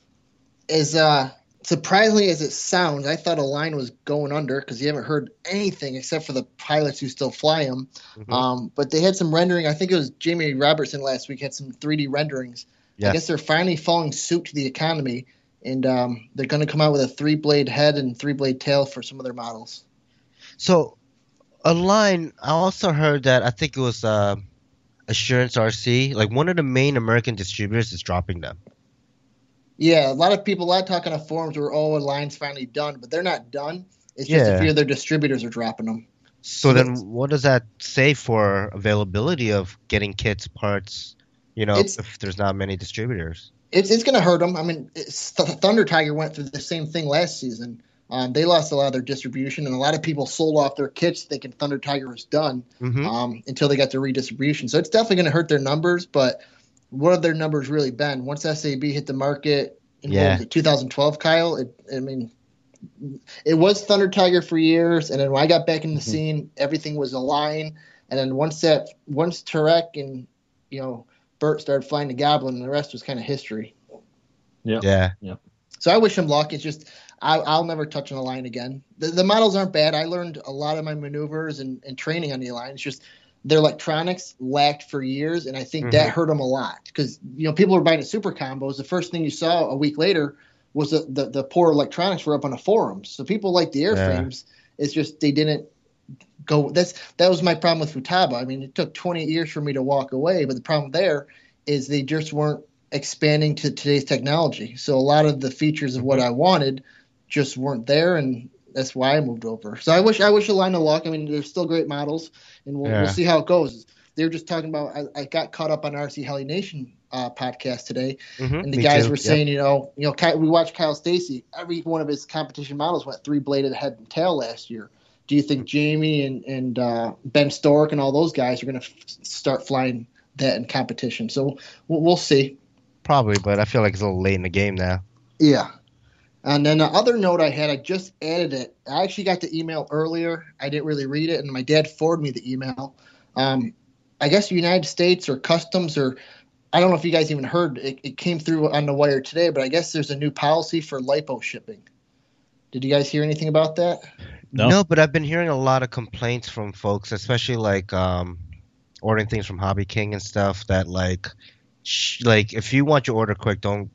As uh, surprisingly as it sounds, I thought Align was going under because you haven't heard anything except for the pilots who still fly them. Mhm. Um, but they had some rendering. I think it was Jamie Robertson last week had some 3D renderings. Yes. I guess they're finally following suit to the economy, and um, they're going to come out with a three blade head and three blade tail for some of their models. So, Align. I also heard that I think it was uh, Assurance RC. Like one of the main American distributors is dropping them. Yeah, a lot of people, a lot of talk on the forums where oh, line's finally done, but they're not done. It's just a few of their distributors are dropping them. So then, what does that say for availability of getting kits, parts? You know, if there's not many distributors. It's it's going to hurt them. I mean, it's, Th- Thunder Tiger went through the same thing last season. Um, they lost a lot of their distribution, and a lot of people sold off their kits thinking Thunder Tiger was done hmm um, until they got their redistribution. So it's definitely going to hurt their numbers. But what have their numbers really been? Once SAB hit the market in Yeah. it, 2012, Kyle, it, I mean, it was Thunder Tiger for years, and then when I got back in the Mm-hmm. Mhm. scene, everything was Align. And then once that, once Tareq and you know Bert started flying the Goblin, the rest was kind of history. Yeah. Yeah. So I wish him luck. It's just I, I'll never touch an Align again. The, the models aren't bad. I learned a lot of my maneuvers and, and training on the Align. It's just their electronics lacked for years, and I think that Mhm. hurt them a lot because you know people were buying the super combos. The first thing you saw a week later was the, the, the poor electronics were up on the forums. So people like the Yeah. airframes. It's just they didn't go. That's that was my problem with Futaba. I mean, it took 20 years for me to walk away, but the problem there is they just weren't expanding to today's technology. So a lot of the features of Mm-hmm. what I wanted just weren't there, and that's why I moved over. So I wish I wish a line of luck. I mean, they're still great models, and we'll, Yeah. we'll see how it goes. They were just talking about. I, I got caught up on RC Heli Nation uh, podcast today, hmm and the guys were saying, you know, you know, Ky- we watched Kyle Stacy. Every one of his competition models went three bladed head and tail last year. Do you think Jamie and and uh, Ben Stork and all those guys are going to f- start flying that in competition? So we'll, we'll see. probably, but I feel like it's a little late in the game now. Yeah. And then the other note I had, I just added it. I actually got the email earlier. I didn't really read it, and my dad forwarded me the email. Um, I guess United States or Customs or I don't know if you guys even heard it, it came through on the wire today, but I guess there's a new policy for lipo shipping. Did you guys hear anything about that? No. but I've been hearing a lot of complaints from folks, especially like um, ordering things from Hobby King and stuff. That like, sh- like if you want your order quick, don't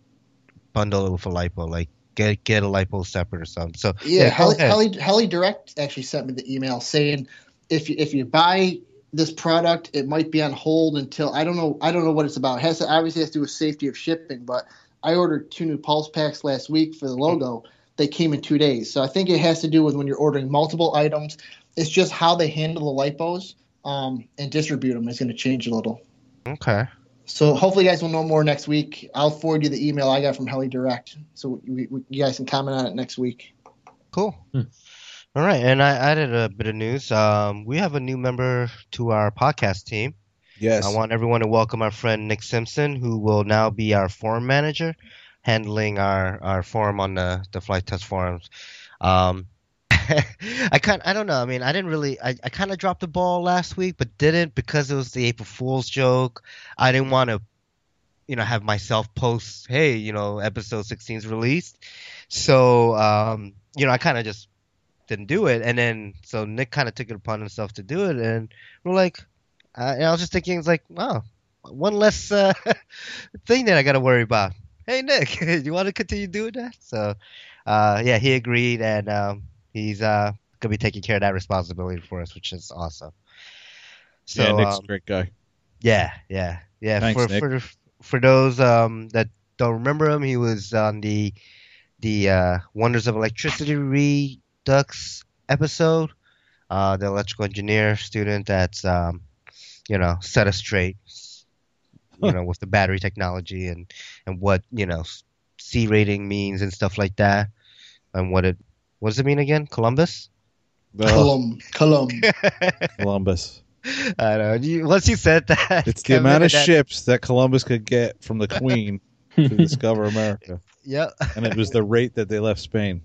bundle it with a lipo. Like get get a lipo separate or something. So Yeah, Heli, ahead. Heli, Heli Direct actually sent me the email saying if you, if you buy this product, it might be on hold until I don't know I don't know what it's about. It has to, obviously has to do with safety of shipping, but I ordered two new pulse packs last week for the Logo. They came in two days, so I think it has to do with when you're ordering multiple items. It's just how they handle the lipos um, and distribute them is going to change a little. okay. So hopefully, you guys will know more next week. I'll forward you the email I got from Heli Direct, so we, we, you guys can comment on it next week. Cool. Hmm. All right, and I added a bit of news. Um, we have a new member to our podcast team. Yes. I want everyone to welcome our friend Nick Simpson, who will now be our forum manager, handling our, our forum on the, the flight test forums. Um, I kind I don't know. I mean, I didn't really. I, I kind of dropped the ball last week, but didn't because it was the April Fool's joke. I didn't want to you know have myself post, hey, you know, episode 16 is released. So um, you know, I kind of just didn't do it, and then so Nick kind of took it upon himself to do it, and we're like, uh, and I was just thinking, it's like, wow, one less uh, thing that I got to worry about. Hey Nick, you want to continue doing that? So uh, yeah, he agreed, and um, he's uh, gonna be taking care of that responsibility for us, which is awesome. So yeah, Nick's um, a great guy. yeah, yeah, yeah. Thanks, for Nick. for for those um, that don't remember him, he was on the the uh, Wonders of Electricity Redux episode. Uh, the electrical engineer student that's um, you know set us straight, you know, with the battery technology and and what you know C rating means and stuff like that, and what it what does it mean again? Columbus. The Colum, Colum. Columbus. I know. You, once you said that, It's the amount of that- ships that Columbus could get from the Queen to discover America, Yep. and it was the rate that they left Spain.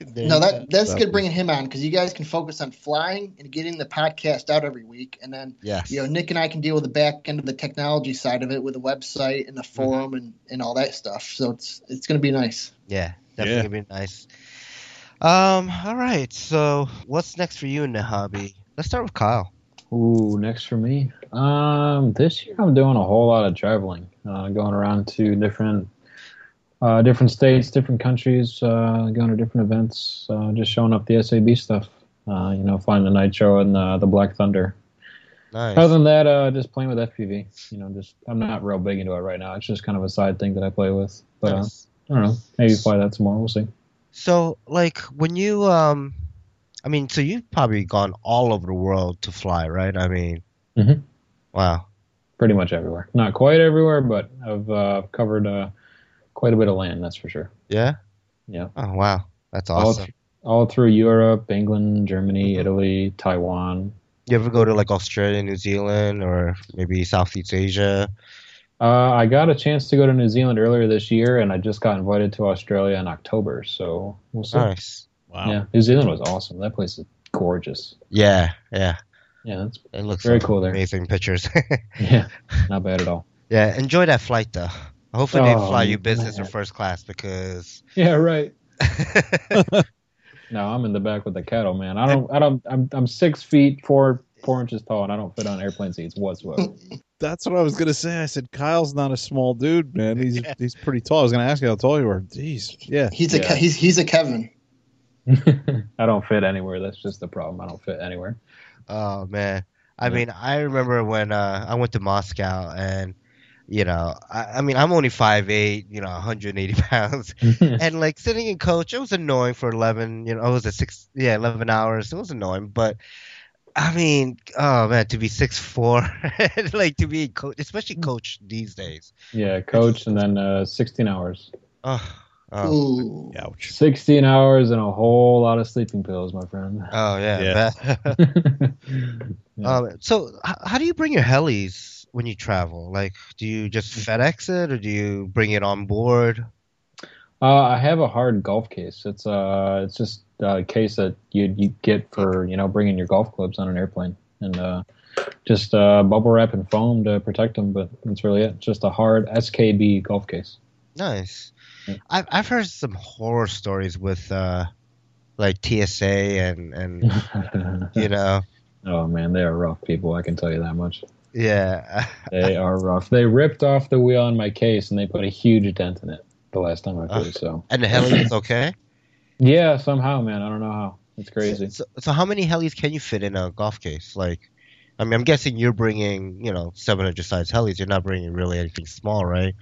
There No, you go. that that's That good bringing him on because you guys can focus on flying and getting the podcast out every week, and then Yes. you know Nick and I can deal with the back end of the technology side of it with the website and the mm-hmm. forum and, and all that stuff. So it's it's going to be nice. Yeah, definitely Yeah. gonna be nice. Um, all right. So, what's next for you in the hobby? Let's start with Kyle. Ooh, next for me. Um, this year I'm doing a whole lot of traveling, uh, going around to different, uh, different states, different countries, uh, going to different events, uh, just showing up the SAB stuff. Uh, you know, flying the Nitro and uh, the Black Thunder. Nice. Other than that, uh, just playing with FPV. You know, just I'm not real big into it right now. It's just kind of a side thing that I play with. But uh, Nice. I don't know, maybe fly that some more. We'll see. So, like, when you um, I mean, so you've probably gone all over the world to fly, right? I mean, Mhm. wow. Pretty much everywhere. Not quite everywhere, but I've uh, covered uh, quite a bit of land. That's for sure. Yeah. Yeah. Oh, wow. That's all, awesome. th- all through Europe, England, Germany, Italy, Taiwan. You ever go to like Australia, New Zealand, or maybe Southeast Asia? Uh, I got a chance to go to New Zealand earlier this year, and I just got invited to Australia in October. So we'll see. Nice. Wow. Yeah, New Zealand was awesome. That place is gorgeous. Yeah. Yeah. Yeah, that's It looks Very cool there. Amazing pictures. yeah, not bad at all. yeah. Enjoy that flight though. Hopefully they Oh, fly you business or first class because Yeah, right. No, I'm in the back with the cattle, man. I don't. I don't. I'm. I'm six feet four four inches tall, and I don't fit on airplane seats whatsoever. That's what I was gonna say. I said Kyle's not a small dude, man. He's he's pretty tall. I was gonna ask you how tall you were. Jeez, yeah. He's a Yeah. He's he's a Kevin. I don't fit anywhere. That's just the problem. I don't fit anywhere. Oh man. I Yeah. mean, I remember when uh, I went to Moscow and you know, I, I mean, I'm only 5'8", you know, 180 pounds. and like sitting in coach, it was annoying for 11, you know, it was a six, yeah, 11 hours. It was annoying, but I mean, oh man, to be six four, like to be coach, especially coach these days. yeah, coach, and then uh, 16 hours. Oh, oh, Ooh. Ouch. 16 hours and a whole lot of sleeping pills, my friend. oh yeah. Yeah. Yeah. um, so h- how do you bring your helis when you travel? Like, do you just FedEx it or do you bring it on board? Uh, I have a hard golf case. It's uh, it's just a case that you you get for you know bringing your golf clubs on an airplane, and uh, just uh, bubble wrap and foam to protect them. But that's really it. Just a hard SKB golf case. Nice. Yeah. I've I've heard some horror stories with uh, like TSA and and you know, oh man, they are rough people. I can tell you that much. yeah. They are rough. They ripped off the wheel on my case and they put a huge dent in it the last time I flew. So And the heli is okay. yeah, somehow, man, I don't know how. It's crazy. So, so how many helis can you fit in a golf case? Like, I mean, I'm guessing you're bringing you know 700 size helis. You're not bringing really anything small, right?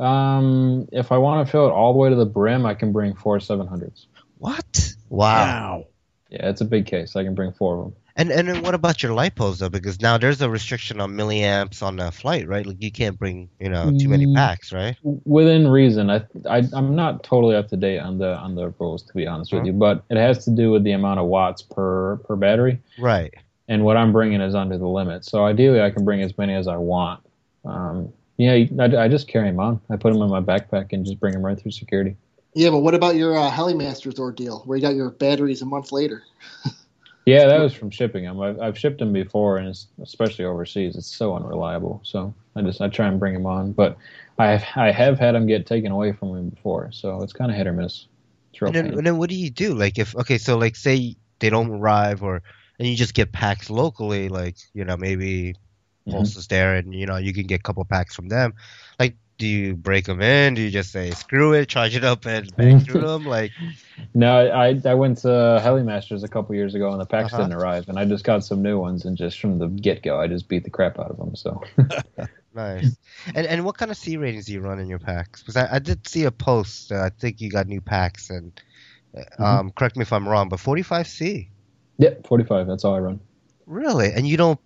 Um, if I want to fill it all the way to the brim, I can bring four seven hundreds. What? Wow. Wow. Yeah, it's a big case. I can bring four of them. And and then what about your lipos though? Because now there's a restriction on milliamps on a flight, right? Like you can't bring you know too many Mm. packs, right? Within reason, I, I I'm not totally up to date on the on the rules to be honest with you, but it has to do with the amount of watts per per battery, Right. and what I'm bringing is under the limit. So ideally, I can bring as many as I want. Um, yeah, I, I just carry them on. I put them in my backpack and just bring them right through security. Yeah, but what about your uh, Helimasters ordeal, where you got your batteries a month later? Yeah, that was from shipping them. I've, I've shipped them before, and it's, especially overseas, it's so unreliable. So I just I try and bring them on, but I have, I have had them get taken away from me before, so it's kind of hit or miss. And then, and then what do you do? Like if okay, so like say they don't arrive or and you just get packs locally, like you know maybe mm-hmm. Pulse is there and you know you can get a couple packs from them. Like do you break them in? Do you just say screw it, charge it up, and bang through them? Like, no, I I went to Heli Masters a couple years ago, and the packs uh-huh. didn't arrive, and I just got some new ones, and just from the get go, I just beat the crap out of them. So nice. And and what kind of C ratings do you run in your packs? Because I, I did see a post. Uh, I think you got new packs, and uh, mm-hmm. um, correct me if I'm wrong, but 45C. Yep, 45. That's all I run. Really? And you don't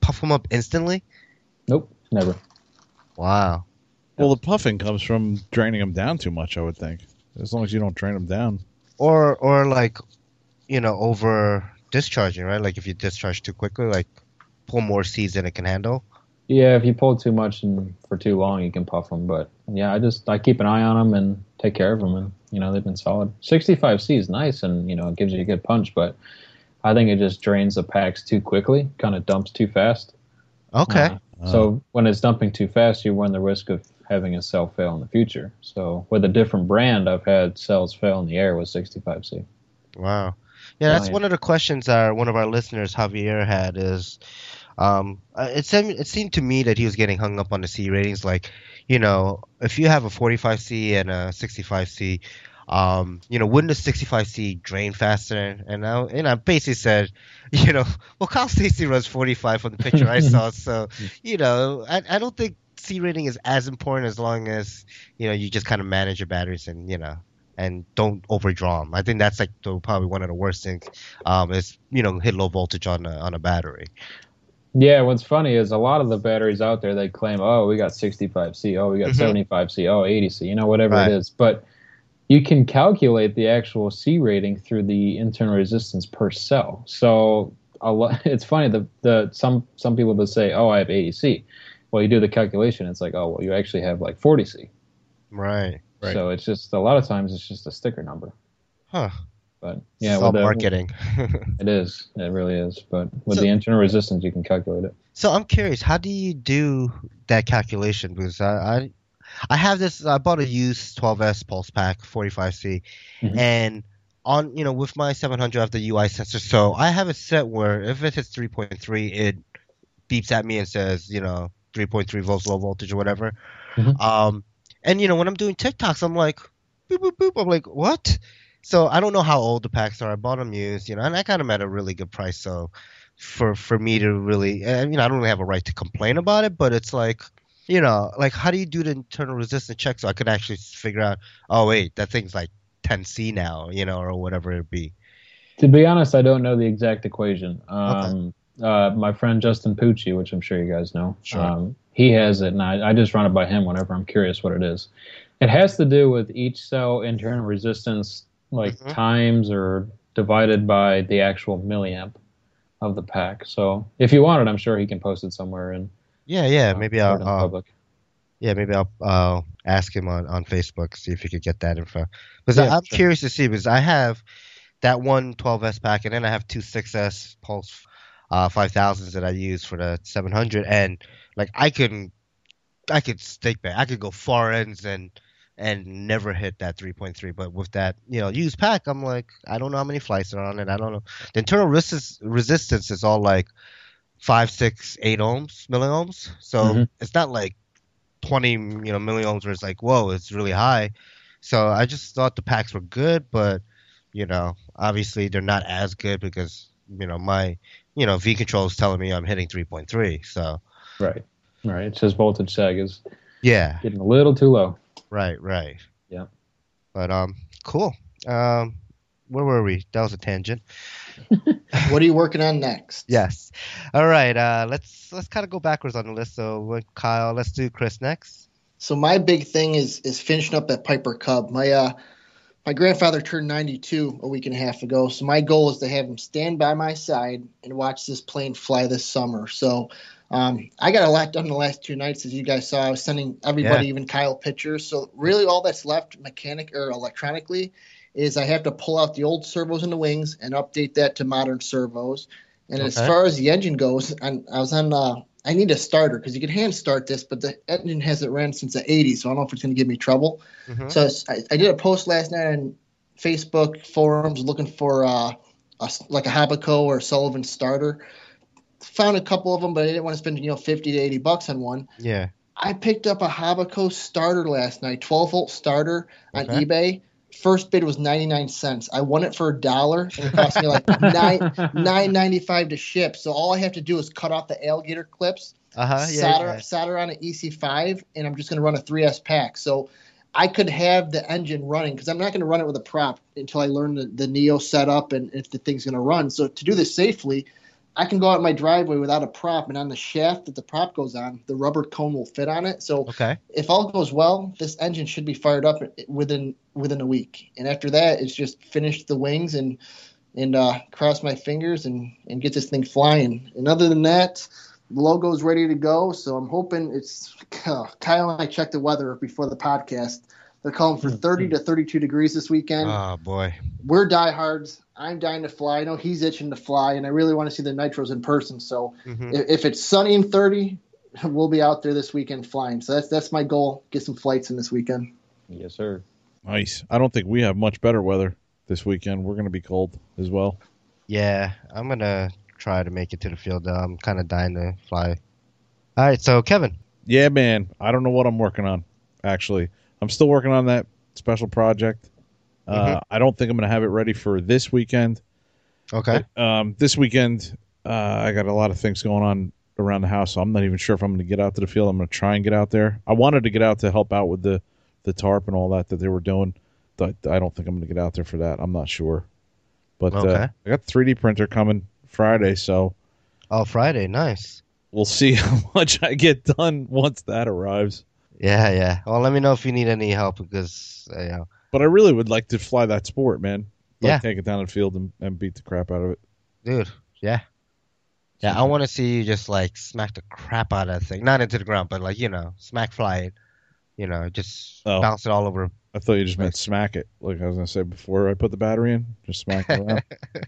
puff them up instantly? Nope, never. Wow. Well, the puffing comes from draining them down too much. I would think, as long as you don't drain them down. Or, or like, you know, over discharging, right? Like if you discharge too quickly, like pull more seeds than it can handle. Yeah, if you pull too much and for too long, you can puff them. But yeah, I just I keep an eye on them and take care of them, and you know they've been solid. 65C is nice, and you know it gives you a good punch, but I think it just drains the packs too quickly, kind of dumps too fast. Okay. Uh, so when it's dumping too fast, you run the risk of having a cell fail in the future. So with a different brand, I've had cells fail in the air with 65C. Wow. Yeah, that's one of the questions our one of our listeners Javier had is um, uh, it seemed it seemed to me that he was getting hung up on the C ratings. Like, you know, if you have a 45C and a 65C, um, you know, wouldn't the 65C drain faster? And I, and I basically said, you know, well, Kyle Stacy runs 45 from the picture I saw, so you know, I, I don't think C rating is as important as long as you know you just kind of manage your batteries and you know and don't overdraw them. I think that's like the, probably one of the worst things um, is you know hit low voltage on a, on a battery. Yeah, what's funny is a lot of the batteries out there they claim, oh, we got 65C, oh, we got mm-hmm. 75C, oh, 80C, you know, whatever right. it is. But you can calculate the actual C rating through the internal resistance per cell. So a lot, it's funny the the some some people that say, oh, I have 80C well, you do the calculation, it's like, oh, well, you actually have like 40C. Right. Right. So it's just a lot of times it's just a sticker number. Huh. But yeah, it's marketing. it is. It really is. But with so, the internal resistance, you can calculate it. So I'm curious, how do you do that calculation? Because I, I, I have this. I bought a used 12s pulse pack 45C, mm-hmm. and on you know with my 700 I have the UI sensor, so I have it set where if it hits 3.3, it beeps at me and says, you know, 3.3 volts low voltage or whatever. Mm-hmm. Um, and you know when I'm doing tic-tocs, I'm like, boop boop boop. I'm like, what? So I don't know how old the packs are. I bought them used, you know, and I got them at a really good price. So for for me to really, I mean, I don't really have a right to complain about it, but it's like, you know, like how do you do the internal resistance check so I could actually figure out, oh wait, that thing's like 10C now, you know, or whatever it be. To be honest, I don't know the exact equation. Um, okay uh, my friend Justin Pucci, which I'm sure you guys know. Sure. Um, he has it, and I, I, just run it by him whenever I'm curious what it is. It has to do with each cell internal resistance, like mm-hmm. times or divided by the actual milliamp of the pack. So if you want it, I'm sure he can post it somewhere. And yeah, yeah, uh, maybe I'll. Uh, yeah, maybe I'll uh, ask him on, on Facebook see if he could get that info. Because yeah, I'm sure. curious to see because I have that one 12s pack and then I have two 6s pulse uh, 5000s that I use for the 700, and like I can, I could stake back, I could go far ends and and never hit that 3.3. But with that, you know, used pack, I'm like, I don't know how many flights are on it. I don't know. The internal resist- resistance is all like five, six, eight ohms, milliohms. So mm-hmm. it's not like 20, you know, milliohms where it's like, whoa, it's really high. So I just thought the packs were good, but you know, obviously they're not as good because you know my you know, V control is telling me I'm hitting 3.3. So right, right. It says voltage sag is yeah getting a little too low. Right, right. Yeah. But um, cool. Um, where were we? That was a tangent. what are you working on next? Yes. All right. Uh, let's let's kind of go backwards on the list. So, Kyle, let's do Chris next. So my big thing is is finishing up at Piper Cub. My uh my grandfather turned 92 a week and a half ago, so my goal is to have him stand by my side and watch this plane fly this summer. So um, I got a lot done the last two nights, as you guys saw. I was sending everybody, yeah. even Kyle, pictures. So really, all that's left, mechanic or electronically, is I have to pull out the old servos in the wings and update that to modern servos. And okay. as far as the engine goes, I was on uh, I need a starter because you can hand start this, but the engine hasn't ran since the 80s, so I don't know if it's going to give me trouble. Mhm. So I, I did a post last night on Facebook forums looking for uh, a, like a Hobbico or Sullivan starter. Found a couple of them, but I didn't want to spend you know 50 to 80 bucks on one. Yeah. I picked up a Hobbico starter last night, 12 volt starter on Okay. eBay. First bid was 99 cents. I won it for a dollar, and it cost me like nine nine ninety five to ship. So all I have to do is cut off the alligator clips, Uh huh. Yeah. solder, yeah. solder on an EC5, and I'm just going to run a 3S pack. So I could have the engine running because I'm not going to run it with a prop until I learn the, the Neo setup and if the thing's going to run. So to do this safely, I can go out in my driveway without a prop, and on the shaft that the prop goes on, the rubber cone will fit on it. So Okay. if all goes well, this engine should be fired up within within a week. And after that, it's just finish the wings and and uh, cross my fingers and and get this thing flying. And other than that, the Logo's ready to go. So I'm hoping it's Kyle and I checked the weather before the podcast. They're calling for 30 to 32 degrees this weekend. Oh boy. We're diehards. I'm dying to fly. I know he's itching to fly, and I really want to see the nitros in person. So hmm if, if it's sunny and 30, we'll be out there this weekend flying. So that's that's my goal. Get some flights in this weekend. Yes, sir. Nice. I don't think we have much better weather this weekend. We're going to be cold as well. Yeah. I'm gonna try to make it to the field. Though. I'm kind of dying to fly. All right. So Kevin. Yeah, man. I don't know what I'm working on. Actually, I'm still working on that special project. Uh, I don't think I'm going to have it ready for this weekend. Okay. Um, this weekend, uh, I got a lot of things going on around the house, so I'm not even sure if I'm going to get out to the field. I'm going to try and get out there. I wanted to get out to help out with the the tarp and all that that they were doing, but I don't think I'm going to get out there for that. I'm not sure. But uh, I got the 3D printer coming Friday, so Oh, Friday. Nice. we'll see how much I get done once that arrives. Yeah. Yeah. Well, let me know if you need any help because uh, you know. But I really would like to fly that sport, man. Like Yeah. take it down the field and, and beat the crap out of it. Dude, yeah. Yeah, I want to see you just like smack the crap out of that thing. Not into the ground, but like, you know, smack fly it. You know, just Oh. bounce it all over. I thought you just meant smack it, like I was gonna say before I put the battery in, just smack it around.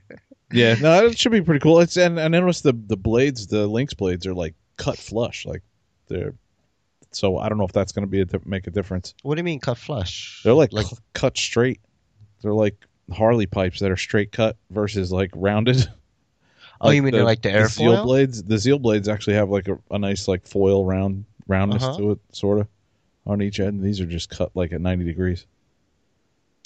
yeah, no, it should be pretty cool. It's and I noticed the the blades, the Lynx blades, are like cut flush, like they're. So I don't know if that's gonna be a, di- make a difference. What do you mean cut flush? They're like, like cu- cut straight. They're like Harley pipes that are straight cut versus like rounded. Oh, you mean they're like the Zeal airfoil? blades? The Zeal blades actually have like a, a nice like foil round roundness Uh-huh. to it, sort of, on each end. These are just cut like at ninety degrees.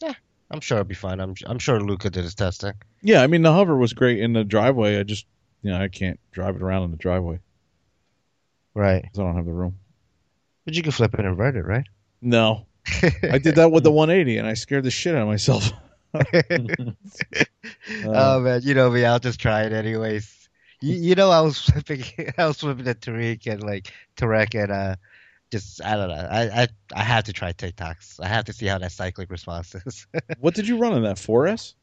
Yeah, I'm sure it'll be fine. I'm I'm sure Luca did his testing. Yeah, I mean the hover was great in the driveway. I just, you know, I can't drive it around in the driveway Right. 'cause I don't have the room. But you can flip it and invert it, right? No, I did that with the 180, and I scared the shit out of myself. oh man, you know me. I'll just try it anyways. You, you know, I was flipping, I was flipping the Tareq and like Tareq and uh, just I don't know. I I I have to try tic-tocs. I have to see how that cyclic response is. what did you run in that 4S?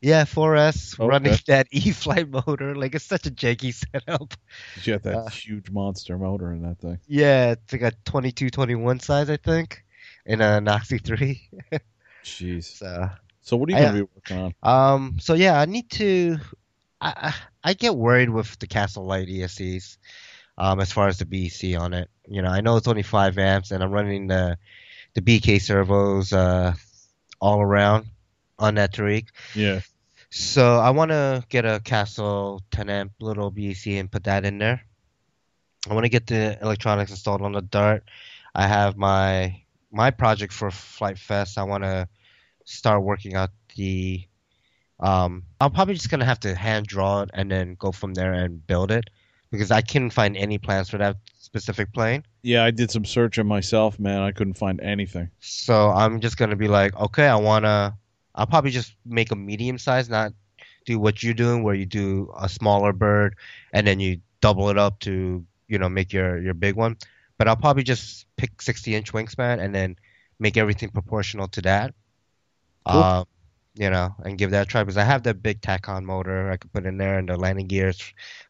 Yeah, 4S Okay. running that E-flite motor. Like it's such a janky setup. You had that Uh. huge monster motor in that thing. Yeah, it's like a 22, 21 size, I think, in a Noxy 3. Jeez. So So what are you gonna be working on? Um. So yeah, I need to. I I, I get worried with the Castle Light ESCs, um, as far as the BEC on it. You know, I know it's only five amps, and I'm running the the BK servos uh all around on that Tareq. Yeah. So I want to get a Castle 10 amp little BEC and put that in there. I want to get the electronics installed on the Dart. I have my my project for Flight Fest. I want to start working out the. Um, I'm probably just gonna have to hand draw it and then go from there and build it because I couldn't find any plans for that specific plane. Yeah, I did some searching myself, man. I couldn't find anything. So I'm just gonna be like, okay, I wanna. I'll probably just make a medium size, not do what you're doing, where you do a smaller bird and then you double it up to, you know, make your your big one. But I'll probably just pick 60 inch wingspan and then make everything proportional to that. Cool. Um, you know, and give that a try because I have that big Tacon motor I could put in there and the landing gears.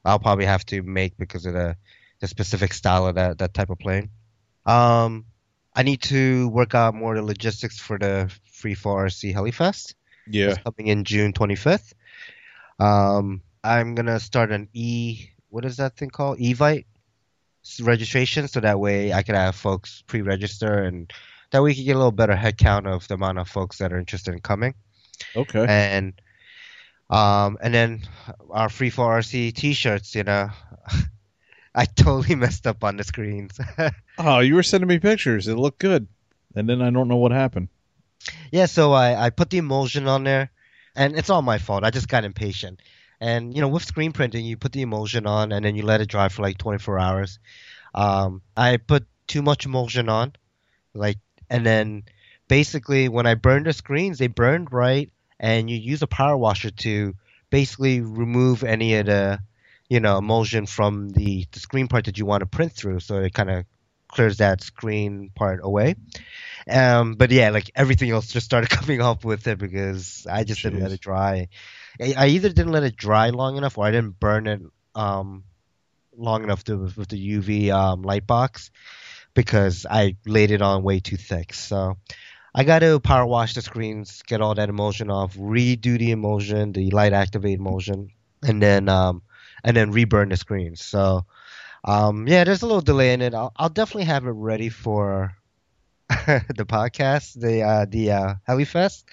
I'll probably have to make because of the the specific style of that that type of plane. Um, I need to work out more of the logistics for the Free for RC Helifest. Yeah. It's coming in June 25th. Um, I'm gonna start an E. What is that thing called? Evite. registration, so that way I could have folks pre-register, and that way we can get a little better head count of the amount of folks that are interested in coming. Okay. And um, and then our free for RC T-shirts. You know, I totally messed up on the screens. Oh, you were sending me pictures. It looked good, and then I don't know what happened. Yeah, so I, I put the emulsion on there, and it's all my fault. I just got impatient. And, you know, with screen printing, you put the emulsion on, and then you let it dry for like 24 hours. Um, I put too much emulsion on, like, and then basically when I burned the screens, they burned right, and you use a power washer to basically remove any of the, you know, emulsion from the, the screen part that you want to print through, so it kind of clears that screen part away. Um, but yeah, like everything else just started coming up with it because I just didn't let it dry. I, I either didn't let it dry long enough or I didn't burn it um, long enough to, with the UV um, light box because I laid it on way too thick. So I got to power wash the screens, get all that emulsion off, redo the emulsion, the light activate emulsion, and then um, and then reburn the screens. So um, yeah, there's a little delay in it. I'll, I'll definitely have it ready for the podcast, the uh, the uh, Helifest.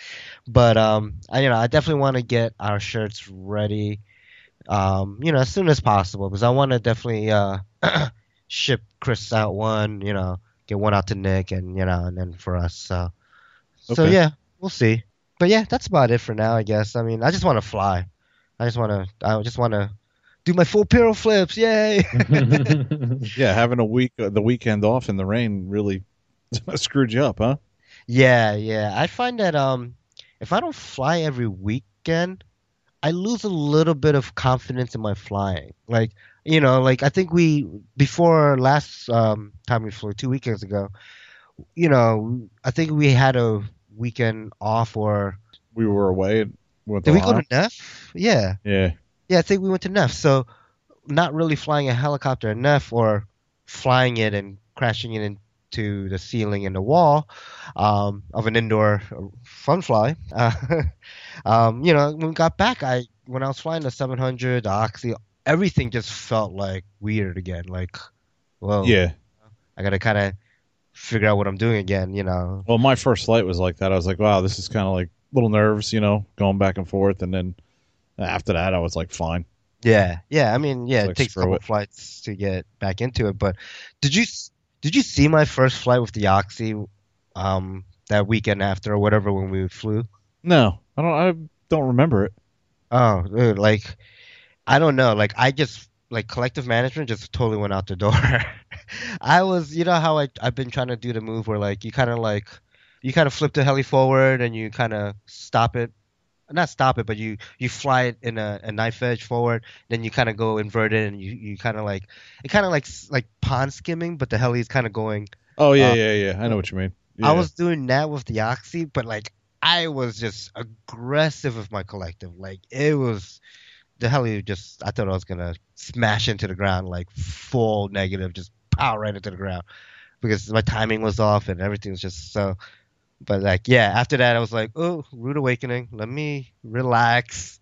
But um, I, you know, I definitely want to get our shirts ready, um, you know, as soon as possible because I want to definitely uh, ship Chris out one, you know, get one out to Nick, and you know, and then for us. So, so yeah, we'll see. But yeah, that's about it for now, I guess. I mean, I just want to fly. I just want to. I just want to do my full piro flips. Yay! Yeah, having a week, uh, the weekend off in the rain, really screwed you up, huh? Yeah, yeah. I find that um, if I don't fly every weekend, I lose a little bit of confidence in my flying. Like, you know, like I think we before last um time we flew two weekends ago, you know, I think we had a weekend off or We were away. and did we go to Neff? Yeah, Yeah. Yeah. I think we went to Neff. So, not really flying a helicopter at Neff or flying it and crashing it into the ceiling and the wall um, of an indoor fun fly. Uh, um, you know, when we got back, I when I was flying the 700, the Oxy, everything just felt like weird again. Like, whoa, Yeah. I gotta kind of figure out what I'm doing again. You know, Well, my first flight was like that. I was like, wow, this is kind of like little nerves, you know, going back and forth. And then after that, I was like, fine. Yeah, yeah. I mean, yeah, It's it takes a couple it. flights to get back into it. But did you did you see my first flight with the Oxy um, that weekend after or whatever when we flew? No, I don't. I don't remember it. Oh, dude, like I don't know. Like I just like collective management just totally went out the door. I was, you know how I I've been trying to do the move where like you kind of like you kind of flip the heli forward and you kind of stop it. Not stop it, but you you fly it in a, a knife edge forward. Then you kind of go inverted and you, you kind of like it kind of like like pond skimming, but the heli is kind of going Oh yeah, Uh, yeah, yeah. I know what you mean. Yeah. I was doing that with the Oxy, but like I was just aggressive with my collective. Like it was the heli just I thought I was gonna smash into the ground like full negative, just pow right into the ground because my timing was off and everything was just so. But like yeah, after that I was like, oh, rude awakening. Let me relax.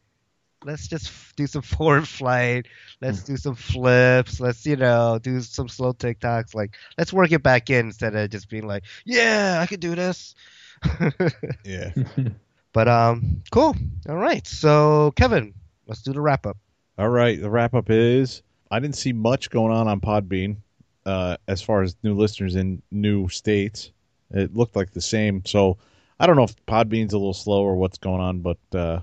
Let's just f- do some forward flight. Let's do some flips. Let's you know do some slow tic-tocs. Like let's work it back in instead of just being like, yeah, I could do this. Yeah. but um, cool. All right. So Kevin, let's do the wrap up. All right. The wrap up is I didn't see much going on on Podbean uh, as far as new listeners in new states. It looked like the same. So I don't know if Podbean's a little slow or what's going on, but uh,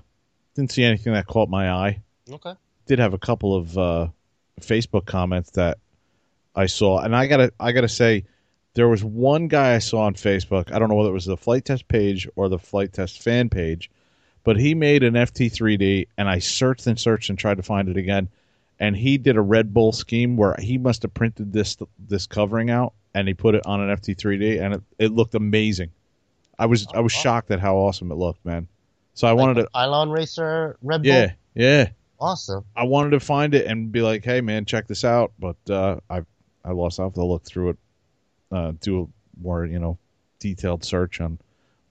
didn't see anything that caught my eye. Okay. Did have a couple of uh, Facebook comments that I saw, and I gotta I gotta say there was one guy I saw on Facebook. I don't know whether it was the Flite Test page or the Flite Test fan page, but he made an FT3D, and I searched and searched and tried to find it again, and he did a Red Bull scheme where he must have printed this this covering out and he put it on an FT3D, and it, it looked amazing. I was I was wow. shocked at how awesome it looked, man. So I wanted to, Pylon Racer Red Bull. yeah, yeah. Awesome. I wanted to find it and be like, "Hey, man, check this out," but uh, I I lost. I have to look through it, uh, do a more you know detailed search on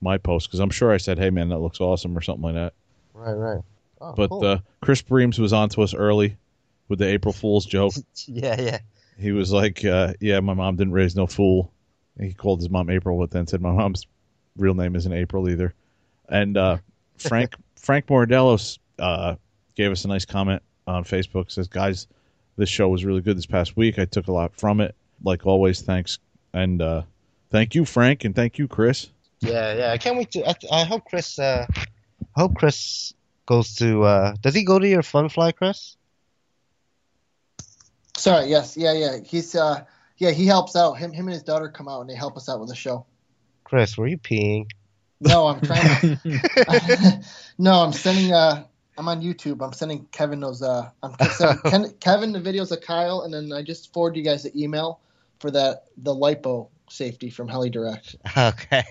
my post because I'm sure I said, "Hey, man, that looks awesome" or something like that. Right. Right. Oh, But cool. uh, Chris Breams was on to us early with the April Fool's joke. yeah. Yeah. He was like, uh, "Yeah, my mom didn't raise no fool." He called his mom April, but then said my mom's real name isn't April either. And uh, Frank Frank Mordellos uh, gave us a nice comment on Facebook. Says, "Guys, this show was really good this past week. I took a lot from it. Like always, thanks and uh, thank you, Frank, and thank you, Chris." Yeah, yeah. I can't wait to. I, I hope Chris. Uh, I hope Chris goes to. Uh, does he go to your fun fly, Chris? Sorry, yes, yeah, yeah. He's uh yeah, he helps out. Him him and his daughter come out and they help us out with the show. Chris, were you peeing? No, I'm trying to No, I'm sending uh I'm on YouTube. I'm sending Kevin those uh I'm sending Ken, Kevin the videos of Kyle and then I just forward you guys the email for that the lipo safety from Heli Direct. Okay.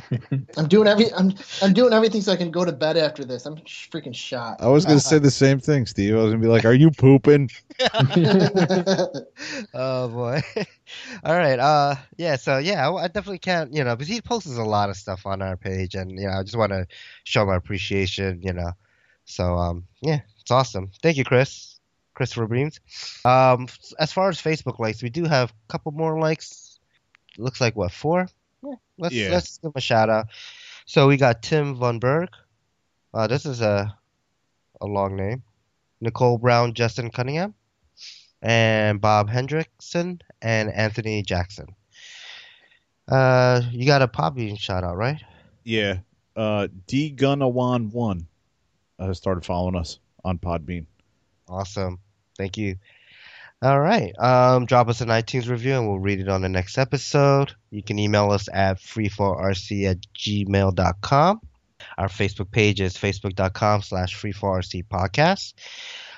I'm doing every I'm I'm doing everything so I can go to bed after this. I'm freaking shot. I was gonna say the same thing, Steve. I was gonna be like, "Are you pooping?" oh boy. All right. Uh, yeah. So yeah, I, I definitely can't. You know, because he posts a lot of stuff on our page, and you know, I just want to show my appreciation. You know, so um, yeah, it's awesome. Thank you, Chris. Christopher Beams. Um, as far as Facebook likes, we do have a couple more likes. Looks like what four? Yeah, let's Yeah. let's give him a shout out. So we got Tim Von Berg. Uh, this is a a long name. Nicole Brown, Justin Cunningham, and Bob Hendrickson and Anthony Jackson. Uh, you got a poppy shout out, right? Yeah. Uh, D Gunawan one uh, started following us on Podbean. Awesome. Thank you. All right. Um, drop us an iTunes review and we'll read it on the next episode. You can email us at free4rc at gmail.com. Our Facebook page is facebook.com slash free4rc podcast.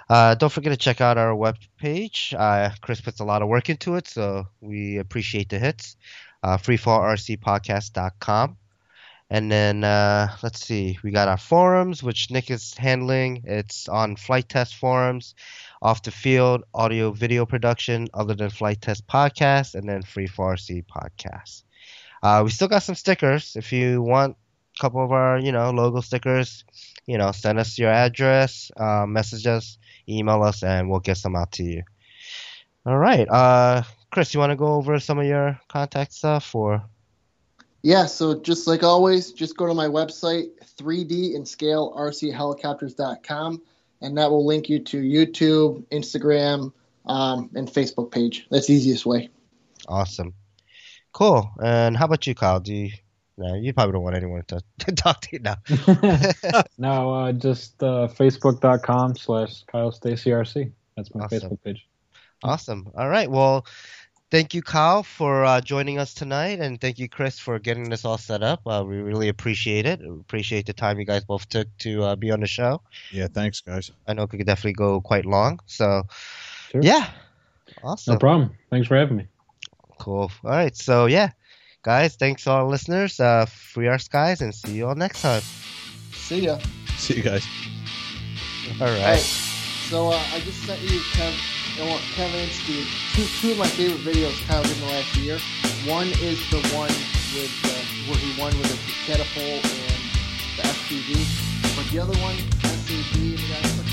Uh, don't forget to check out our web page. Uh, Chris puts a lot of work into it, so we appreciate the hits. Uh, free4rcpodcast.com. And then uh, let's see, we got our forums, which Nick is handling. It's on Flite Test forums, off the field, audio video production, other than Flite Test podcast, and then Free 4RC podcast. Uh, we still got some stickers. If you want a couple of our, you know, logo stickers, you know, send us your address, uh, message us, email us, and we'll get some out to you. All right, uh, Chris, you want to go over some of your contact stuff, or Yeah, so just like always, just go to my website, 3D and scale rchelicopters.com, and that will link you to YouTube, Instagram, um, and Facebook page. That's the easiest way. Awesome. Cool. And how about you, Kyle? Do you? No, you probably don't want anyone to, to talk to you now. no, uh, just uh, facebook.com slash Kyle Stacy RC. That's my Awesome. Facebook page. Awesome. All right. Well, thank you, Kyle, for uh, joining us tonight, and thank you, Chris, for getting this all set up. Uh, we really appreciate it. We appreciate the time you guys both took to uh, be on the show. Yeah, thanks, guys. I know it could definitely go quite long. So, Sure. yeah. Awesome. No problem. Thanks for having me. Cool. All right. So, yeah. Guys, thanks to all listeners. Uh, free our skies, and see you all next time. See ya. See you guys. All right. Hey, so uh, I just sent you Kev, I want Kevin and Steve two two of my favorite videos Kyle did in the last year. One is the one with uh, where he won with the catapult and the FPV, but the other one SAB and the guy